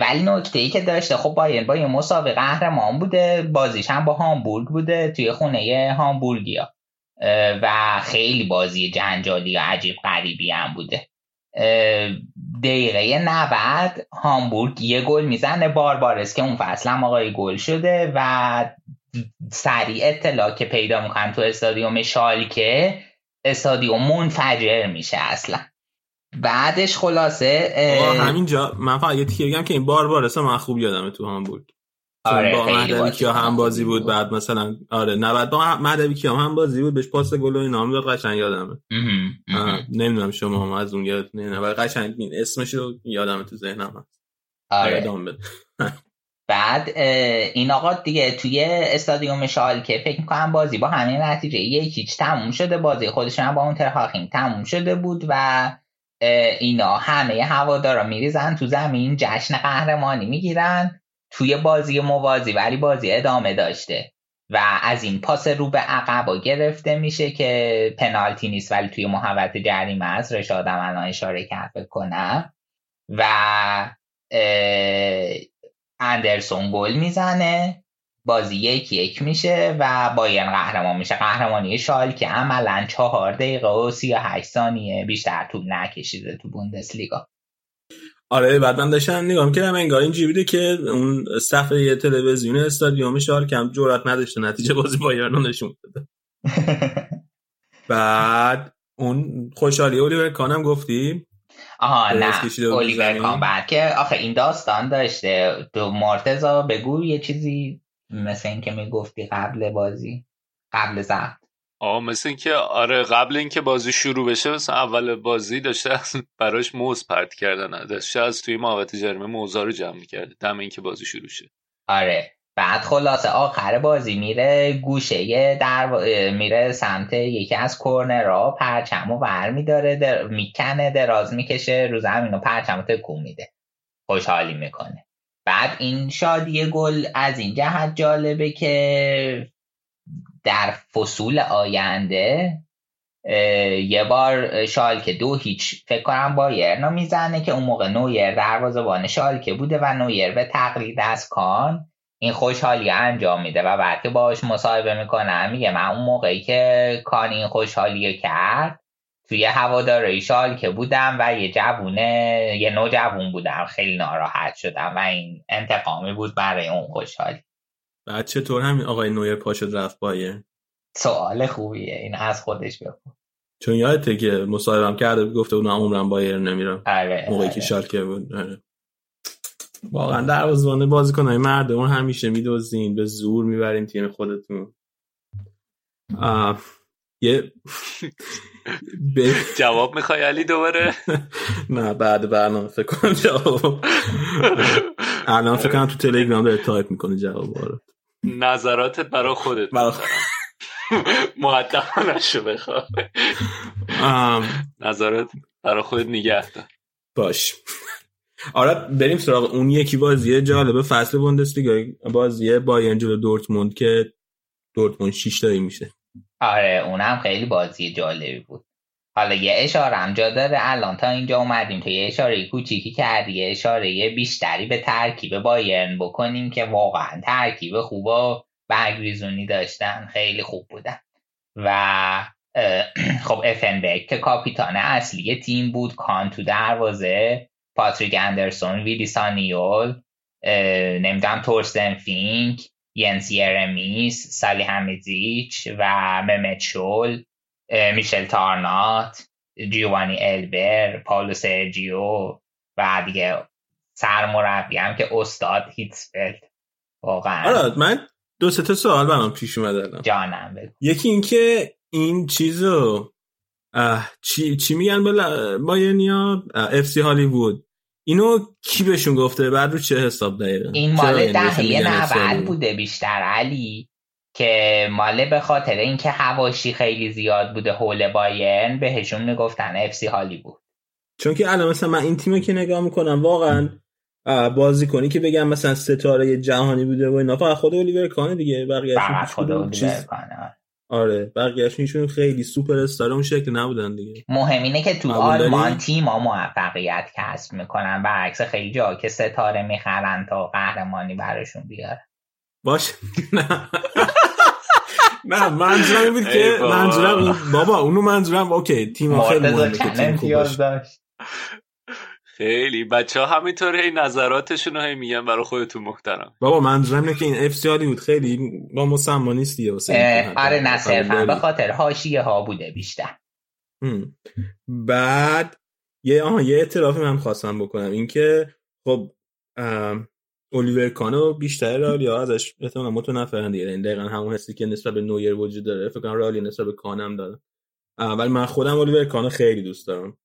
ولی نکته ای که داشته خب باین با یه مسابقه قهرمان بوده بازیش هم با هامبورگ بوده توی خونه هامبورگیا. و خیلی بازی جنجالی و عجیب غریبی هم بوده. دقیقه 90 هامبورگ یه گل می‌زنه باربارس که اون فصل هم آقای گل شده و سریع اطلاع که پیدا می‌کنن تو استادیوم شالکه استادیوم منفجر میشه اصلا. بعدش خلاصه همینجا من فقط یه بگم که این باربارس من خوب یادمه تو هامبورگ. آره با مهدوی کیا هم بازی بود. بعد مثلا آره 90 با مهدوی کیا هم بازی بود بهش پاس گل و اینا هم داد قشنگ یادمه. نمی‌دونم شما هم از اون یاد نه ولی قشنگ این اسمش رو یادمه تو ذهنم هست. آره. بعد این آقا دیگه توی استادیوم شالکه فکر می‌کنم بازی با همین نتیجه یکیچ تموم شده بازی خودشون با اون ترهاخین تموم شده بود و اینا همه هوادارا میریزن تو زمین جشن قهرمانی می‌گیرن توی بازی موازی ولی بازی ادامه داشته و از این پاس رو به عقبا گرفته میشه که پنالتی نیست ولی توی محوط جریمه است. رشاد الان اشاره کرد کنم. و اندرسون گل می‌زنه. بازی یک یک میشه و بایرن قهرمان میشه. قهرمانی شال که عملا چهار دقیقه و سی و هشت ثانیه بیشتر طول نکشیده تو بوندسلیگا. آره بعد من داشتم نگاه می‌کردم انگار این بوده که اون صفحه تلویزیون استادیوم شال کم جرات نداشته نتیجه بازی بایرن رو نشون داده بعد اون خوشحالی اولیور کانم گفتی آها نه اولیور کان بعد که آخه این داستان داشته. تو مرتزا بگو یه چیزی مثل این که می‌گفتی قبل بازی قبل زخم آه مثل اینکه آره قبل اینکه بازی شروع بشه مثلا اول بازی داشته براش موز پرت کردن. داشته از توی محوطه جریمه موزا رو جمع می‌کرده. دم اینکه بازی شروع شه. آره. بعد خلاصه آخر بازی میره گوشه در میره سمت یکی از کورنرها پرچم و ور میداره در... می‌کنه دراز می‌کشه رو زمین و پرچم تکون میده. خوشحالی می‌کنه. بعد این شادی گل از این جهت جالبه که در فصول آینده یه بار شالکه دو هیچ فکر کنم با یرنا می‌زنه که اون موقع نویر دروازه‌بان شالکه بوده و نویر به تقلید از کان این خوشحالی انجام میده و بعد که باش مصاحبه می‌کنم میگه من اون موقعی که کان این خوشحالی کرد توی هواداره شال که بودم و یه جوونه یه نو جوون بودم. خیلی ناراحت شدم و این انتقامی بود برای اون خوشحالی بعد چطور همین آقای نویر پاشد رفت بایر سوال خوبیه. این از خودش بپرس. چون یادته که مصاحبم کرده گفته اون عمرم بایر نمیرم. آره موقعی که شالکه بود آره. واقعا دروازه‌بان بازیکن‌های مردم همیشه میدوزین به زور می‌برین تیم خودتون. یه جواب می‌خوای علی دوباره؟ نه بعد برنامه فکر کنم جواب. الان فکر کنم تو تلگرام داره تایپ می‌کنه جواب رو. نظراتت برای خودت. مقدمه نشو بخواه نظرات برای خودت نگه باش. آره بریم سراغ اون یکی بازیه جالبه فصل بوندسلیگا بازیه بایرن جلو دورتموند که دورتموند 6 تایی میشه. آره اونم خیلی بازی جالبی بود. حالا یه اشاره هم جا داره الان تا اینجا اومدیم تو یه اشاره کوچیکی کردی یه اشاره بیشتری به ترکیب بایرن بکنیم که واقعا ترکیب خوب و برگریزونی داشتن خیلی خوب بودن. و خب افنبرگ که کاپیتان اصلی تیم بود کان تو دروازه. پاتریک اندرسون ویلی سانیول نمی‌دونم تورستن فینک ینس یرمیس صالح حمیدزیچ و مهمت شول میشائل تارنات جیوانی البر پاولو سرجیو و دیگه سرمربی هم که استاد هیتسفلد. واقعا. آره من دو سه تا سوال برام پیش اومده جانم بگو. یکی اینکه این چیزو چی چی میگن؟ بایرنیا FC Hollywood. اینو کی بهشون گفته؟ بعد رو چه حساب دقیقا؟ این مال دهه 90 بوده بیشتر علی که مال به خاطر اینکه حواشی خیلی زیاد بوده حول بایرن بهشون می‌گفتن FC Hollywood چون که الان مثلا من این تیمو که نگاه می‌کنم واقعا بازی کنی که بگم مثلا ستاره جهانی بوده و اینا فقط خود الیور کانه دیگه بقیه فقط خود الیور کانه آره بقیهشون خیلی سوپر استار اون شکل نبودن دیگه. مهم اینه که تو آلمان تیم ها موفقیت کسب می‌کنن برعکس خیلی جا که ستاره می‌خرن تا قهرمانی براشون بیاره. باش نه. نه منظورم بود که منظورم بابا اونو منظورم OK تیم خیلی مهمه که تیم داشت. خیلی. بچه ها همینطور هی نظراتشون رو هی میگن برای خودتون محترم. بابا منظورم اینه که این FC بود. خیلی با مسما نیست دیگه آره نه صرفا به خاطر حاشیه ها بوده بیشتر. بعد یه آها یه اعترافی من خواستم بکنم. اینکه خب الیور کانو بیشتر رئالیا ازش احتمالاً متنفرن دیگه. این دقیقا همون حسی که نسبت به نویر وجود داره. فکر کنم رئالی نسبت به کانم داره. ولی من خودم الیور کانو خیلی دوست دارم.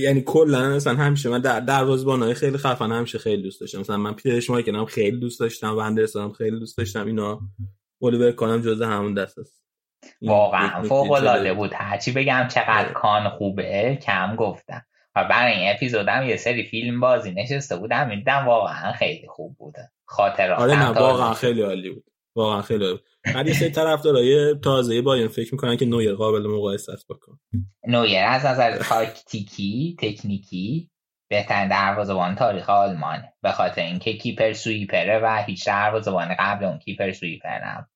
یعنی کلا مثلا همیشه من در دروازه‌بانای خیلی خفن همیشه خیلی دوست داشتم. مثلا من پیتر شما که خیلی دوست داشتم و اندرسون خیلی دوست داشتم اینا الیور کانم جزء همون دست است. واقعا فوق العاده بود. هرچی بگم چقدر کان خوبه کم گفتم. و برای این اپیزودم یه سری فیلم بازی نشسته بودم میدم واقعا خیلی خوب بوده. خاطرات آره نه واقعا خیلی عالی بود. واقعا خیلی عالی بعد یه سری طرفدارای تازه با این فکر می‌کنن که نویر قابل مقایسه است بکن نویر از نظر تاکتیکی تکنیکی بهترین دروازه‌بان تاریخ آلمانه. به خاطر اینکه keeper sweeper ه و هیچ دروازه‌بان قبل اون keeper sweeper نبود.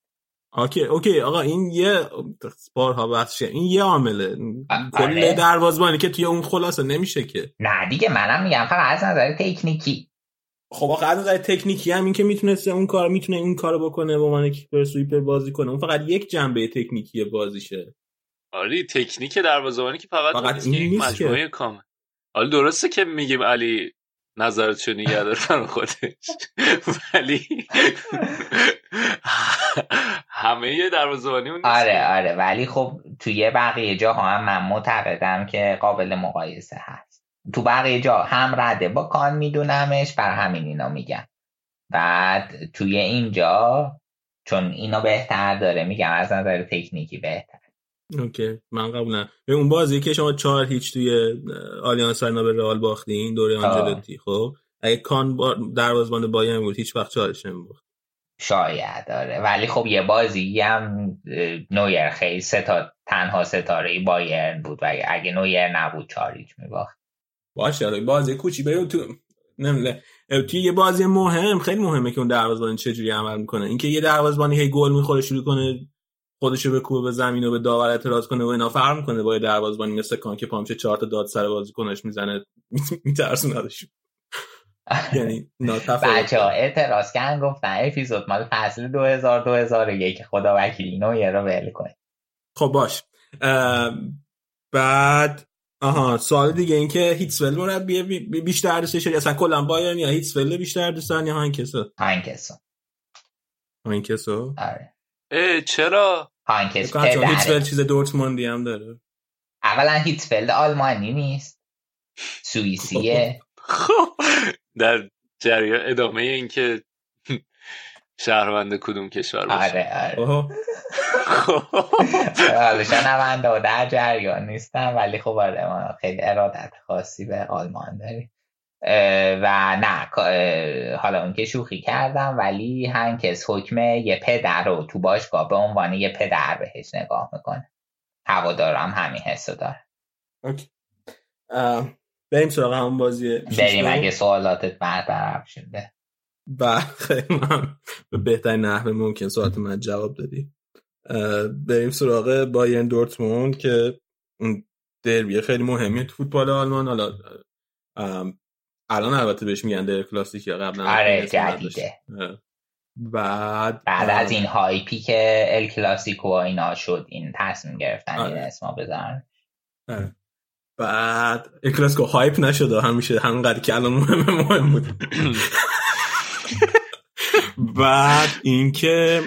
OK OK آقا این یه بارها بحث این یه عامله. کل دروازه‌بانی که توی اون خلاصه نمیشه که. نه دیگه منم میگم فقط از نظر تکنیکی. خب. آقا از نظر تکنیکی هم این که می‌تونسته اون کار می‌تونه این کارو بکنه به عنوان کیپر سویپر بازی کنه اون فقط یک جنبه تکنیکی بازیشه. آره تکنیک دروازه‌بانی که فقط, فقط این نیست مجموعه کامل. حالا درسته که میگیم علی نظرتشو نگه داره خودش ولی همه دروازه‌بانی اون آره آره. ولی خب توی بقیه جاها هم من معتقدم که قابل مقایسه هست. تو بقیه جا هم رده با کان میدونمش برا همین اینا میگن. بعد توی اینجا چون اینو بهتر داره میگم از نظر تکنیکی بهتر. OK من قبولم. به اون بازی که شما چهار هیچ توی آلیانس آرنا به رئال باختین دوره آنجلوتی خب؟ اگه کان دروازه‌بان بایرن بود هیچ وقت چهارش نمی‌برد. شاید داره ولی خب یه بازی هم نویر خیلی ستا تنها ستاره بایرن بود و اگه نویر نبود چهار هیچ میباخت. باشه بازی کوچی به تو نمیده توی یه بازی مهم خیلی مهمه که اون دروازه‌بان چجوری عمل می‌کنه. اینکه یه دروازه‌بانی هی گل می‌خوره شروع کنه خودشو به کوبه به زمین و به داور اعتراض کنه و اینا فرق می‌کنه با یه دروازه‌بانی مثل کان که پامچه چهار تا داد سر بازیکنش می‌زنه میترسونادش یعنی بچه ها اعتراض کردن گفتن اپیزود مال فصل 2000 2001 خدا وکیلی نو یه رو ول کنید. خب باش. بعد آها سوال دیگه این که هیتسول مربی بیشتر دوست داری؟ اصلا کلا بایرن یا هیتسول بیشتر دوست داری یا هانکسو؟ هانکسو. هانکسو؟ آره. اه چرا؟ هانکس هیتسفلد چیز دورتموندی هم داره. اولا هیتسفلد آلمانی نیست. سوئیسیه. خب. در جریان ادامه این که شهروند کدوم کشور باشه؟ آره آره. حالا شنونده و در جریان نیستم ولی خب آره ما خیلی ارادت خاصی به آلمان داریم. و نه حالا اون که شوخی کردم ولی هنکس حکم یه پدر رو تو باشگاه به عنوان یه پدر بهش نگاه می‌کنه. هوادارم همین حسو داره. بریم سراغ همون بازی بریم اگه سوالاتت برطرف شده. خیلی من به بهترین نحوه ممکن سوالات من جواب دادی. بریم سراغ بایرن دورتموند که اون دربیه خیلی مهمیه تو فوتبال آلمان. حالا الان البته بهش میگن در کلاسیک یا قبلا آره جدیده. بعد بعد از این هایپی که ال کلاسیکو اینا شد این تصمیم گرفتن آره. این اسما بزنن آره. بعد ال کلاسیکو هایپ نشده همیشه همونقدر که الان مهم مهم بود. بعد اینکه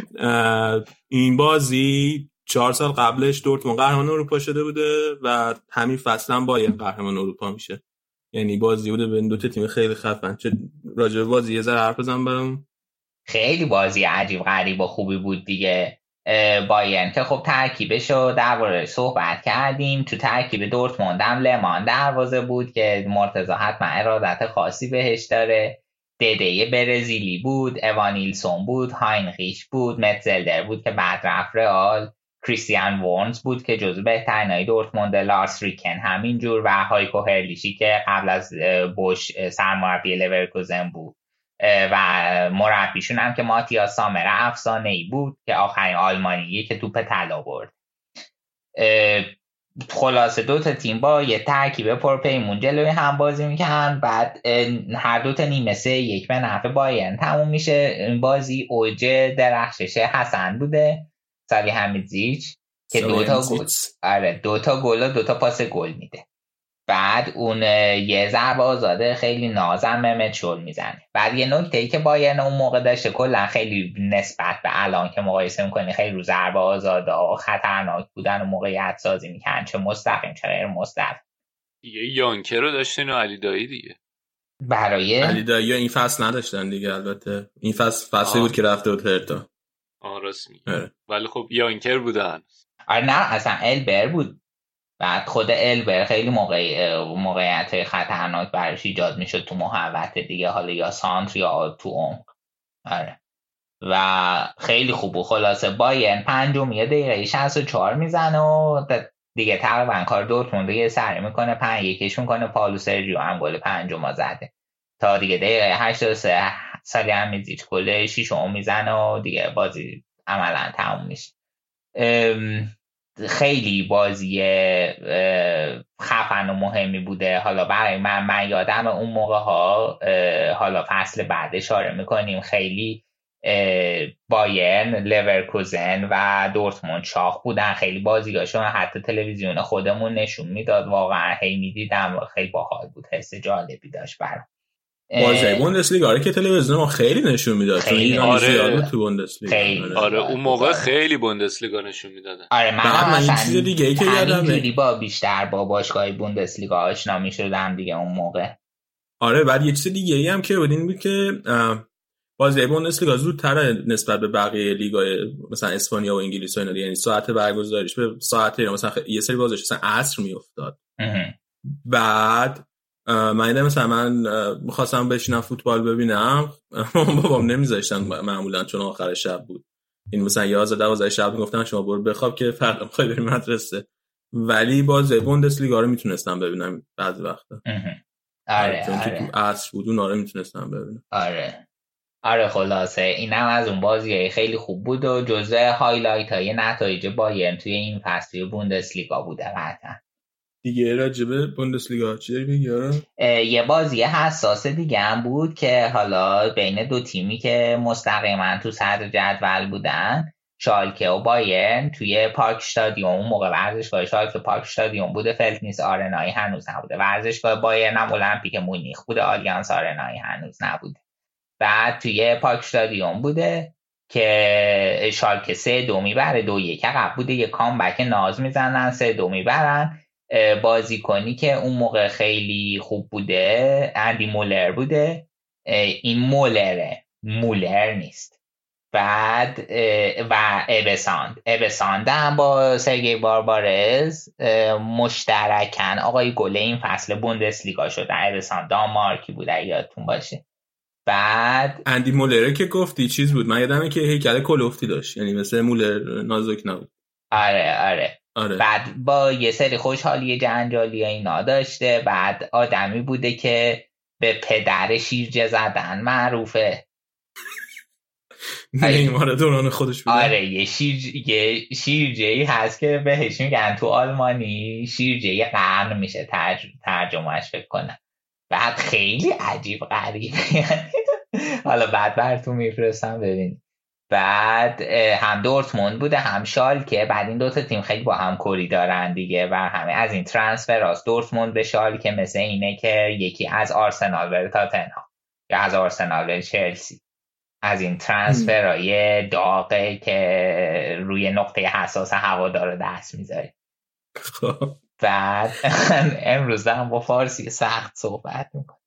این بازی چهار سال قبلش دورتموند قهرمان اروپا شده بوده و همین فصل هم باید قهرمان اروپا میشه. یعنی بازی بوده به دو تیم خیلی خفن. چه راجع بازی یه ذره حرف بزنم برام. خیلی بازی عجیب غریب و خوبی بود دیگه. بایرن که خب ترکیبش رو درباره صحبت کردیم. تو ترکیب دورتموند هم لمان دروازه بود که مرتضی حتما ارادت خاصی بهش داره. دده برزیلی بود اوانیلسون بود هاینریش بود متزلدر بود که بعد رفت رئال کریستیان وونز بود که جزو بهترینای دورتموند لارس ریکن همینجور و هایکو هرلیشی که قبل از بوش سرمربی لورکوزن بود. و مربیشون هم که ماتیاس سامر افسانه ای بود که آخرین آلمانیه که توپ طلا برد. خلاصه دو تا تیم با یه ترکیب پرپیمون جلوی هم بازی می‌کنن. بعد هر دو تا نیمه سه یک به نفع بایرن تموم میشه. این بازی اوج درخشش حسن بوده سالی حمیدزیچ که دو تا گل آره دو تا گل و دو تا پاس گل میده. بعد اون یه ضربه آزاده خیلی نازم شل می‌زنه. بعد یه نکته ای که بایرن اون موقع داشته کلا خیلی نسبت به الان که مقایسه می‌کنی خیلی رو ضربه آزاده و خطرناک بودن و موقعیت سازی می‌کنن چه مستقیم چه غیر مستقیم. یه یانکه رو داشتین و علی دایی دیگه. برای علی دایی این فصل نداشتن دیگه البته. این فصل فصلی بود که رفته بود هرتا. آه راست ولی خب یانکر بودن آره نه اصلا البر بود. بعد خود البر خیلی موقع موقعیت خطرناک براش ایجاد می‌شد تو محوت دیگه حالا یا سانتر یا تو عمق. آره. و خیلی خوب و خلاصه باین پنجم یه دقیقه 64 می‌زنه و دیگه تقریبا کار دورتموند یه سری می‌کنه پنج یکیش می‌کنه پالو سرجیو هم گل پنجم زده. تا دیگه دقیقه 83 سالی هم میزیچ گل شیشم می‌زنه و دیگه بازی عملا تموم میشه. خیلی بازی خفن و مهمی بوده. حالا برای من من یادم اون موقع ها حالا فصل بعد اشاره می‌کنیم. خیلی بایرن لورکوزن و دورتموند شاخ بودن. خیلی بازیگاشون حتی تلویزیون خودمون نشون می‌داد. واقعا هی می‌دیدم. خیلی باحال بود. حس جالبی داشت برام. بازی بوندسلیگا آره که تلویزیون ما خیلی نشون می‌داد چون ایران آره. زیاد تو بوندسلیگا خیلی. آره. آره اون موقع خیلی بوندسلیگا نشون می‌دادن آره من من این چیز دیگه ای که یادمه با بیشتر با باشگاه بوندسلیگا آشنا می‌شدم دیگه اون موقع آره بعد یه چیز دیگه ای هم که بود این بود که بازی بوندسلیگا زودتر نسبت به بقیه لیگای مثلا اسپانیا و انگلیس و اینا یعنی ساعت برگزاریش به ساعت مثلا یه سری بازیش مثلا عصر میافتاد بعد من مثلا من می‌خواستم بشینم فوتبال ببینم. بابام نمیذاشتن معمولا چون آخر شب بود. این مثلا 11 12 شب می‌گفتن شما برو بخواب که فردا می‌خوای بری مدرسه. ولی باز بوندسلیگا رو می‌تونستم ببینم بعضی وقتا. آره چون آره. تو عصر بود اون آره می‌تونستم ببینم. آره. آره خلاصه. اینم از اون بازی خیلی خوب بود و جزء highlight های نتایج بایرن توی این فصل بوندسلیگا بوده قطعا. دیگه راجع به بوندسلیگا چی بگی آره؟ یه بازی حساس دیگه هم بود که حالا بین دو تیمی که مستقیما تو صدر جدول بودن شالکه و بایرن توی پارک استادیوم اون موقع ورزشگاه شالکه پارک استادیوم بوده فلتینس آرنایی هنوز نبوده. ورزشگاه بایرن هم المپیک مونیخ بوده آلیانس آرنایی هنوز نبوده. بعد توی پارک استادیوم بوده که شالکه سه دو می‌بره دو یک عقب بوده یه comeback ناز می‌زنن سه دو می‌برن. بازیکنی که اون موقع خیلی خوب بوده اندی مولر بوده. این مولره. مولر نیست. بعد و ابساند. ابساند هم با سرگی باربارز مشترکن. آقای گله این فصل بوندسلیگا شده ابساند دانمارکی بوده یادتون باشه. بعد اندی مولره که گفتی چیز بود؟ من یادمه که هیکل کلوفتی داشت. یعنی مثل مولر نازک نبود. آره آره. آره. بعد با یه سری خوشحالی جنجالی اینا داشته. بعد آدمی بوده که به پدر شیرجه زدن. معروفه. نیمار دوران خودش بوده. آره یه شیر یه شیرجه هست که بهش میگن تو آلمانی شیرجه قرن میشه ترج... ترجمهش فکر کنم. بعد خیلی عجیب غریبه. حالا بعد براتون میفرستم ببین بعد هم دورتموند بوده هم شالکه بعد این دوتا تیم خیلی با هم کری دارن دیگه و همه از این ترانسفر از دورتموند به شالکه مثل اینه که یکی از آرسنال بره تاتنهام یا از آرسنال بره چلسی. از این ترانسفرهای داغه که روی نقطه حساس هوادار دست می‌ذاره. خب. بعد امروز هم با فارسی سخت صحبت می‌کنه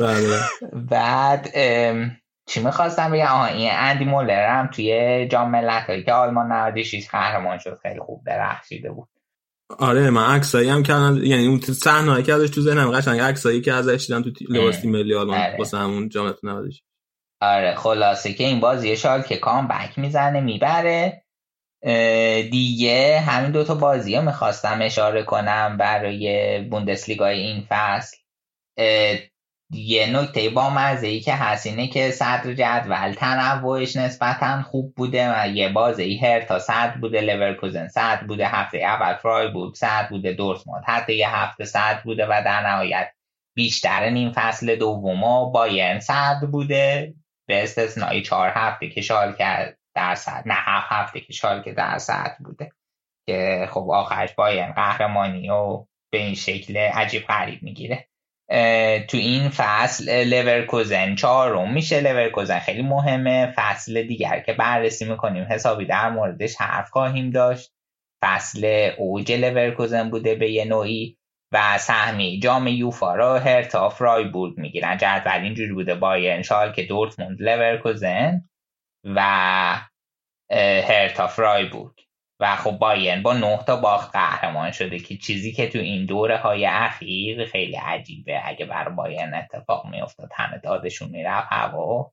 بله. بعد چی می‌خواستم بگم؟ آها این اندی مولر هم توی جام ملت که آلمان 96 قهرمان شد خیلی خوب درخشیده بود. آره من عکسایی هم کردن یعنی اون صحنه‌ای که ازش تو ذهنم قشنگ عکسایی که ازش دیدم تو لباس تیم ملی آلمان آره. واسه همون جام 96 آره خلاصه که این بازی شال که کام بک می‌زنه می‌بره. دیگه همین دوتا بازی ها می‌خواستم اشاره کنم برای بوندسلیگای این فصل. یه نکته با مزه ای که هست اینه که صدر جدول تنوعش نسبتا خوب بوده و یه بازی هرتا صد بوده لورکوزن صد بوده هفته اول فرایبورگ صد بوده دورتموند حتی یه هفته صد بوده و در نهایت بیشتر نیم فصل دوم بایرن صد بوده. به استثنای چهار هفته که شالکه در صد نه هفت هفته که شالکه در صد بوده که خب آخرش بایرن قهرمانی و به این شکل عجیب غریب می‌گیره. تو این فصل لورکوزن چهارم میشه لورکوزن خیلی مهمه. فصل دیگه که بررسی می‌کنیم. حسابی در موردش حرف خواهیم داشت. فصل اوج لورکوزن بوده به یه نوعی. و سهمیه جام یوفا را هرتا فرایبورگ می‌گیرن. جدول اینجوری بوده. بایرن شالکه دورتموند لورکوزن و هرتا فرایبورگ و خب بایرن با نه تا باخت قهرمان شده که چیزی که تو این دوره های اخیر خیلی عجیبه. اگه برا بایرن اتفاق میافتاد همه دادشون می‌رفت هوا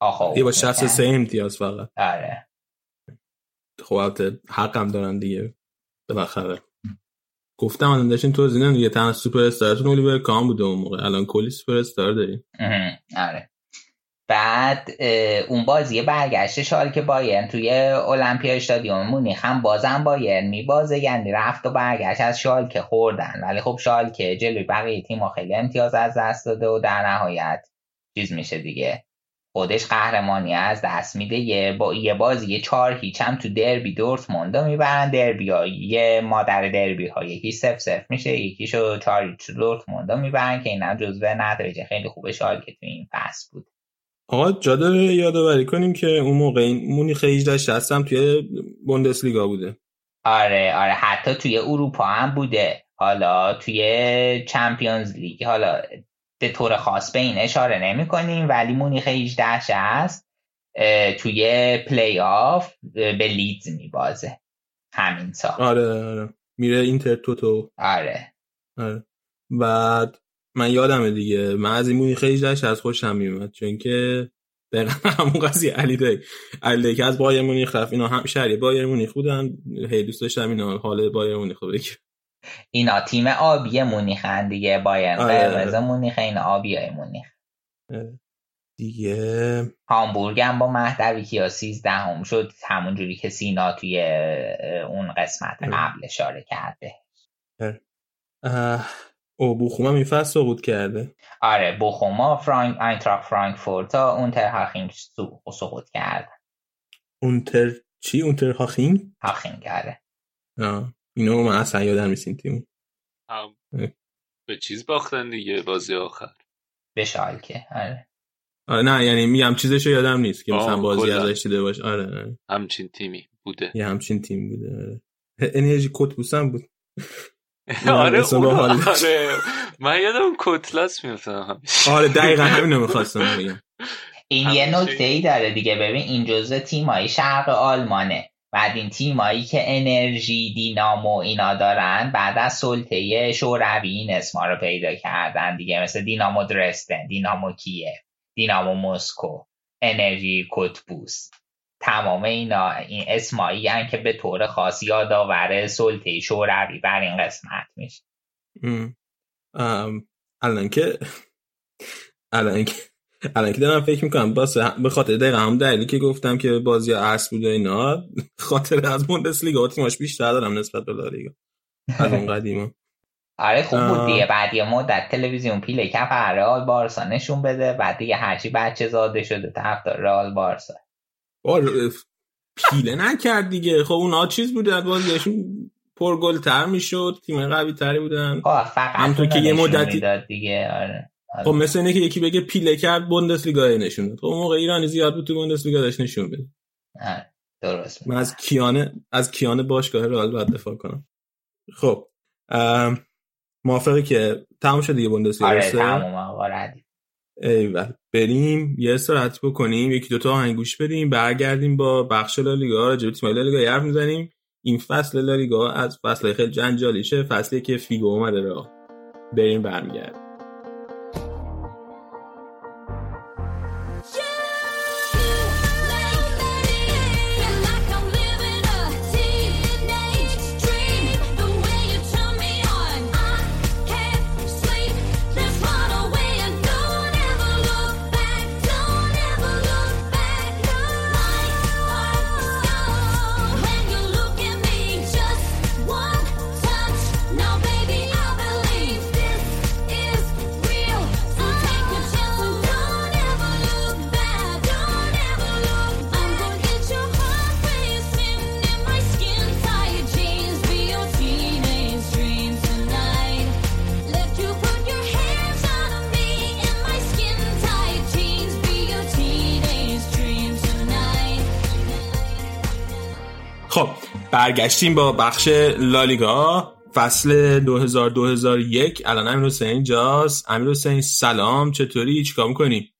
آخه یه با 63 امتیاز فقط. آره. خب البته حقم دارن دیگه. بالاخره. گفتم الان داشتین توضیح نمی‌دید یه تنها سوپر استارتون اولیور کان بوده اون موقع. الان کلی سوپر استار داریم آره. بعد اون بازی برگشت شالکه بایرن توی المپیا استادیوم مونیخ هم بازم بایرن میبازه یعنی رفت و برگشت از شالکه خوردن. ولی خب شالکه جلوی بقیه تیم‌ها خیلی امتیاز از دست داده و در نهایت چیز میشه دیگه. خودش قهرمانی از دست میده. یه, با... یه بازی یه چهار هیچ هم تو دربی دورتموند می‌برن. دربی ها یه مادر دربی ها یکی سف سف میشه. یکیشو چهار هیچ دورتموند می‌برن که اینم جزو نتایج خیلی خوب شالکه تو این فصل بود. آقا جا داره یادآوری کنیم که اون موقع این مونیخ 18 60 هم توی بوندسلیگا بوده. آره آره حتی توی اروپا هم بوده. حالا توی چمپیونز لیگ حالا به طور خاص به این اشاره نمی کنیم ولی مونیخ 18 60 توی پلی آف به لیدز میبازه همین سال. آره آره. میره اینتر توتو. آره. آره. بعد من یادمه دیگه. من از این مونیخ 18 از خوشم میومد. چون که دقیقا همون قضیه علی دی علی دی که از بایر مونیخ رفت. اینا هم شهری بایر مونیخ بودن. هی دوست داشتم اینا حال بایر مونیخ رو بگیر اینا تیم آبی مونیخ دیگه. بایر قرمز مونیخ این آبی های مونیخ دیگه. هامبورگ هم با مهدوی کیا 13 هم شد. همون جوری که سینا توی اون قسمت قبل اشاره کرده. او بوخوم هم این فصل سقوط کرده. آره بوخوم با فرانک آینتراخت فرانکفورت با اونتر هاخینگ سقوط کرده اونتر چی؟ اونتر هاخینگ؟ هاخینگ کرده آه. اینو من اصلا یادم نیست این تیم به چیز باختن دیگه بازی آخر. به شالکه آره. آره نه یعنی میگم چیزشو یادم نیست که مثلا بازی ازش دیده باشم آره, آره. همچین تیمی بوده. یه همچین تیم بوده آره. انرژی کتبوس بود. آره آره. من یادم کتلاس میفتم آره دقیقا همینو می‌خواستم بگم. این یه نکته ای داره دیگه. ببین این جزء تیمایی شرق آلمانه. بعد این تیمایی که انرژی دینامو اینا دارن بعد از سلطه شوروی این اسما رو پیدا کردن دیگه. مثل دینامو درستن دینامو کیه دینامو مسکو انرژی کتبوس. تمام اینا این اسمایی هن که به طور خاص یادآور سلطه شوروی. بر این قسمت میشه. الان که الان که الان که دارم فکر می‌کنم باسه به خاطر دقیقا هم دلیلی که گفتم که بازی عرص بوده اینا خاطر از بوندسلیگا تیماش بیشتر دارم نسبت به لالیگا. از اون قدیما. آره خوب بود دیگه. بعد یه مدت تلویزیون پیله کف رئال بارسا نشون بده. بعد دیگه هرچی بچه زاده شده طرفدار رئال بارسا. پیله نکرد دیگه. خب اونا چیز بوده بازیشون پرگل تر می‌شد تیم قوی تری بودن همونطور که یه مدتی دیگه آره. خب مثل اینه که یکی بگه پیله کرد بوندسلیگا نشون داد. خب موقع ایرانی زیاد بود تو بوندسلیگا داشت نشون بده. درست من از کیانه از کیانه باشگاه رئال باید دفاع کنم. خب موافقی که تمام شد دیگه بوندسلیگا. آره تمام آقا ایول. بریم یه استراحت بکنیم یکی دوتا آهنگ گوش بدیم برگردیم با بخش لالیگا راجع به تیم‌های لالیگا حرف می‌زنیم. این فصل لالیگا از فصل خیلی جنجالیشه فصلی که فیگو اومده راه بریم برمیگردیم. برگشتیم با بخش لالیگا. فصل 2000-2001 الان امیر حسین جاست. امیر حسین سلام. چطوری؟ چیکار می‌کنی؟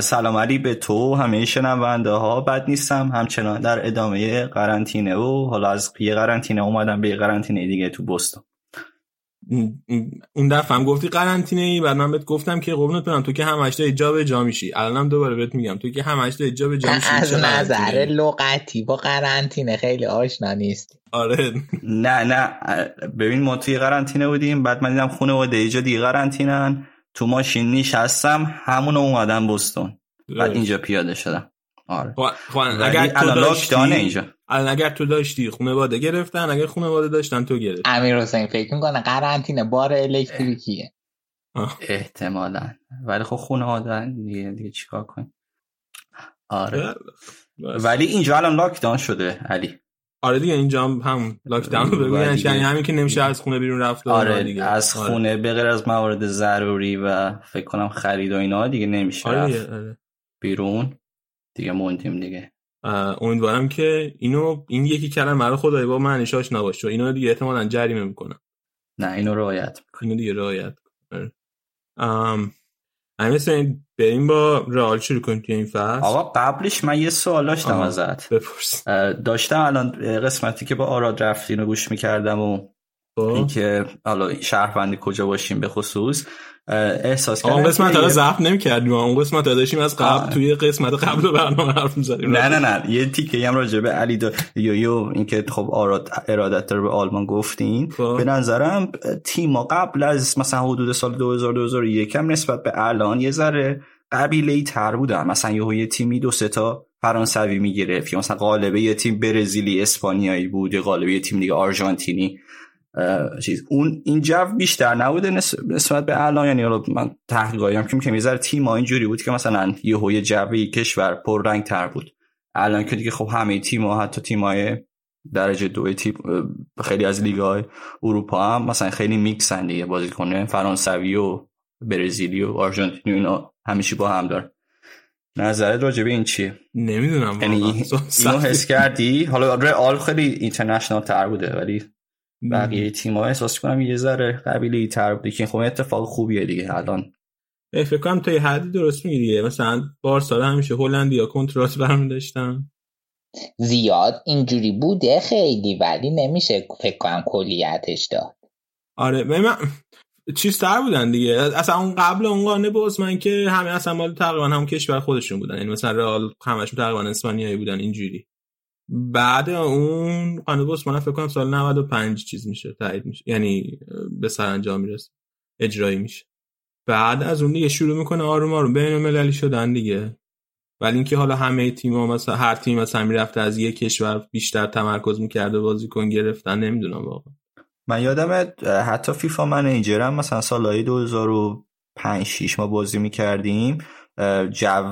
سلام علی. به تو همه شنونده ها بد نیستم. همچنان در ادامه قرنطینه و حالا از یه قرنطینه اومدم به یه قرنطینه دیگه تو بستون اون دفعه هم گفتی قرنطینه ای بعد من بهت گفتم که قربونت برم تو که همش داری جا به جا میشی. الانم دوباره بهت میگم تو که همش داری جا به جا میشی از نظر لغتی با قرنطینه خیلی آشنا نیست آره. نه نه. ببین ما توی قرنطینه بودیم بعد من دیدم خونه و دیجا دیگه قرنطینن. تو ماشین نشستم همون اومدم بستون. بعد اینجا پیاده شدم. آره. اگر تو داشتی اینجا. الان اگر تو داشتی خانواده گرفتن اگر خانواده داشتن تو گرفت امیر حسین فکر می‌کنه قرنطینه بار الکتریکیه. احتمالا. ولی خب خانواده دیگه دیگه چیکار کنیم؟ آره. ولی اینجا الان لاکداون شده علی. آره دیگه اینجا هم همون لاکداون رو یعنی همین که نمیشه از خونه بیرون رفت آره دیگه. از خونه به غیر از موارد ضروری و فکر کنم خرید و اینا دیگه نمیشه آره رفت. آره. بیرون. دیگه موندیم دیگه. امیدوارم که اینو این یکی کلمه رو خدای با معنیش آشنا باشه اینو دیگه احتمالاً جریمه می‌کنن نه اینو رعایت اینو دیگه رعایت همین مثل بریم با رئال شروع کنیم توی این فصل. آقا قبلش من یه سوال داشتم. ازت. بپرس. داشتم الان قسمتی که با آراد رفتین رو گوش می‌کردم و خب. اینکه حالا شهروندی کجا باشیم به خصوص. احساس آقا اون کردم قسمت حالا یه- ضبط نمی‌کردیم. اون قسمت ها داشتیم از قبل آه. توی قسمت قبل برنامه حرف می‌زدیم. نه نه نه. یه تیکه هم راجع به علی دا... یویو اینکه خب آراد ارادت داره به آلمان گفتین. خب. به نظرم تیما قبل از مثلا حدود سال 2000 2001 هم نسبت به الان یه ذره قبیله ای تر بودن. مثلا یه یه تیمی دو سه تا فرانسوی می‌گرفت یا مثلا قالبه یه تیم برزیلی اسپانیایی بود یا قالبه یه تیم دیگه آرژانتینی. چیز. اون این جو بیشتر نبوده نس- نسبت به الان. یعنی حالا من تحقیقایی هم که ذره تیم اینجوری بود که مثلا یه جوی کشور پر رنگ تر بود. الان که دیگه خب همه تیم ها حتی تیم های درجه دو تیم خیلی از لیگ های اروپا هم مثلا خیلی میکسن دیگه بازیکن فرانسوی و برزیلی و آرژانتینی اینا. همیشه با هم داره. نظرت راجع به این چیه؟ نمی‌دونم یعنی. اینو. حس کردی؟ حالا رئال خیلی اینترنشنال تر بوده ولی بقیه تیم ها احساس کنم یه ذره قبیله تر بوده که خب اتفاق خوبیه دیگه الان. فکر کنم تا یه حدی درست میگی دیگه. مثلا بارسا همیشه هلندیا کنترات برمی داشتن زیاد اینجوری بوده خیلی ولی نمیشه فکر کنم کلیتش داد. آره ببین من چیز تر بودن دیگه. اصلا اون قبل اون قانه باز من که همه اصلا مال تقریبا هم کشور خودشون بودن. یعنی مثلا رئال همشون تقریبا اسپانیایی بودن اینجوری. بعد اون قانه باز من فکر کنم سال 95 چیز میشه تایید میشه یعنی به سرانجام می‌رسه اجرایی میشه. بعد از اون دیگه شروع می‌کنه آروم آروم بین المللی شدن دیگه. ولی اینکه حالا همه تیم‌ها مثلا هر تیم مثلا می‌رفته از یک کشور بیشتر تمرکز می‌کرده بازیکن گرفتن نمی‌دونم واقعا. من یادم حتی فیفا منیجر هم مثلا سالهای 2005 6 ما بازی می‌کردیم. جو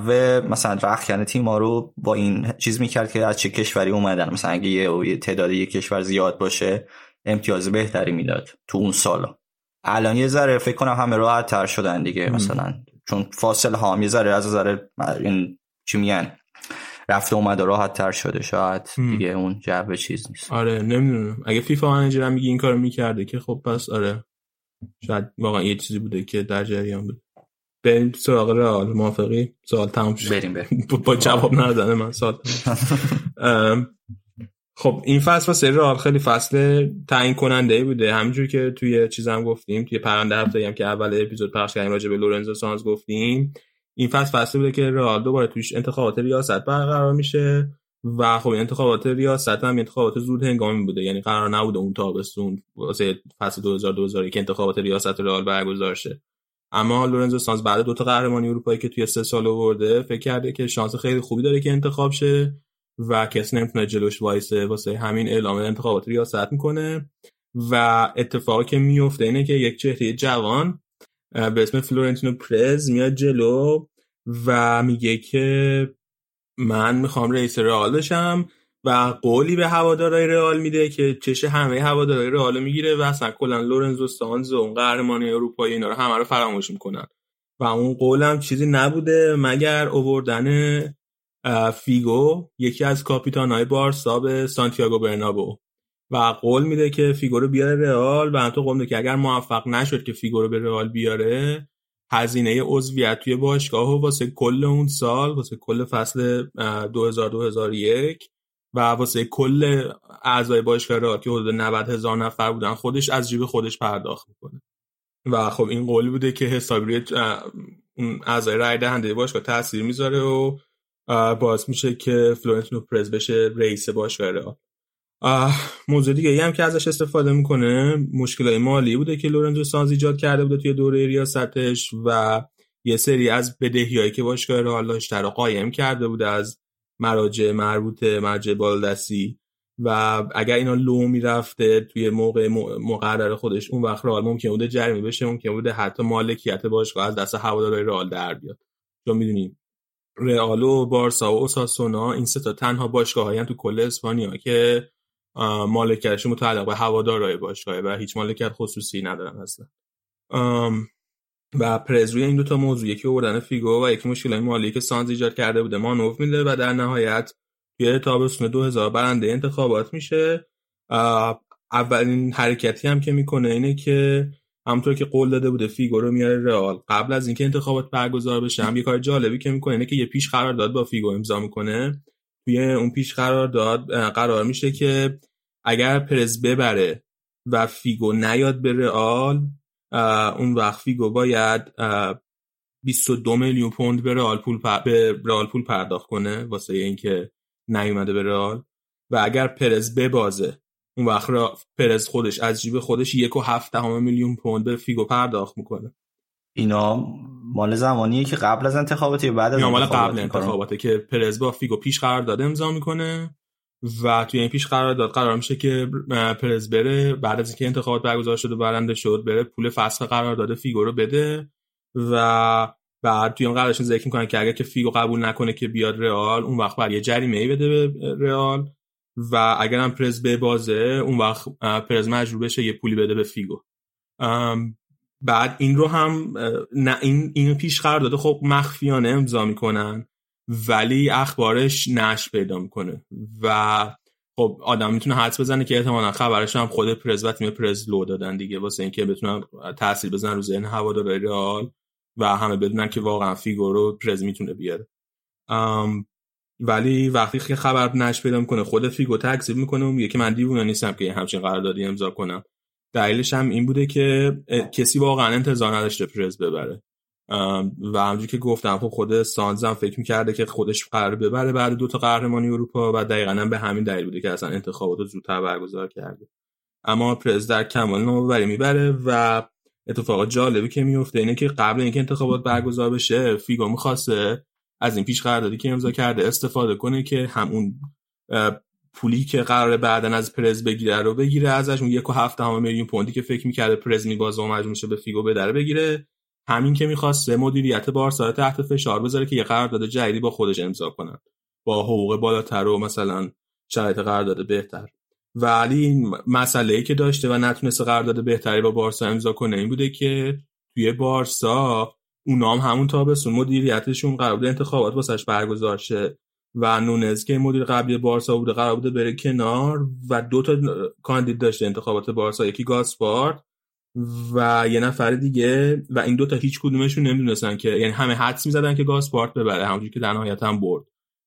مثلا رخکن تیم ها رو با این چیز می‌کرد که از چه کشوری اومدن. مثلا اگه یه, یه تعداد یک کشور زیاد باشه امتیاز بهتری می‌داد تو اون سالا. الان یه ذره فکر کنم همه راحت تر شدن دیگه مثلا. چون فاصله ها یه ذره از ذره این چی میگن رفته اومده راحت تر شده. شاید دیگه اون جو چیز نیست. آره نمی‌دونم. اگه فیفا منیجر هم میگه این کارو می‌کرده که خب پس آره. شاید واقعا یه چیزی بوده که در جریان بود. بریم سراغ رئال. موافقی؟ سوال تموم شد. بریم بریم. با جواب ندادن من سوال. خب این فصل واسه رئال خیلی فصل تعیین کننده بوده. همینجور که توی چیزم گفتیم توی پرنده هفته هم که اول اپیزود پخش کردیم راجع به لورنزو سانز گفتیم این فصل فصل بوده که رئال دوباره توش انتخابات ریاست برقرار میشه و خب انتخابات ریاست هم انتخابات زود هنگامی بوده. یعنی قرار نبوده اون تابستون واسه فصل 2000 2001 انتخابات ریاست رئال برگزار شه. اما لورنزو سانز بعد دو تا قهرمانی اروپایی که توی سه سال آورده فکر کرده که شانس خیلی خوبی داره که انتخاب شه و کسی نمی‌تونه جلوش وایسه. واسه همین اعلام انتخابات ریاست می‌کنه و اتفاقی که میفته اینه که یک چهره جوان به اسم فلورنتینو پرز میاد جلو و میگه که من می‌خوام رئیس رئال بشم. و قولی به هوادارهای رئال میده که چش همه هوادارهای رئال می‌گیره و اصلا کلا لورنزو سانز و اون قهرمانی اروپایی اینا رو همه رو فراموش می‌کنن. و اون قولم چیزی نبوده مگر اووردن فیگو یکی از کاپیتانهای بارسا به سانتیاگو برنابئو. و قول میده که فیگو رو بیاره رئال و همینطور قول که اگر موفق نشد که فیگو رو به رئال بیاره هزینه عضویت توی باشگاه و واسه کل اون سال واسه کل فصل 2000-2001 و واسه کل اعضای باشگاه رئال که حدود 90 هزار نفر بودن خودش از جیب خودش پرداخت می‌کنه. و خب این قول بوده که حسابی اون اعضای رای دهنده باشگاه تاثیر می‌ذاره و باعث میشه که فلورنتینو پرز بشه رئیس باشگاه رئال. موضوع دیگه هم که ازش استفاده می‌کنه مشکلات مالی بوده که لورنزو سانز ایجاد کرده بوده توی دوره ریاستش و یه سری از بدهیایی که باشگاه رئال داشته رو قایم کرده بوده از مراجع مربوطه مرجع بالدستی و اگر اینا لو می‌رفته توی موقع مقرر خودش اون وقت رئال ممکن بوده جریمه بشه ممکن بوده حتی مالکیت باشگاه از دست هوادارهای رئال در بیاد. چون می‌دونیم رئال و بارسا و اوساسونا این سه تا تنها باشگاهایی تو کل اسپانیا که مالکیتش متعلق به هوادارهای باشگاه و هیچ مالکیت خصوصی ندارن اصلا. و پرز روی این دوتا موضوع یکی آوردن فیگو و یکی مشکل مالی که سانز ایجاد کرده بوده. مانوف میده و در نهایت توی تابستون 2000 برنده انتخابات میشه. اولین حرکتی هم که می‌کنه اینه که همونطور که قول داده بوده فیگو رو میاره رئال. قبل از اینکه انتخابات برگزار بشه هم یه کار جالبی که می‌کنه اینه که یه پیش قرار داد با فیگو امضا می‌کنه. توی اون پیش قرار داد قرار میشه که اگر پرز ببره و فیگو نیاد به رئال اون وقت فیگو باید 22 میلیون پوند به رئال پول به رئال پول پرداخت کنه واسه اینکه نیومده به رئال. و اگر پرز ببازه اون وقت را پرز خودش از جیب خودش یک و هفت میلیون پوند به فیگو پرداخت می‌کنه. اینا مال زمانیه که قبل از انتخابات یا بعد از مال قبل انتخاباته که پرز با فیگو پیش قرارداد امضا می‌کنه. و توی این پیش قرار داد. قرار میشه که پرز بره. بعد از اینکه انتخابات برگزار شده برنده شد بره پول فسخ قرارداد فیگو رو بده و بعد توی اون قراردادشون ذکر می‌کنن که اگر که فیگو قبول نکنه که بیاد رئال اون وقت باید یه جریمه ای بده به رئال و اگر هم پرز ببازه اون وقت پرز مجبور بشه یه پولی بده به فیگو. بعد این رو هم نه این اینو پیش قرارداد خب مخفیانه امضا می‌کنن. ولی اخبارش نشت پیدا می‌کنه. و خب آدم می‌تونه حدس بزنه که احتمالا خبرش هم خود پرز و تیم پرز لو دادن دیگه واسه اینکه بتونن تاثیر بزنن رو ذهن هوادارهای رئال و همه بدونن که واقعا فیگو رو پرز می‌تونه بیاره. ولی وقتی که خبر نشت پیدا می‌کنه خود فیگو تکذیب می‌کنه و میگه که من دیوونه نیستم که همچین قراردادی امضا کنم. دلیلش هم این بوده که کسی واقعا انتظار نداشته پرز ببره. و همونجوری که گفتم خب خود سانزم فکر می‌کرده که خودش قراره ببره بعد دو تا قهرمانی اروپا و دقیقا هم به همین دلیل بوده که اصلا انتخابات رو زودتر برگزار کرده. اما پرز در کمال ناباوری می‌بره و اتفاق جالبی که میفته اینه که قبل اینکه انتخابات برگزار بشه فیگو می‌خواسته از این پیش قراردادی که امضا کرده استفاده کنه که همون پولی که قرار بعدا از پرز بگیره رو بگیره ازش اون یک و هفت میلیون پوندی که فکر می‌کرده پرز میبازه و میشه به فیگو بدره بگیره. همین که می‌خواسته مدیریت بارسا تحت فشار بذاره که یه قرارداد جدیدی با خودش امضا کنن با حقوق بالاتر و مثلا شرایط قرارداد بهتر. ولی مسئله ای که داشته و نتونسته قرارداد بهتری با بارسا امضا کنه این بوده که توی بارسا اونام همون تابستون مدیریتشون قرار بوده انتخابات واسش برگزار شه و نونز که مدیر قبلی بارسا بوده قرار بوده بره کنار و دو تا کاندید داشته انتخابات بارسا یکی گاسپارت و یه نفر دیگه و این دوتا هیچ کدومشون نمی‌دونستن که یعنی همه حدس می‌زدن که گاسپارت ببره همونجوری که در نهایت هم برد.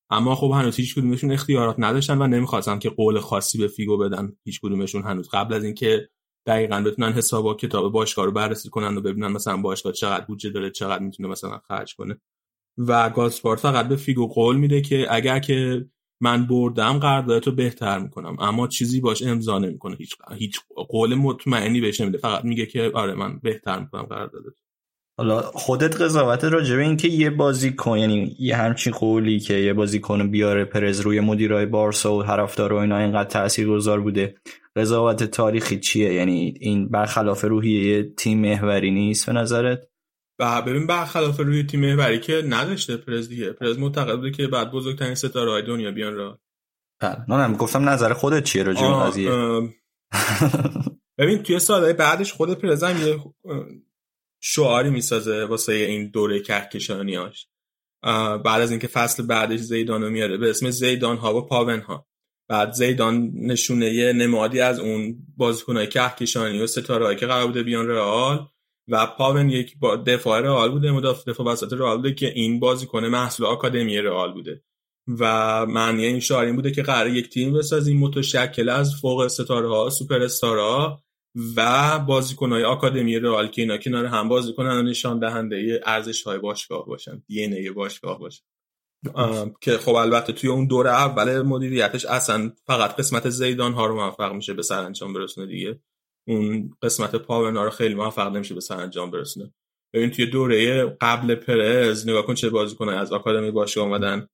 اما خب هنوز هیچ کدومشون اختیارات نداشتن و نمی‌خواستن که قول خاصی به فیگو بدن. هیچ کدومشون هنوز. قبل از اینکه دقیقا بتونن حساب و کتاب باشگاه رو بررسی کنن و ببینن مثلا باشگاه چقدر بودجه داره چقدر می‌تونه مثلا خرج کنه. و گاسپارت فقط به فیگو قول میده که اگر که من بردم قراردادتو بهتر می‌کنم. اما چیزی باش امضا نمی‌کنه. هیچ هیچ قول مطمئنی بهش نمیده. فقط میگه که آره من بهتر می‌کنم قراردادت حالا خودت قضاوت راجع به اینکه یه بازیکن یعنی یه همچین قولی که یه بازیکن بیاره پرز روی مدیرای بارسا و طرفدار و اینا اینقدر تاثیرگذار بوده قضاوت تاریخی چیه؟ یعنی این برخلاف روحیه تیم محوری نیست به نظرت؟ و ببین برخلاف روی تیم محوری که نداشته پرز دیگه. پرز معتقد بوده که بعد بزرگترین ستاره های دنیا بیان را بله. نه نه گفتم نظر خودت چیه راجع به قضیه؟ ببین توی سالهای بعدش خود پرز هم یه شعاری می‌سازه واسه این دوره کهکشانیاش. بعد از اینکه فصل بعدش زیدان میاره به اسم زیدان ها و پاون ها بعد زیدان نشونه یه نمادی از اون بازیکنهای کهکشانی و ستاره که قرار بوده بیان رئال. و پاون یک با دفاع رئال بوده مدافع دفاع وسط رئال بوده که این بازیکن محصول آکادمی رئال بوده. و معنی این شعار این بوده که قرار یک تیم بسازیم متشکل از فوق ستاره ها سوپر ها و بازیکنهای آکادمی رئال که اینا کنار هم بازی کنن و نشان دهنده ارزش های باشگاه باشن دی ای باشگاه باشن. که خب البته توی اون دور اول مدیریتش اصلا فقط قسمت زیدان ها رو موفق میشه به سرانجام برسونه دیگه. اون قسمت پاورنا رو خیلی موفق نمیشه به سرانجام برسونه. ببین توی دوره قبل پرز نگاه کن چه بازیکنای از آکادمی باشگاه اومدن.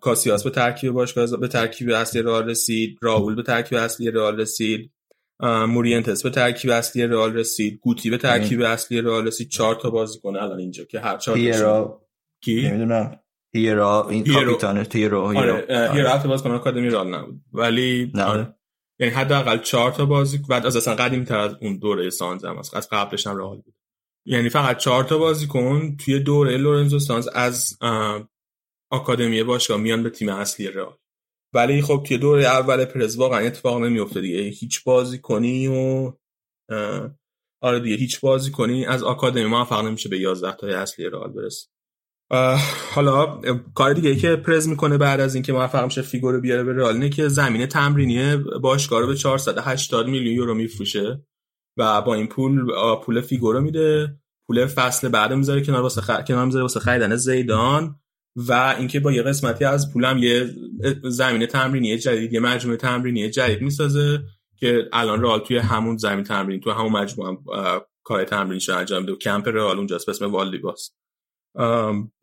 کاسیاس به ترکیب باشگاه به ترکیب اصلی رئال رسید. راول به ترکیب اصلی رئال رسید. مورینتس به ترکیب اصلی رئال رسید. گوتی به ترکیب اصلی رئال رسید. چهار تا بازیکن الان اینجا که هر چهار هیرا کی؟ نمی‌دونم. هیرا این کاپیتان هیرا هیرا آره. هیرا حتی بازیکن آکادمی رئال نبود. ولی نه. آره. یعنی حداقل چهار تا بازی بعد از اصلا قدیم تر از اون دوره سانز هم از قبلش هم رئال بود. یعنی فقط چهار تا بازیکن توی دوره لورنزو سانز از آکادمی باشگاه میان به تیم اصلی رئال. ولی خب توی دوره اول پرز واقعا اتفاق نمیفته دیگه. هیچ بازی کنی و آره دیگه هیچ بازیکنی از آکادمی موفق نمیشه به 11 تای اصلی رئال برسه حالا کار دیگه ای که پرز می‌کنه بعد از اینکه موفق میشه فیگو رو بیاره به رئال اینه که زمین تمرینی باشگاه رو به 480 میلیون یورو میفروشه و با این پول پول فیگو رو میده. پول فصل بعد می‌ذاره کنار واسه خ... کنار می‌ذاره واسه خریدن زیدان و اینکه با یه قسمتی از پولم یه زمین تمرینی جدید یه مجموعه تمرینی جدید می‌سازه که الان رئال توی همون زمین تمرین تو همون مجموعه هم کار تمرینش انجام میده. و کمپ رئال اونجاست به اسم والدبباس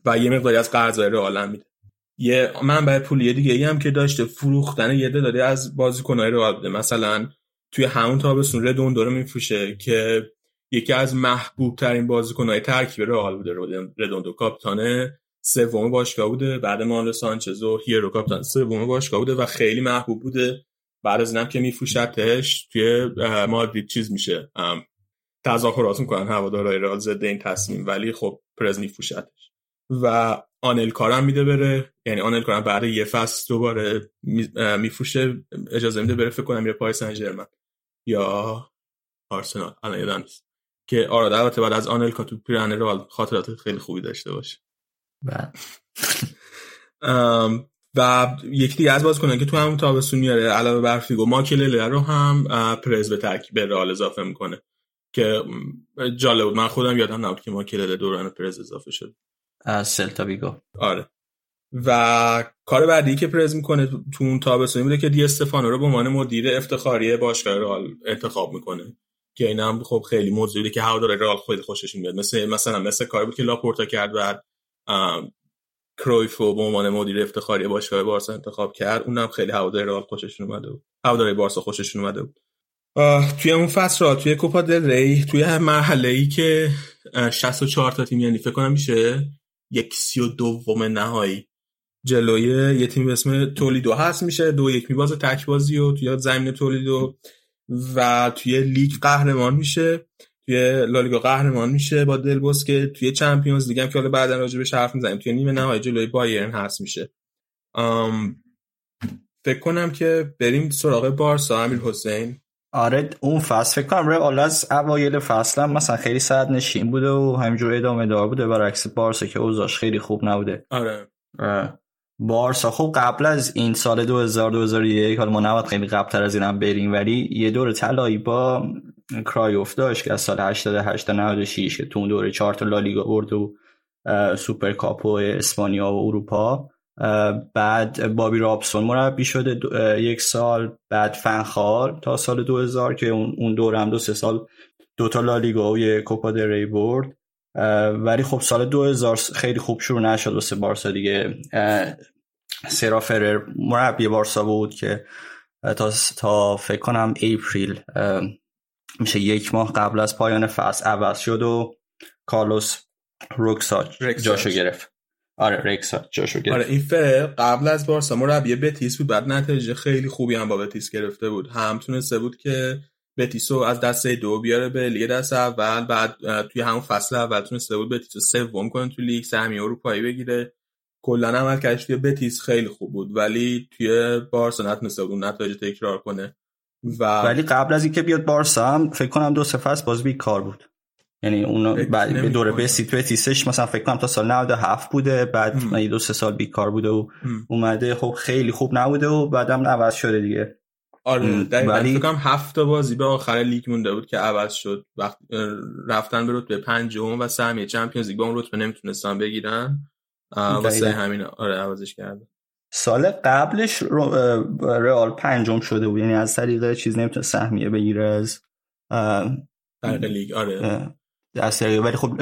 و یه مقداری از قرضای رئال میده. یه منبع پولی دیگه ای هم که داشته فروختن یه تعداد از بازیکن‌های رئال بوده. مثلا توی همون تابستون ردوندو رو میفروشه که یکی از محبوب ترین بازیکن‌های ترکیب رئال بوده ردوندو کاپیتان سوم باشگاه بوده. بعد مانولو سانچز و هیرو کاپیتان سوم باشگاه بوده و خیلی محبوب بوده. بعد از اینم که میفروشتش توی مادرید چیز میشه. تظاهرات می‌کنن هوادارهای رئال ضد این تصمیم. ولی خب پرز میفروشتش و آنل کارم میده بره یعنی آنل کارم بعد یه فصل دوباره میفروشه اجازه میده بره فکر کنم یه پای سن یا آرسنال الان یادم نیست. که آره البته بعد از آنل تو پیرن رئال خاطرات خیلی خوبی داشته باشه. بعد و یکی دیگه از بازیکنان که تو همون تابستون میاره علاوه بر فیگو ماکلله رو هم پرز به ترکیب رئال اضافه می‌کنه. که جالب بود. من خودم یادم نبود که ماکلله دوران پرز اضافه شد. از سلتا ویگو آره. و کار بعدی که پرز می‌کنه تو اون تابستون بوده که دی استفانو رو به عنوان مدیر افتخاری باشگاه رئال انتخاب می‌کنه. که اینم خب خیلی موضوعی که هوادار رئال خیلی خوششون میاد. مثل مثلا مثل کاری بود که لاپورتا کرد بعد کرویف رو به عنوان مدیر افتخاری باشگاه بارسا انتخاب کرد. اونم خیلی هوادار رئال خوششون اومده بود. هوادار بارسا خوششون اومده بود. توی اون فصل را توی کوپا دل ری توی هر مرحله ای که 64 تا تیم یعنی فکر کنم میشه یک سی و دوم نهایی جلوی یه تیم به اسم تولیدو هست میشه دو یک میبازه تک بازی و توی زمین تولیدو و توی لیگ قهرمان میشه توی لالیگا قهرمان میشه با دل که توی چمپیونز لیگ هم که حالا بعدا به حرف می‌زنیم توی نیمه نهایی جلوی بایرن هست میشه. فکر کنم که بریم سراغ بارسا امیر حسین آره اون فصل فکر کنم رئال از اوایل فصل هم مثلا خیلی سرد نشین بوده و همینجور ادامه دار بوده. برعکس بارسا که اوضاعش خیلی خوب نبوده. آره. بارسا خب قبل از این سال 2000 2001 حالا ما نباید خیلی قبل تر از اینم بریم ولی یه دور طلایی با کرایوف داشت که از سال 88 تا 96 که تو اون دوره 4 تا لالیگا برد و سوپر کاپو اسپانیا و اروپا. بعد بابی رابسون مربی شده یک سال بعد فنخال تا سال 2000 که اون دوره هم دو سه سال دو تا لالیگا و یه کوپا ری برد. ولی خب سال 2000 خیلی خوب شروع نشد واسه بارسا دیگه. سرا فرر مربی بارسا بود که تا, تا فکر کنم اپریل میشه یک ماه قبل از پایان فصل عوض شد و کارلوس رکساچ. جاشو گرفت. آره رکساچ جاشو گرفت آره این فرر قبل از بارسا مربی بتیس بود بعد نتیجه خیلی خوبی هم با بتیس گرفته بود. هم تونسته بود که بتیسو از دسته دو بیاره به لیگ دسته اول بعد توی همون فصل اول تونسته بود بتیسو سوم کنه توی لیگ سهمیه اروپایی بگیره. کلا عملکردش توی بتیس خیلی خوب بود ولی توی بارسا نتونسته بود نتایج تکرار کنه. و ولی قبل از اینکه بیاد بارسا هم فکر کنم دو سه فصل باز بیکار بود. یعنی اون بعد به دوره به سی تیسش مثلا فکر کنم تا سال 97 بوده بعد من دو سه سال بیکار بوده و اومده. خب خیلی خوب نبوده و بعدم عوض شده دیگه. آره ولی فکر کنم هفت بازی به آخر لیگ مونده بود که عوض شد. وقت رفتن به رتبه پنجم و سهمیه چمپیونز لیگ با اون رتبه نمی‌تونستن بگیرن. واسه همین آره عوضش کرده سال قبلش رئال پنجم شده بود. یعنی از طریق چیز نمی‌تونه سهمیه بگیره. از طریق لیگ آره. از ولی خب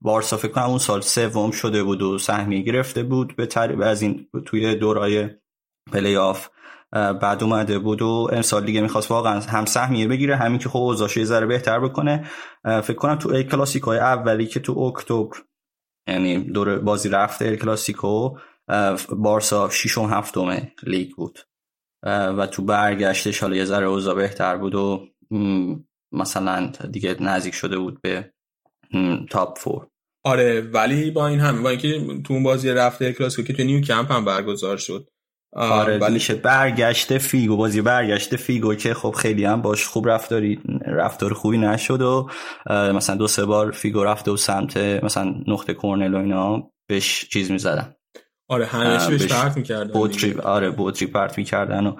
بارسا فکر کنم اون سال سوم شده بود و سهمیه گرفته بود به طریق از این توی دورای پلی آف بعد اومده بود و امسال دیگه می‌خواست واقعا هم سهمیه بگیره همین که خب اوضاعش یه ذره بهتر بکنه. فکر کنم تو ال کلاسیکو اولی که تو اکتبر یعنی دور بازی رفت ال کلاسیکو بارسا 6 و هفتم لیگ بود. و تو برگشتش حالا یه ذره اوضاع بهتر بود و مثلا دیگه نزدیک شده بود به top four آره ولی با این هم با اینکه تو اون بازی رفت ال کلاسیکو که تو نیو کمپ هم برگزار شد. آره ولی برگشته فیگو بازی برگشته فیگو که خب خیلی هم باش خوب رفتاری رفتار خوبی نشد و مثلا دو سه بار فیگو رفته و سمت مثلا نقطه کرنر و اینا بهش چیز می‌زدن. آره همش بهش پرت می‌کردن بطری آره بطری پرت می‌کردن و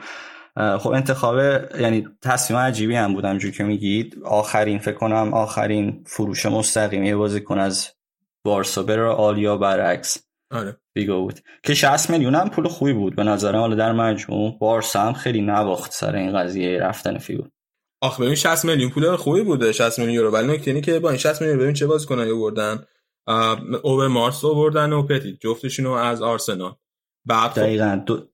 خب انتخاب یعنی تصمیم عجیبی هم بودم جو که میگید. آخرین فکر کنم آخرین فروش مستقیمی بازیکن از بارسا بره آلیا برعکس. آره. بیگو بود. که 60 میلیون هم پول خوبی بود به نظرم. حالا در مجموع بارسا هم خیلی نواخت سر این قضیه رفتن فیگو آخه ببین 60 میلیون پول خوبی بوده 60 میلیون یورو. ولی نکته اینه که با این 60 میلیون ببین چه بازیکنایی آوردن اوور مارس آوردن و پتی جفتشون رو از آرسنال. بعد خب دقیقاً. دو...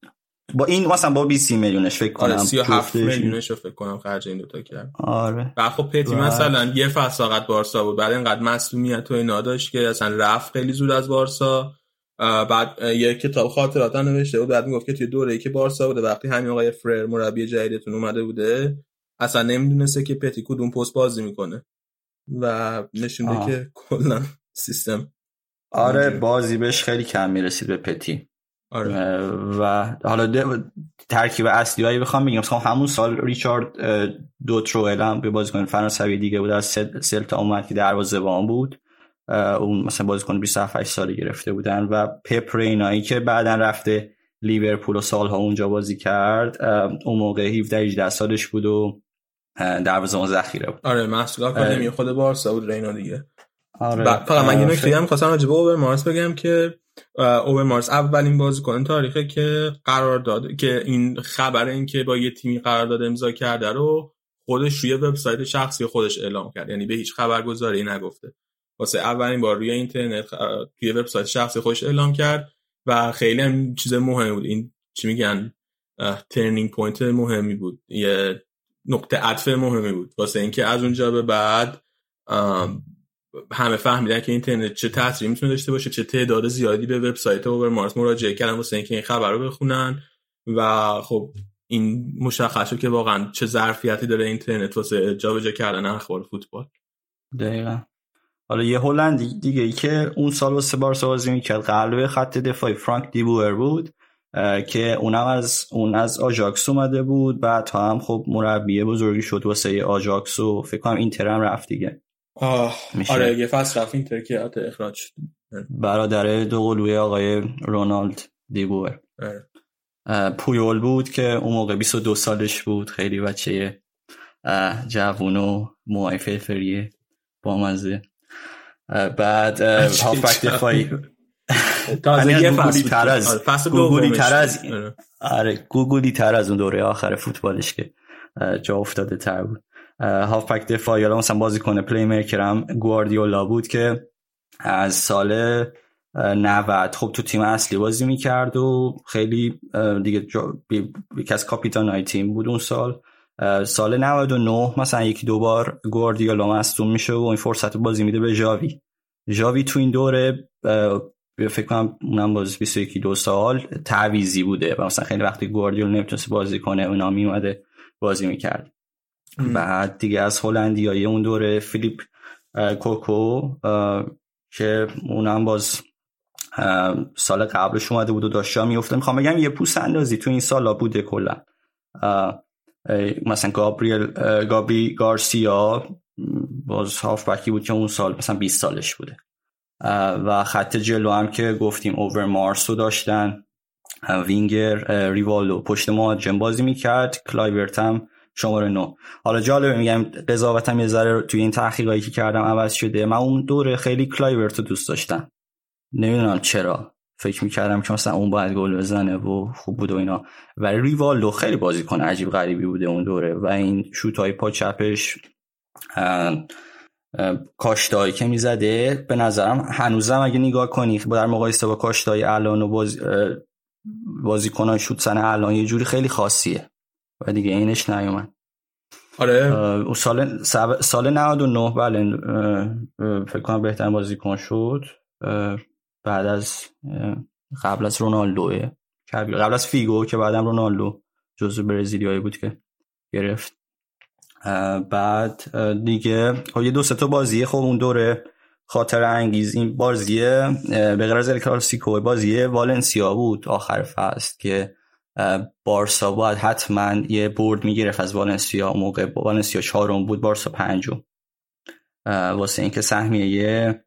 با این مثلا با 20 میلیونش فکر کنم آره 37 میلیونش فکر کنم خرج این دوتا کرد. آره. بعد خب پتی و... مثلا یه فصل فقط بارسا بود. بعد اینقدر مسئولیت و اینا داشت که اصلا رفت خیلی زود از بارسا. بعد یه کتاب خاطرات نوشته بود. بعد می‌گفت که توی دوره‌ای که بارسا بوده وقتی همین آقای فرر مربی جدیدتون اومده بوده اصلا نمی‌دونسته که پتی کدوم پست بازی می‌کنه. و نشونده که کلا سیستم آره بازی بهش خیلی کم می‌رسید به پتی. آره. و حالا ترکیب اصلی هایی بخوام بگم. مثلا همون سال ریچارد دو تروئل هم به بازیکن فرانسوی دیگه بود. از سلتا اومد که دروازه‌بان بود. اون مثلا بازیکن 27 ساله گرفته بودن و پپ رینایی که بعدا رفته لیورپول و سالها اونجا بازی کرد اون موقع 17 18 سالش بود و دروازه‌بان ذخیره بود. آره محصول آکادمی خود بارسا بود رینا دیگه آره فقط من یه نکته هم خواستم راجع به مارس بگم که اوبر مارس اولین بازیکن تاریخه که قرار داد که این خبر این که با یه تیمی قرارداد امضا کرده رو خودش روی وبسایت شخصی خودش اعلام کرد. یعنی به هیچ خبرگزاری نگفته. واسه اولین بار روی اینترنت توی وبسایت شخصی خودش اعلام کرد و خیلی هم چیز مهمی بود. این چی میگن؟ turning point مهمی بود. یه نقطه عطف مهمی بود. واسه اینکه از اونجا به بعد همه فهمیدن که اینترنت چه تاثیری می‌تونه داشته باشه چه تعداد زیادی به وبسایت اوورمارس مراجعه کردن واسه اینکه این خبر رو بخونن. و خب این مشخص شد که واقعا چه ظرفیتی داره اینترنت واسه جابجا کردن اخبار فوتبال. دقیقا. حالا یه هلندی دیگه ای که اون سال واسه بارسا بازی می‌کرد قلب خط دفاعی فرانک دیبوئر بود که اونم از اون از آژاکس اومده بود بعدها هم خب مربی بزرگی شد واسه آژاکس و فکر کنم اینتر هم رفت دیگه. آه آره یه فصل رفت اینتر که اخراج شد. برادر دو قلوی آقای رونالد دیبوئر آره. پویول بود که اون موقع 22 سالش بود خیلی بچه جوون و موهای با مزه. بعد هافبک دفاعی تازه گوگولی تر از گوگولی تر از آره. گوگلی تر از اون دوره آخر فوتبالش که جا افتاده تر بود. هافبک دفاعی حالا مثلا بازیکن playmaker هم گواردیولا بود که از سال 90 خب تو تیم اصلی بازی می‌کرد و خیلی دیگه یکی از کاپیتان های تیم بود اون سال. سال 99 مثلا یکی دو بار گواردیولا مصدوم میشه و این فرصت بازی میده به جاوی جاوی تو این دوره فکر کنم اونم باز 21 دو سال تعویزی بوده و مثلا خیلی وقتی گواردیولا نمی‌تونست بازی کنه اونا میومده بازی می‌کرد. بعد دیگه از هلندیای اون دوره فیلیپ کوکو که اونم باز سال قبلش اومده بود و داشت میفته می‌خوام بگم یه پوست اندازی تو این سالا بوده کلا. مثلا گابریل گابی گارسیا باز هافبکی بود که اون سال مثلا 20 سالش بوده. و خط جلو هم که گفتیم اوورمارس رو داشتن. وینگر ریوالو پشت مهاجم بازی می‌کرد. کلایورت هم شماره نه. حالا جالبه میگم قضاوتم یه ذره توی این تحقیقاتی که کردم عوض شده. من اون دوره خیلی کلایورت رو دوست داشتم. نمی‌دونم چرا. فکر می‌کردم که مثلا اون باید گل بزنه و خوب بود و اینا. و ریوالدو خیلی بازیکن عجیب غریبی بوده اون دوره. و این شوت های پا چپش کاشتایی که می‌زده به نظرم هنوزم اگه نگاه کنی در مقایسه با کاشتای الان و باز بازیکنان شوت سن الان یه جوری خیلی خاصیه. و دیگه اینش نیومد. آره. سال سال 99 بله فکر کنم بهترین بازیکن شد. بعد از قبل از رونالدو قبل از فیگو که بعدم رونالدو جزو برزیلیایی بود که گرفت. بعد دیگه خب یه دو سه تا بازی خب اون دوره خاطر انگیز این بازیه به غیر از کلاسیکو بازی والنسیا بود آخر فصل که بارسا باید حتما یه برد می‌گرفت از والنسیا. موقع والنسیا چهارم بود بارسا پنجم. واسه اینکه سهمیه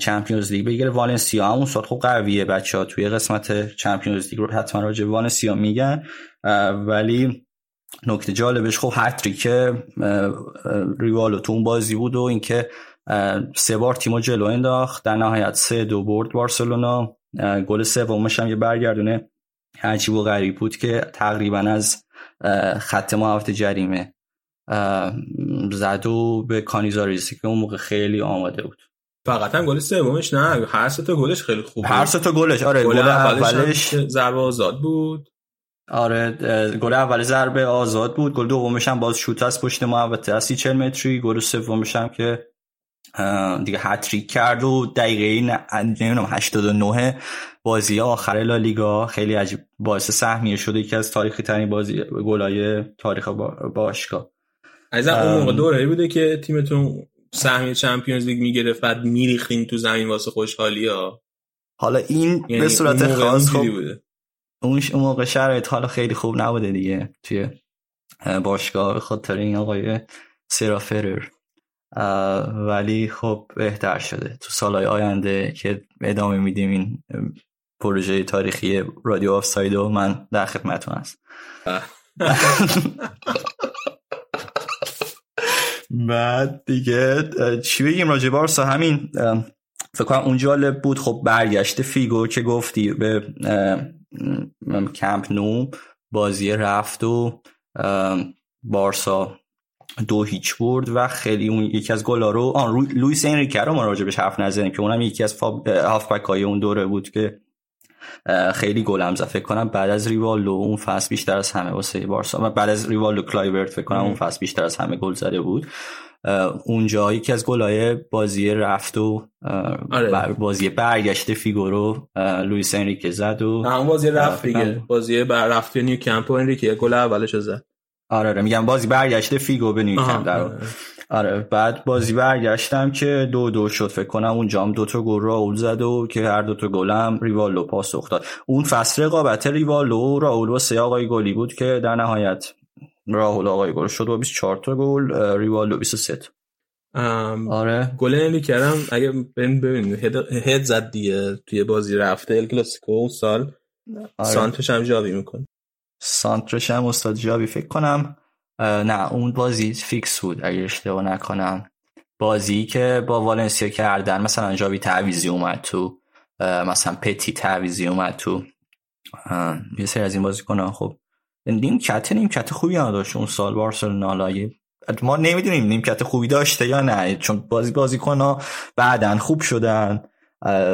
Champions League بگیره. والنسیا همون سال خوب قویه بچه ها توی قسمت Champions League رو حتما راجع والنسیا میگن. ولی نکته جالبش خب هتریک ریوالو تو اون بازی بود و اینکه سه بار تیمو جلو انداخت. در نهایت سه دو برد بارسلونا. گل سومش هم یه برگردونه عجیب و غریب بود که تقریبا از خط محوطه جریمه. زد و به کانیزاریزی که اون موقع خیلی آماده بود. فقط هم گل سومش نه هر سه تا گلش خیلی خوب هر سه تا گلش آره گل اولش ضربه آزاد بود. آره گل اول ضربه آزاد بود گل دومش هم باز شوت از پشت محوطه از 40 متری. گل سومش هم که دیگه هتریک کرد و دقیقه نمی‌دونم 89 بازی آخر لالیگا خیلی عجیب باعث سهمیه شده یکی از تاریخی ترین بازی گلای تاریخ باشگاه. از اون موقع دوره بوده که تیمتون سهمیه Champions League می‌گرفت بعد میریختین تو زمین واسه خوشحالی ها حالا این یعنی به صورت خاص خب اون موقع شرایط حالا خیلی خوب نبوده دیگه توی باشگاه خاطر این آقای سرافرر ولی خب بهتر شده. تو سالهای آینده که ادامه میدیم این پروژه تاریخی رادیو آفساید و من در خدمتون هست بعد دیگه چی بگیم راجع بارسا همین فکر کنم اون جالب بود. خب برگشت فیگو که گفتی به کمپ نو بازی رفت و بارسا دو هیچ برد و خیلی اون یکی از گلا رو آن لوئیس انریکه رو ما راجع بهش حرف نزنیم که اونم یکی از هافبک های اون دوره بود که خیلی گلم زد. فکر کنم بعد از ریوالو اون فصل بیشتر از همه واسه بارسا. بعد از ریوالو کلایورت فکر کنم اون فصل بیشتر از همه گل زده بود. اونجا یکی از گلای بازی رفت و آره. بازی برگشت فیگورو. لوئیس انریکه زد و اون بازی رفت دیگه. بازی بر رفت نیو کمپ انریکه. گل اولش زد. آره, آره میگم بازی برگشته فیگو به نیوکمپ در آره. بعد بازی برگشتم که دو دو شد فکر کنم اون جام دو تا گل راول زد و که هر دو تا گلم ریوالو پاسخ داد اون فصل رقابت ریوالو و راول و سه آقای گلی بود که در نهایت راول آقای گل شد و 24 تا گل ریوالو 23 تا. آره. گل نلی کردم. اگه ببین ببین هد زد دیگه توی بازی رفته. ال کلاسیکو اون سال. آره. سانترش هم جاوی می‌کنه. سانترش هم استاد جاوی فکر کنم نه اون بازی فیکس بود اگه اشتباه نکنم. بازی که با والنسیا کردن مثلا جاوی تعویضی اومد تو مثلا پتی تعویضی اومد تو. یه سری از این بازیکنا خب نیمکت نیمکت خوبی داشت اون سال بارسلونا. لایه ما نمی‌دونیم نیمکت خوبی داشته یا نه چون بازی بازیکنا بعدا خوب شدن.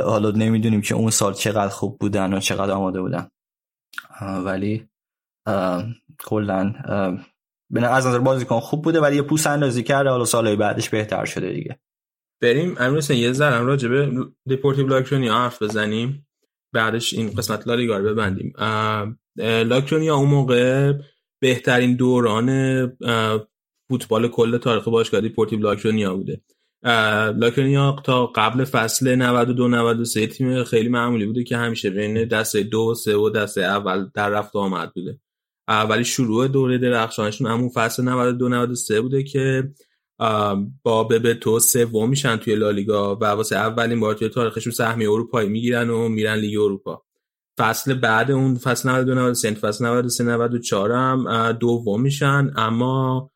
حالا نمی‌دونیم که اون سال چقدر خوب بودن و چقدر آماده بودن. ولی کلا از نظر بازیکن خوب بوده ولی یه پوست اندازی کرده حالا سالهای بعدش بهتر شده دیگه. بریم. امروز یه ذره راجع به دیپورتیو لاکرونیا حرف بزنیم. بعدش این قسمت لالیگا رو ببندیم. لاکرونیا اون موقع بهترین دوران فوتبال کل تاریخ باشگاه دیپورتیو لاکرونیا بوده. لاکرونیا تا قبل فصل 92 93 تیم خیلی معمولی بوده که همیشه بین دسته دو سه و دسته اول در رفت آمد بوده. ولی شروع دوره درخشانشون همون فصل 92 93 بوده که با ببتو سوم میشن توی لالیگا و واسه اولین بار توی تاریخشون سهمیه اروپایی می‌گیرن و میرن لیگ اروپا. فصل بعد اون فصل 92 93 فصل 93 94 هم دوم میشن اما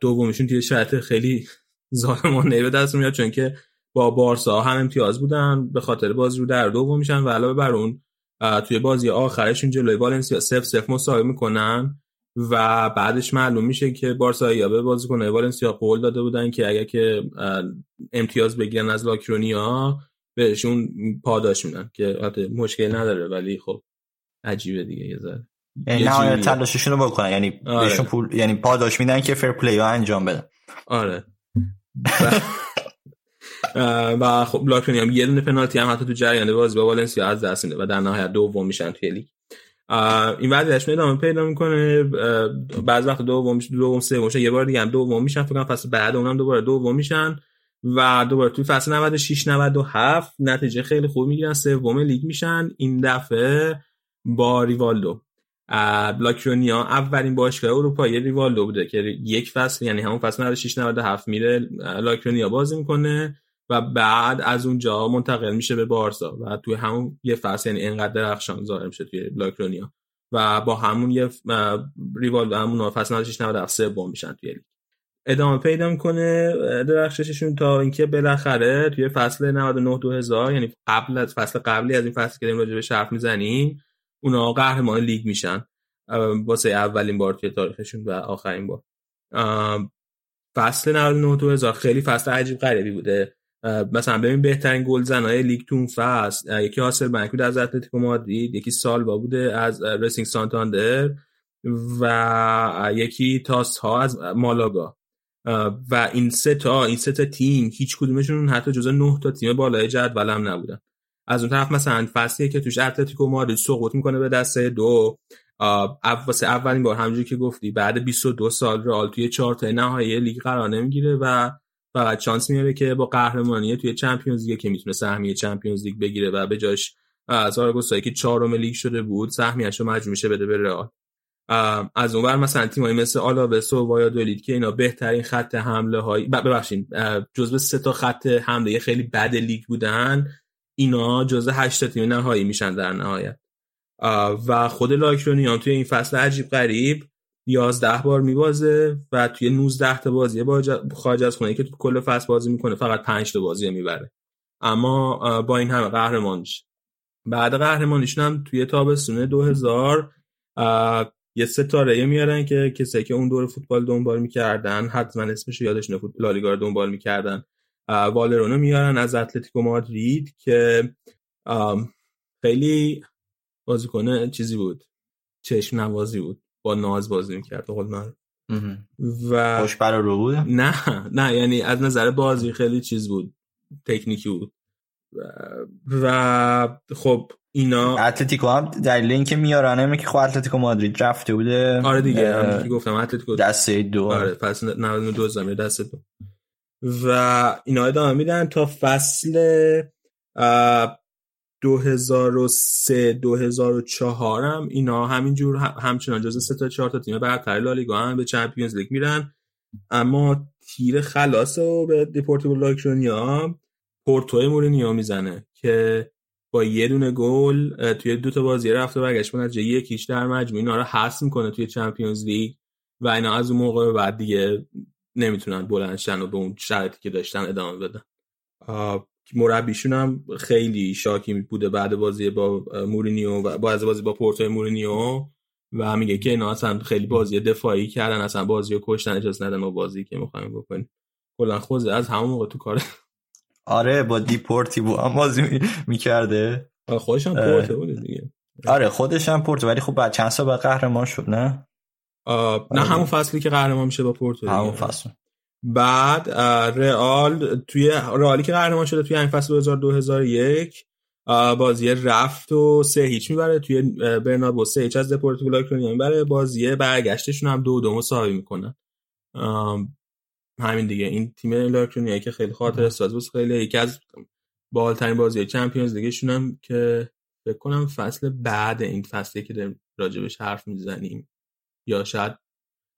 دومیشون توی شرایط خیلی ظالمانه به دست میاد چون که با بارسا هم امتیاز بودن به خاطر بازی رو در دوم میشن و علاوه بر اون توی بازی آخرشون جلوی والنسیا سف سف مساوی می‌کنن و بعدش معلوم میشه که بارسا یا به بازیکن والنسیا قول داده بودن که اگر که امتیاز بگیرن از لاکرونیا بهشون پاداش میدن که حتی مشکل نداره ولی خب عجیبه دیگه یه ذره. نه تلاششون رو بکنن یعنی آره. بهشون پول یعنی پاداش میدن که fair play ها انجام بدن. آره. و خب لاکرونیا هم یه دونه پنالتی هم حتی تو جریان بازی با والنسیا از دست میده و در نهایت دوم میشن توی لیگ. این وضعیتش ادامه پیدا می‌کنه. بعض وقت دوم دوم سوم یه بار دیگه هم دوم میشن فکر کنم فصل بعد اونم دوباره دوم میشن و دوباره توی فصل 96 97 نتیجه خیلی خوب می‌گیرن. سوم لیگ میشن. این دفعه با ریوالدو. لاکرونیا اولین باشگاه اروپایی ریوالدو بوده که یک فصل یعنی همون فصل 96 97 میره لاکرونیا بازی می‌کنه. و بعد از اونجا منتقل میشه به بارسا و توی همون یه فصل یعنی انقدر درخشان ظاهر میشه توی لاکرونیا و با همون یه ریوال همون فصل 96 97 سوم میشن توی لیگ. ادامه پیدا می‌کنه درخشششون تا اینکه بالاخره توی فصل 99 2000 یعنی قبل از فصل قبلی از این فصل که داریم به حرف می‌زنیم اونا قهرمان لیگ میشن. واسه اولین بار توی تاریخشون و آخرین بار. فصل 99 2000 خیلی فصل عجیب غریبی بوده. مثلا ببین بهترین گل زنای لیگ تو فصل یکی حاصل بنک از اتلتیکو مادرید یکی سالوا بوده از رسینگ سانتاندر و یکی تاس ها از مالاگا. و این سه تا این سه تا تیم هیچ کدومشون حتی جزو نه تا تیم بالای جدول هم نبودن. از اون طرف مثلا فصلی که توش اتلتیکو مادرید سقوط می‌کنه به دسته دو واسه اولین بار همونجوری که گفتی بعد 22 سال رئال توی چهار تا نهایی لیگ قرار نمی‌گیره و فقط شانس میاره که با قهرمانی توی Champions League که می‌تونه سهمیه Champions League بگیره و به جاش زاراگوسا که چهارم لیگ شده بود سهمیه‌اشو مجبور میشه بده به رئال. از اونور مثلا تیمایی مثل آلاوس و وایادولید که اینا بهترین خط حمله های ببخشید جزو سه تا خط حمله خیلی بد لیگ بودن اینا جزو هشت تیم نهایی میشن در نهایت. و خود لاکرونیان توی این فصل عجیب غریب 11 بار میبازه و توی 19 تا بازی با خارج از خونه که تو کل فصل بازی می‌کنه فقط 5 تا بازی می‌بره. اما با این همه قهرمان میشه بعد قهرمانیشون هم توی تابستون 2000 یه ستاره میارن که کسایی که اون دور فوتبال دنبال می‌کردن حتما اسمش یادش نفوت لالیگا رو دنبال می‌کردن. والرونو میارن از اتلتیکو مادرید که خیلی بازیکن چیزی بود چشم نوازی بود. با ناز بازی می‌کرد قول من. و خوش رو بود؟ نه نه یعنی از نظر بازی خیلی چیز بود تکنیکی بود. و, و خب اینا اتلتیکو هم دلیل اینکه میارن اینه که خب اتلتیکو مادرید رفته بوده. آره دیگه هم گفتم اتلتیکو دسته دو. آره پس 92 زمین دسته دو. و اینا ادامه میدن تا فصل 2003 2004 هم اینا همینجور همچنان جز سه تا چهار تا تیم برتر لالیگا هم به چمپیونز لیگ میرن. اما تیر خلاص رو به دیپورتیو لاکرونیا پورتو مورینیو می‌زنه که با یه دونه گل توی دو تا بازی رفته برگشت از یکیش در مجموع اینا رو حذف می‌کنه توی Champions League و اینا از اون موقع بعد دیگه نمی‌تونن بلندشن و به اون شرایطی که داشتن ادامه بدن. مربیشون هم خیلی شاکی بوده بعد بازی با مورینیو و بعد بازی با پورتو مورینیو و میگه که اینا اصلا خیلی بازی دفاعی کردن اصلا بازی رو کشتن اجازه ندادن بازی که می‌خوایم بکنیم. کلا خوزه از همون موقع تو کار آره با دیپورتیوو هم بازی می‌کرده. خودش هم پورتو بوده دیگه. آره خودش هم پورتو ولی خب بعد چند سال بعد قهرمان شد نه؟ نه همون فصلی که قهرمان میشه با پورتو همون فصل. بعد رئال توی رئالی که قهرمان شده توی این فصل 2001 بازی رفت و سه هیچ می‌بره. توی برنابو سه هیچ از دپورتیو لاکرونیا می‌بره. بازی برگشتشون هم دو دو مساوی می‌کنن همین دیگه. این تیم لاکرونیا که خیلی خاطر ساز بود خیلی یکی از جالب‌ترین بازی Champions League شون هم که فکر کنم فصل بعد این فصلی که راجبش حرف می‌زنیم. یا شاید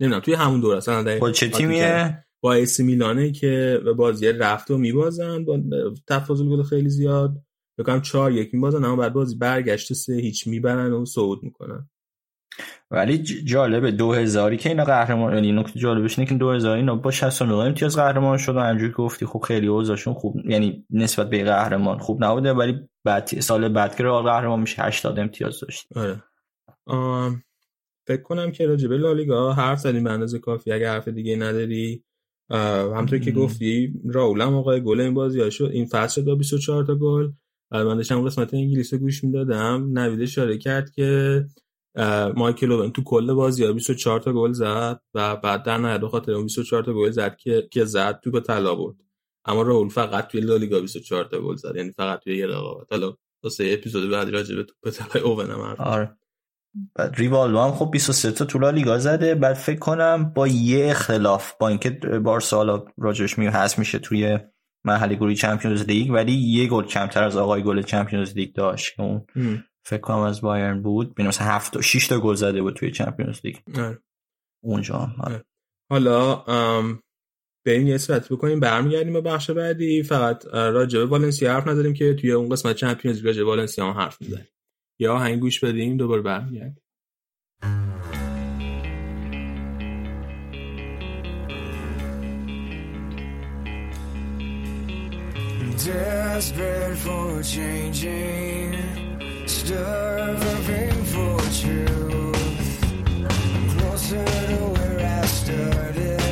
نمی‌دونم توی همون دور اصلا با چه تیمیه؟ با ای‌سی میلانه که بازی رفت و میبازن. با تفاضل گل خیلی زیاد. بکنم چهار یک میبازن اما بعد بازی برگشت سه هیچ می‌برن و صعود می‌کنن. ولی جالبه دو هزاری که اینا قهرمان یعنی نکته جالبش اینه که دو هزاری اینا با 69 امتیاز قهرمان شدن. همجوری گفتی خب خیلی اوضاعشون خوب یعنی نسبت به قهرمان خوب نبوده ولی بعد سال بعد که رئال قهرمان میشه 80 امتیاز داشت. آره. فکر کنم که راجع به لالیگا حرف زدیم به اندازه کافی. اگه حرف دیگه نداری همطور که گفتی راول هم آقای گل این بازی ها شد. این فصل شد 24 تا گل. من داشتم قسمت انگلیس رو گوش می‌دادم. نوید اشاره کرد که مایکل اوون تو کل بازی ها 24 تا گل زد و بعد در نهایت خاطر اون 24 تا گل زد که که زد تو به طلا برد. اما راول فقط توی لالیگا 24 تا گل زد. یعنی فقط توی یه رقابت. حالا واسه اپیزود بعد راجع به توپ طلای اوون هم آره. بعد ریوالدو هم خب 23 تا طولا لیگا زده. بعد فکر کنم با یه اختلاف با اینکه بارسا حالا راجعش می هست میشه توی مرحله گروهی Champions League ولی یه گل کمتر از آقای گل Champions League داشت اون فکر کنم از بایرن بود. ببین مثلا 7 6 تا گل زده بود توی Champions League. آره. اونجا. آره. حالا بریم یه صحبت بکنیم. برمیگردیم به بخش بعدی. فقط راجع به والنسیا حرف نداریم که توی اون قسمت Champions League راجع به والنسیا هم حرف می‌زنیم. یا آهنگ گوش بدیم دوباره برمیگردیم Desperate for changing, starving for truth. Closer to where I started,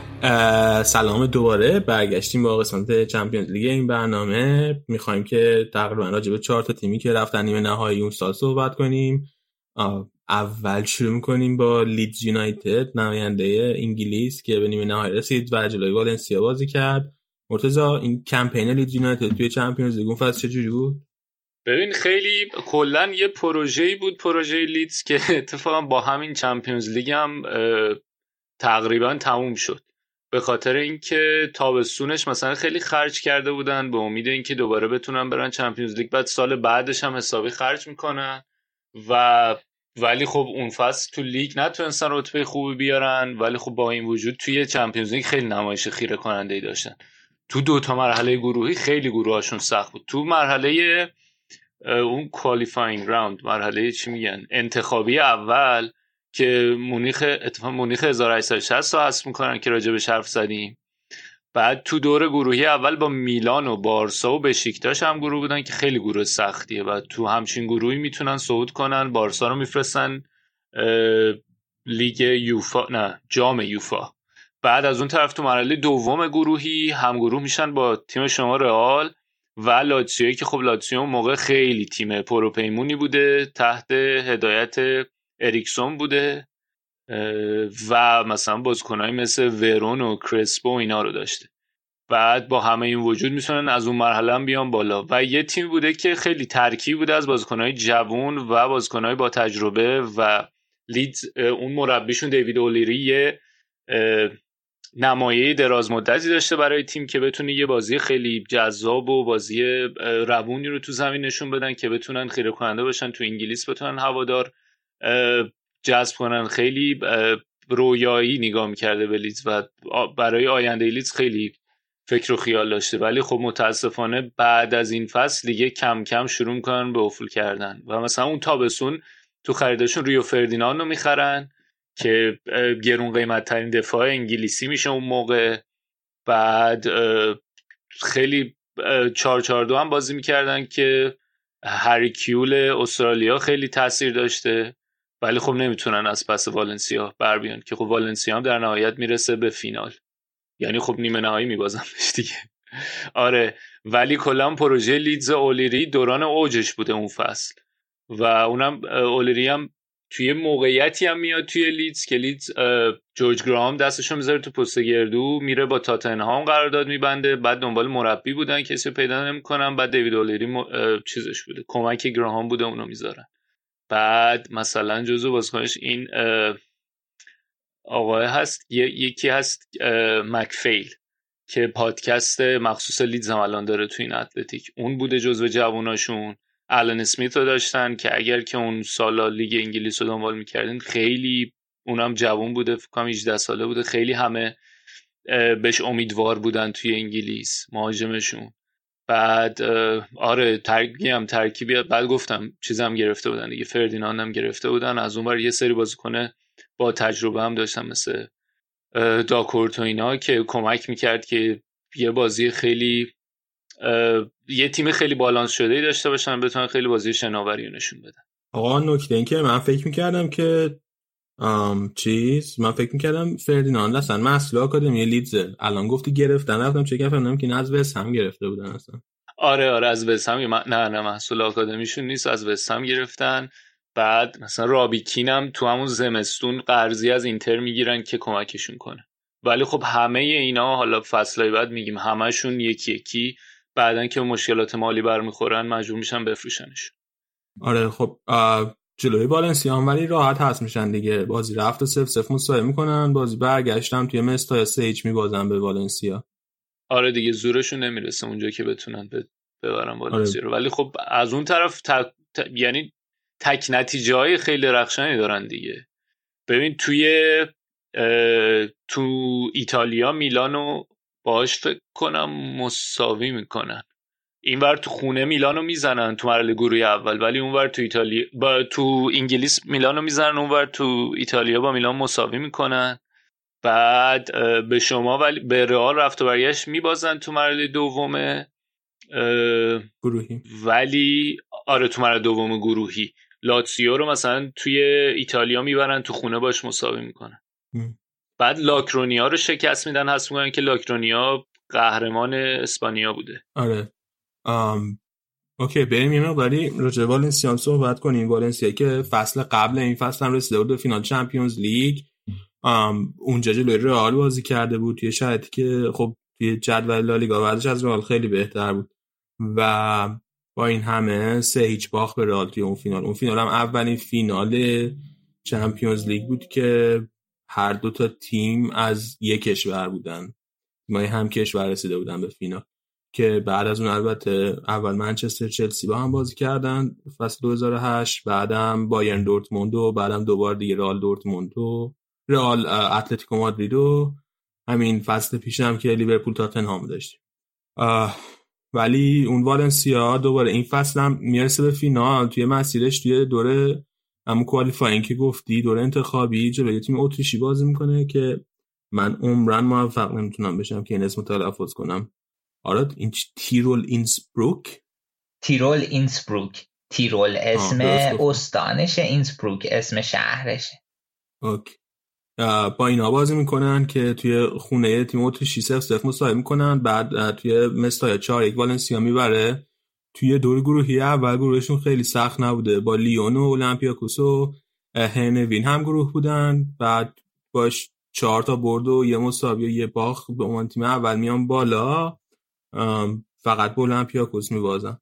سلام دوباره. برگشتیم با قسمت Champions League این برنامه. می‌خوایم که تقریبا راجع به چهار تا تیمی که رفتن نیمه نهایی اون سال صحبت کنیم. اول شروع می‌کنیم با لیدز یونایتد نماینده انگلیس که به نیمه نهایی رسید و جلوی والنسیا بازی کرد. مرتضی این کمپین لیدز یونایتد توی Champions League اون فصل چجوری بود؟ ببین خیلی کلا یه پروژه‌ای بود پروژه لیدز که اتفاقا با همین Champions League هم تقریبا تموم شد. به خاطر اینکه تابستونش مثلا خیلی خرج کرده بودن به امید اینکه دوباره بتونن برن Champions League بعد سال بعدش هم حسابی خرج می‌کنن و ولی خب اون فصل تو لیگ نتونستن رتبه خوبی بیارن ولی خب با این وجود توی Champions League خیلی نمایش خیره کننده ای داشتن. تو دو تا مرحله گروهی خیلی گروهاشون سخت بود. تو مرحله اون qualifying round مرحله چی میگن؟ انتخابی اول که مونیخ اتفاق مونیخ 1860 رو حذف می‌کنن که راجع به حرف زدیم. بعد تو دور گروهی اول با میلان و بارسا و بشیکتاش هم گروه بودن که خیلی گروه سختیه و تو همچین گروهی می‌تونن صعود کنن. بارسا رو میفرستن لیگ یوفا نه جام یوفا. بعد از اون طرف تو مرحله دوم گروهی هم گروه میشن با تیم شما رئال و لاتسیوی که خب لاتسیو موقع خیلی تیم پروپیمونی بوده تحت هدایت اریکسون بوده و مثلا بازیکنایی مثل ورون و کرسپو و اینا رو داشته. بعد با همه این وجود می‌تونن از اون مرحله هم بیان بالا. و یه تیم بوده که خیلی ترکیب بوده از بازیکنهای جوون و بازیکنهای با تجربه و لیدز اه، اون مربیشون دیوید اولیری یه نمایه دراز مدتی داشته برای تیم که بتونه یه بازی خیلی جذاب و بازی روونی رو تو زمین نشون بدن که بتونن خیره کننده باشن تو انگلیس بتونن هوادار جذب کنن. خیلی رویایی نگاه می‌کرده به لیدز و برای آینده لیدز خیلی فکر و خیال داشته. ولی خب متاسفانه بعد از این فصل دیگه کم کم شروع می‌کنن به افول کردن. و مثلا اون تابستون تو خریدشون ریو فردیناند رو می‌خرن که گرون قیمت ترین دفاع انگلیسی میشه اون موقع. بعد خیلی اه، چهار چهار دو هم بازی می‌کردن که هری کیول استرالیا خیلی تاثیر داشته. ولی خب نمی‌تونن از پس والنسیا بر بیان که خب والنسیا هم در نهایت می‌رسه به فینال. یعنی خب نیمه نهایی میبازنش دیگه. آره ولی کلا پروژه لیدز اولیری دوران اوجش بوده اون فصل. و اونم اولیری هم توی موقعیتی هم میاد توی لیدز که لیدز جورج گرام دستشو می‌ذاره تو پست گردو میره با تاتنهام قرارداد میبنده بعد دنبال مربی بودن کسی پیدا نمی‌کنن بعد دیوید اولیری م- چیزش بوده کمک گراهام بوده اونو می‌ذارن. بعد مثلا جزو بازیکنش این آقای هست یکی هست مکفیل که پادکست مخصوص لیدز هم الان داره تو این اتلتیک. اون بوده جزو جواناشون الان اسمیت رو داشتن که اگر که اون سالا لیگ انگلیس رو دنبال می‌کردین خیلی اونم جوان بوده فکر کنم 18 ساله بوده. خیلی همه بهش امیدوار بودن توی انگلیس مهاجمشون. بعد آره ترکیبی هم ترکیبی بعد گفتم چیزم گرفته بودن دیگه فردیناند هم گرفته بودن. از اون ور یه سری بازیکنه با تجربه هم داشتن مثل داکورت و اینا که کمک می‌کرد که یه بازی خیلی یه تیم خیلی بالانس شده ای داشته باشن بتونن خیلی بازی شناوری نشون بدن. آقا نکته این که من فکر می‌کردم که آم چیز؟ من فکر می‌کردم فردیناند اصلا مسئول آکادمی لیدزه الان گفتی گرفتن رفتم چه فهمیدم که نه از وست هم گرفته بودن اصلا. آره آره از وسام نه نه محصول آکادمیشون نیست از وسام گرفتن. بعد مثلا رابیکین هم تو همون زمستون قرضی از اینتر می‌گیرن که کمکشون کنه. ولی خب همه اینا حالا فصلهای بعد میگیم همهشون یکی یکی. بعدا که مشکلات مالی برمیخورن مجبور میشن بفروشنش. آره خب جلوی والنسیا هم ولی راحت هست میشن دیگه. بازی رفت و سف سف مساوی می‌کنن. بازی برگشتم توی مستا یا سه هیچ میبازن به والنسیا. آره دیگه زورشون نمی‌رسه اونجا که بتونن ببرن والنسیا آره. ولی خب از اون طرف ت... ت... یعنی تک نتیجه های خیلی رخشانی دارن دیگه. ببین توی تو ایتالیا میلانو باش فکر کنم مساوی می‌کنن. اینور تو خونه میلانو می‌زنن تو مرحله گروه اول ولی اونور تو ایتالیا با تو انگلیس میلانو می‌زنن اونور تو ایتالیا با میلان مساوی می‌کنن. بعد به شما ولی به رئال رفت و برگشت میبازن تو مرحله دوم گروهی. ولی آره تو مرحله دوم گروهی. لاتسیو رو مثلا توی ایتالیا می‌برن تو خونه باش مساوی می‌کنن. بعد لاکرونیا رو شکست میدن هست میگن که لاکرونیا قهرمان اسپانیا بوده. آره. آم... OK بریم یه مقداری راجع والنسیا صحبت کنیم. والنسیا که فصل قبل این فصل هم رسیده بود به فینال Champions League. اونجا جلوی رئال بازی کرده بود. توی شرایطی که خب توی جدول لالیگا ورزش از رئال خیلی بهتر بود. و با این همه سه هیچ باخت به رئال توی اون فینال. اون فینال هم اولین فینال چمپیونز لیگ بود که هر دو تا تیم از یک کشور بودن. ما هم کشور رسیده بودن به فینال. که بعد از اون البته اول منچستر چلسی با هم بازی کردن فصل 2008 بعدم بایرن دورتموند و بعدم دوبار دیگه رئال دورتموند و رئال اتلتیکو مادرید و همین فصل پیش هم که لیورپول تاتنهام داشتیم. ولی اون والنسیا دوباره این فصل هم می‌رسه به فینال. توی مسیرش توی دوره همون qualifying که گفتی دوره انتخابی جلوی تیم اتریشی بازی می‌کنه که من عمراً موفق نمی‌تونم بشم که این اسم تلفظ کنم. آره این تیرول اینسبروک؟ تیرول اینسبروک. تیرول اسم استانشه اینسبروک اسم شهرشه. اوکی با اینا بازی می‌کنن که توی خونه تیم اتریشی سف سف مساوی می‌کنن بعد توی مستای چهار یک والنسیا می‌بره. توی دور گروهی اول گروهشون خیلی سخت نبوده. با لیون و اولمپیاکوس و هنوین هم گروه بودن. بعد باش چهار تا برد و یه مساوی و یه باخ به عنوان تیم اول میان بالا. فقط با اولمپیاکوس میبازن.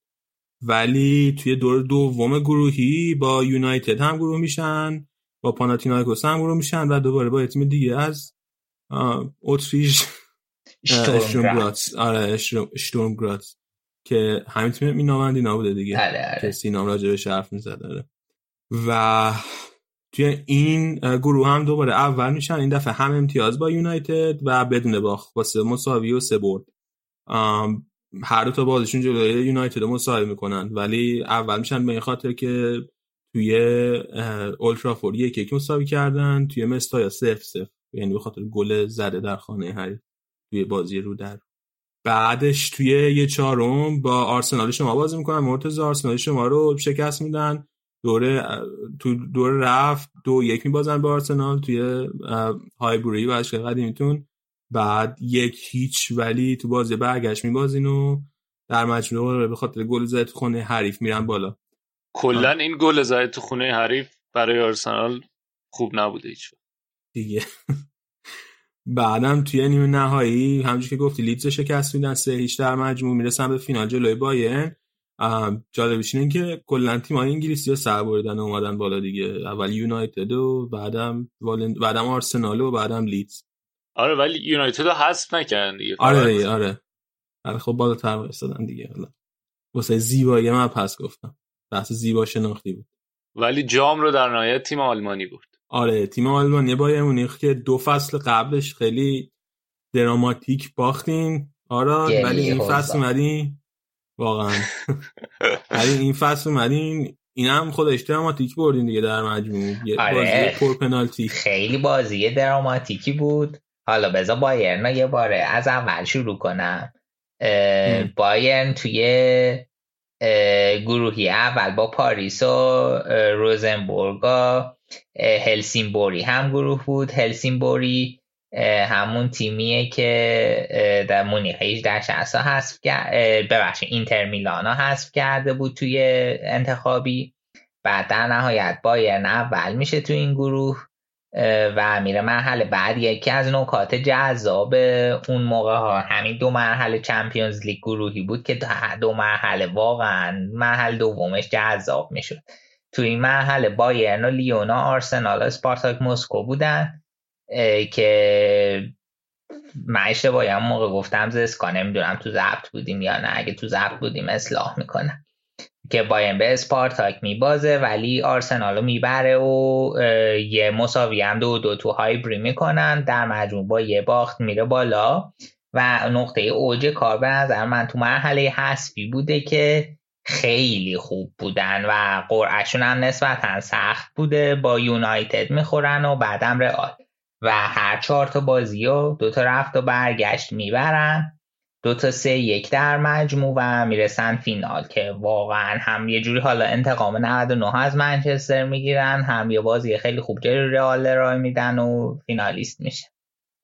ولی توی دور دوم گروهی با یونایتد هم گروه میشن با پاناتینایکوس هم گروه میشن و دوباره با تیم دیگه از اتریش اشتورمگراتس آره اشتورمگراتس که همین تیم مینامند اینا بوده دیگه. آره آره. که سینام راجع به حرف می‌زد داره و توی این گروه هم دوباره اول میشن این دفعه هم امتیاز با یونایتد و بدون باخت با سه مساوی و سه برد. هر دو تا بازشون جلوی یونایتد مساوی می‌کنن. ولی اول میشن به خاطر که توی اولترافورد یک یک مساوی کردن توی مستایا سف سف یعنی به خاطر گل زده در خانه حریف توی بازی رو در. بعدش توی یه چهارم با آرسنال شما بازی می‌کنن. مرتضی آرسنال شما رو شکست میدن. دوره تو دوره رفت دو یک میبازن به آرسنال توی هایبوری و اشکال قدیمیتون. بعد یک هیچ ولی تو بازی برگشت میبازین و در مجموع به خاطر گل زده تو خونه حریف میرن بالا. کلا این گل زده تو خونه حریف برای آرسنال خوب نبوده هیچ دیگه. بعدم توی نیمه نهایی همونجوری که گفتی لیدز شکست میدن سه هیچ در مجموع می‌رسن به فینال جلوی بایرن. جالبش اینه که کلا تیم‌های انگلیسی ها سر بردن اومدن بالا دیگه. اول یونایتد و بعدم والن... بعدم آرسنال و بعدم لیدز. آره ولی یونایتد رو حذف نکردن دیگه. آره دیگه آره آره. خب بالاتر وایسادن دیگه. حالا واسه زیبایی من پس گفتم. بحث زیبا شناختی بود. ولی جام رو در نهایت تیم آلمانی برد. آره تیم آلمانی بایر مونیخ که دو فصل قبلش خیلی دراماتیک باختین. آره ولی این فصل اومدین. واقعا. ولی این فصل اومدین. این هم خودش دراماتیک بردین دیگه در مجموع. آره. بازی پر پنالتی. خیلی بازی دراماتیکی بود. حالا بذار بایرن یه باره. از اول شروع کنم. بایرن توی گروهی اول با پاریس و روزنبورگ هلسینبوری هم گروه بود. هلسینبوری همون تیمیه که در مونیخ 18 60 حذف کرد ببخشید اینتر میلانا حذف کرده بود توی انتخابی. بعد در نهایت بایرن اول میشه تو این گروه. و میره مرحله بعد. یکی از نکات جذاب اون موقع ها همین دو مرحله چمپیونز لیگ گروهی بود که دو مرحله واقعا مرحله دومش جذاب می‌شد. تو این مرحله بایرن و لیونا آرسنال و اسپارتاک مسکو بودن که من اشتباهی موقع گفتم زسکا نمی‌دونم تو ضبط بودیم یا نه. اگه تو ضبط بودیم اصلاح می‌کنم که باین به اسپارتاک میبازه ولی آرسنال می‌بره و یه مساوی هم دو دو تو هایبری می‌کنن. در مجموع با یه باخت میره بالا. و نقطه اوج کار به نظر من تو مرحله حسبی بوده که خیلی خوب بودن و قرعشون هم نسبتا سخت بوده. با یونایتد می‌خورن و بعدم رئال. و هر چهار تا بازی و دو تا رفت و برگشت می‌برن. دو تا سه یک در مجموع و می‌رسن فینال که واقعا هم یه جوری حالا انتقام 99 از منچستر می‌گیرن هم یه بازی خیلی خوب جلوی رئال رای میدن و فینالیست میشه.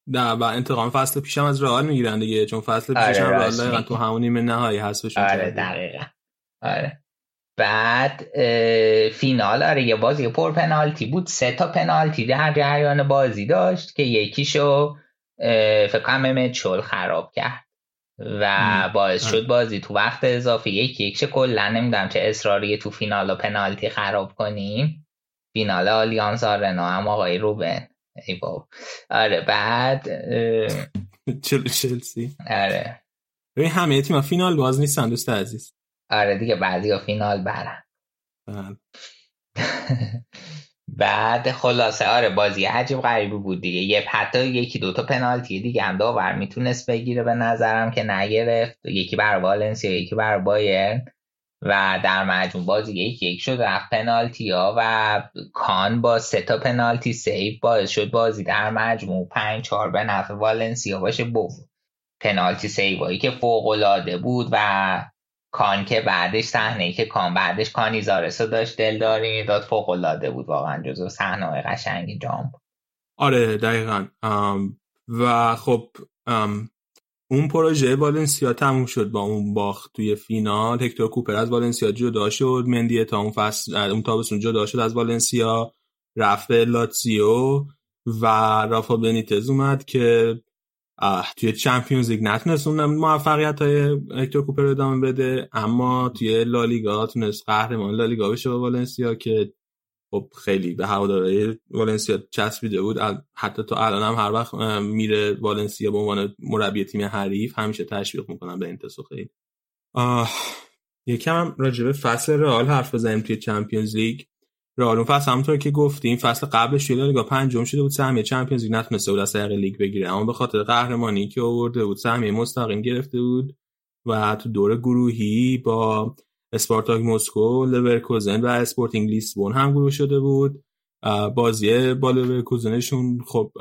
نه و انتقام فصل پیشم از رئال می‌گیرن دیگه چون فصل پیشم آره رئال تو همون نیمه نهایی هستشون آره دقیقا. آره. بعد فینال آره یه بازی پر پنالتی بود سه تا پنالتی در جریان بازی داشت که یکیشو فکر کنم شول خراب کرد. و باعث شد بازی تو وقت اضافه. یک یک. چه کلا نمی‌دونم چه اصراری تو فینال و پنالتی خراب کنیم. فینال آلیانس آرنا هم آقای روبن. ای بابا آره بعد جلو چلسی؟ آره. ببین همه تیم فینال باز نیستن دوست عزیز. آره دیگه بعضی فینال برن. بله. بعد خلاصه آره بازی عجیب غریبی بود دیگه. یه حتی یکی دوتا پنالتی دیگه هم داور می‌تونست بگیره به نظرم که نگرفت. یکی برا والنسیا یکی برا بایرن. و در مجموع بازی یک یک شد رفت پنالتی ها و کان با سه تا پنالتی save باعث شد بازی در مجموع پنج چهار به نفع والنسیا باشه. بو پنالتی save ایی که فوق العاده بود و کان که بعدش صحنه که کان بعدش کانیزارس داشت دلداری داد فوق العاده بود واقعا جزو صحنه قشنگی جام بود. آره دقیقا. و خب اون پروژه والنسیا تموم شد با اون باخت توی فینال. هکتور کوپر از والنسیا جدا شد مندیه تا اون فصل اون تابستون جدا شد از والنسیا. رفت لاتسیو و رافا بنیتز اومد که توی چمپیونز لیگ نتونست اون موفقیت های هکتور کوپر ادامه بده اما توی لالیگا تونست قهرمان لالیگا بشه با والنسیا که خب خیلی به هوادارهای والنسیا چسبیده بود. حتی تا الان هم هر وقت میره والنسیا به عنوان مربی تیم حریف همیشه تشویق می‌کنن به انتسو خیلی. یکم راجبه فصل رئال حرف بزنیم توی Champions League. رئال اون فصل همونطور که گفتیم فصل قبلش توی لالیگا پنجم شده بود سهمیه Champions League نتونسته بود از طریق لیگ بگیره. اما به خاطر قهرمانی که آورده بود سهمیه مستقیم گرفته بود و تو دور گروهی با اسپارتاک مسکو، لورکوزن و اسپورتینگ لیسبون هم گروه شده بود. بازی با لورکوزنشون خب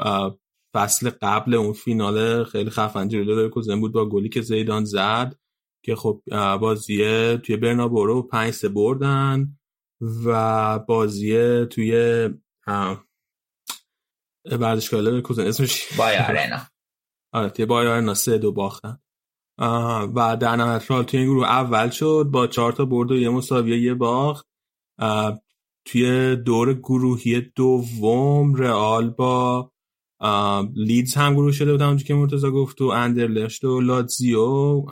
فصل قبل اون فینال خیلی خفن جلوی لورکوزن بود با گلی که زیدان زد که خب بازی توی برنابئو رو 5 3 بردن. و بازی توی ورزشگاه لورکوزن اسمش BayArena آره توی BayArena سه دو باختن و در نهایت رئال توی این گروه اول شد با چهار تا برد و یه مساویه یه باخت. توی دور گروهی دوم رئال با لیدز هم گروه شده بود همونجور که مرتضی گفت و اندرلشت و لاتزیو.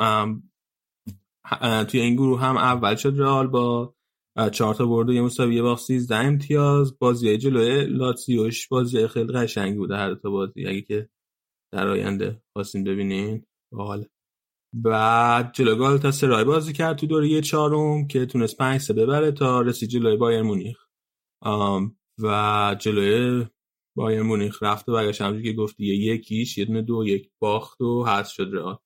توی این گروه هم اول شد رئال با چهار تا برد و یه مساوی یه باخت 13 امتیاز. بازی جلوی لاتزیوش بازی خیلی قشنگی بوده هر تا بازی. اگه که در آینده خواستین ببینین باحال بعد جلو گالتا سرای بازی کرد تو دوره چهارم که تونست پنج سه ببره تا رسید جلوی بایر مونیخ. و جلوی بایر مونیخ رفت و برگشت. همونجوری که گفتی یه یکیش یه دونه دو یک باخت و حذف شد رئال.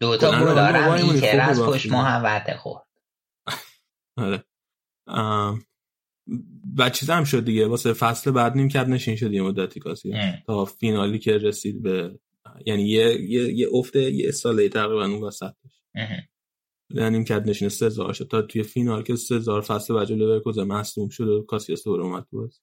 دو تا گل این که از پشت محوت خورد. آره. و چیز هم شد دیگه. واسه فصل بعد نیم کرد نشین شد یه مدتی کاسی تا فینالی که رسید به یعنی یه یه یه افته یه ساله تقریبا اون وسطش یعنی کرد نشین سزار شد. تا توی فینال که سزار فصل بعد لورکوزن مصدوم شد و کاسیاس دوباره اومد بود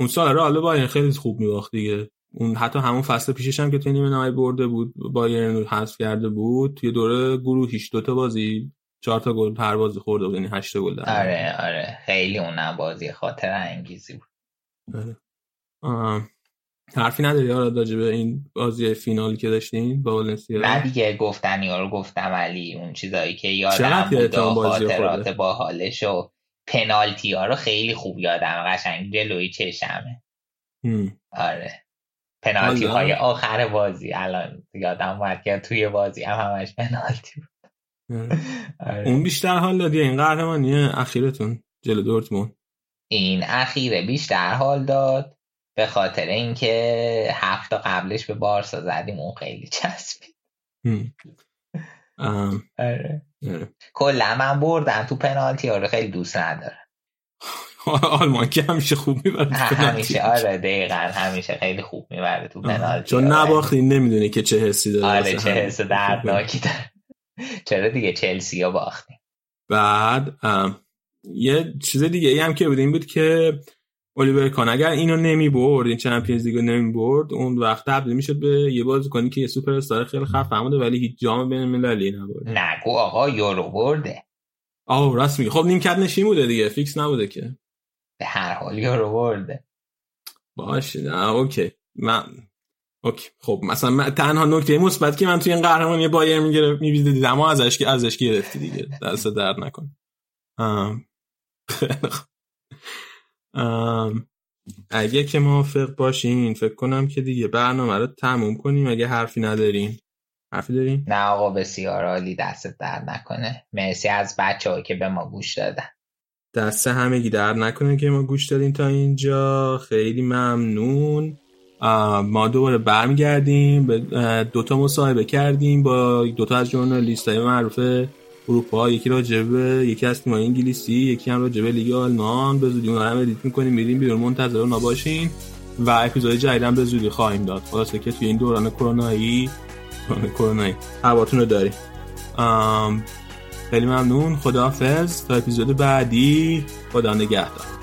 اون سال حالا با خیلی خوب میباخت دیگه. اون حتی همون فصل پیشش هم که توی نیمه نهایی برده بود بایرن حذف کرده بود توی دوره گروهیش دوتا بازی چهار تا گل هر بازی خورده بود یعنی 8 گل آره آره. خیلی اون بازی خاطر انگیزی بود. آره. حرفی نداری آره راجع به این بازی فینالی که داشتین با والنسیا؟ نه دیگه گفتنی رو گفتم ولی اون چیزایی که یادم بود خاطرات با حالش و پنالتی ها رو خیلی خوب یادم قشنگ جلوی چشمه. آره. پنالتی های آخر بازی الان یادم اومد که توی بازی هم همش پنالتی بود. اون بیشتر حال دادی این قهرمانی اخیرتون جلو دورتموند. این اخیره بیشتر حال داد. به خاطر اینکه هفته قبلش به بارسا زدیم اون خیلی چسبید. آره. آره. کلا من بردم تو پنالتی. رو خیلی دوست ندارم. آلمان که همیشه خوب می‌بره همیشه. آره دقیقا. همیشه خیلی خوب می‌بره تو پنالتی. چون نباختی نمی‌دونی که چه حسی داره آره چه حس دردناکی داره. چرا دیگه چلسی ها باختیم؟ بعد یه چیز دیگه ای هم که بود این بود که الیور کان اگر اینو نمی برد این چمپیونز لیگو نمی برد اون وقت تبدیل می‌شد به یه بازیکنی که یه سوپر استار خیلی خفن بوده ولی هیچ جام بین المللی نبرد نگو آقا یورو برده. آه راست میگه خب نیمکت نشین بوده دیگه فیکس نبوده که. به هر حال یورو برده. باشه OK. من OK. خب مثلا تنها نکته مثبت که من توی این قهرمانی بایر می‌گرفت می‌بینید اما ازش که ازش گرفتی دیگه. دست درد نکن. اگه که موافق باشین فکر کنم که دیگه برنامه رو تموم کنیم. اگه حرفی ندارین. حرفی دارین؟ نه آقا بسیار عالی. دستت در نکنه. مرسی از بچه که به ما گوش دادن. دست همگی در نکنه که ما گوش دادین تا اینجا. خیلی ممنون. ما دوباره برمیگردیم دوتا مصاحبه کردیم با دوتا از journalist های معروف اروپا. یکی راجبه یکی از تیم‌های انگلیسی یکی هم راجبه لیگ آلمان. به زودی هم edit می‌کنیم میریم بیرون منتظر نباشین و اپیزود جدید به زودی خواهیم داد. خلاصه که توی این دوران کرونایی کرونایی هواتون رو داریم. خیلی ممنون. خداحافظ. تا اپیزود بعدی خدا نگهدار.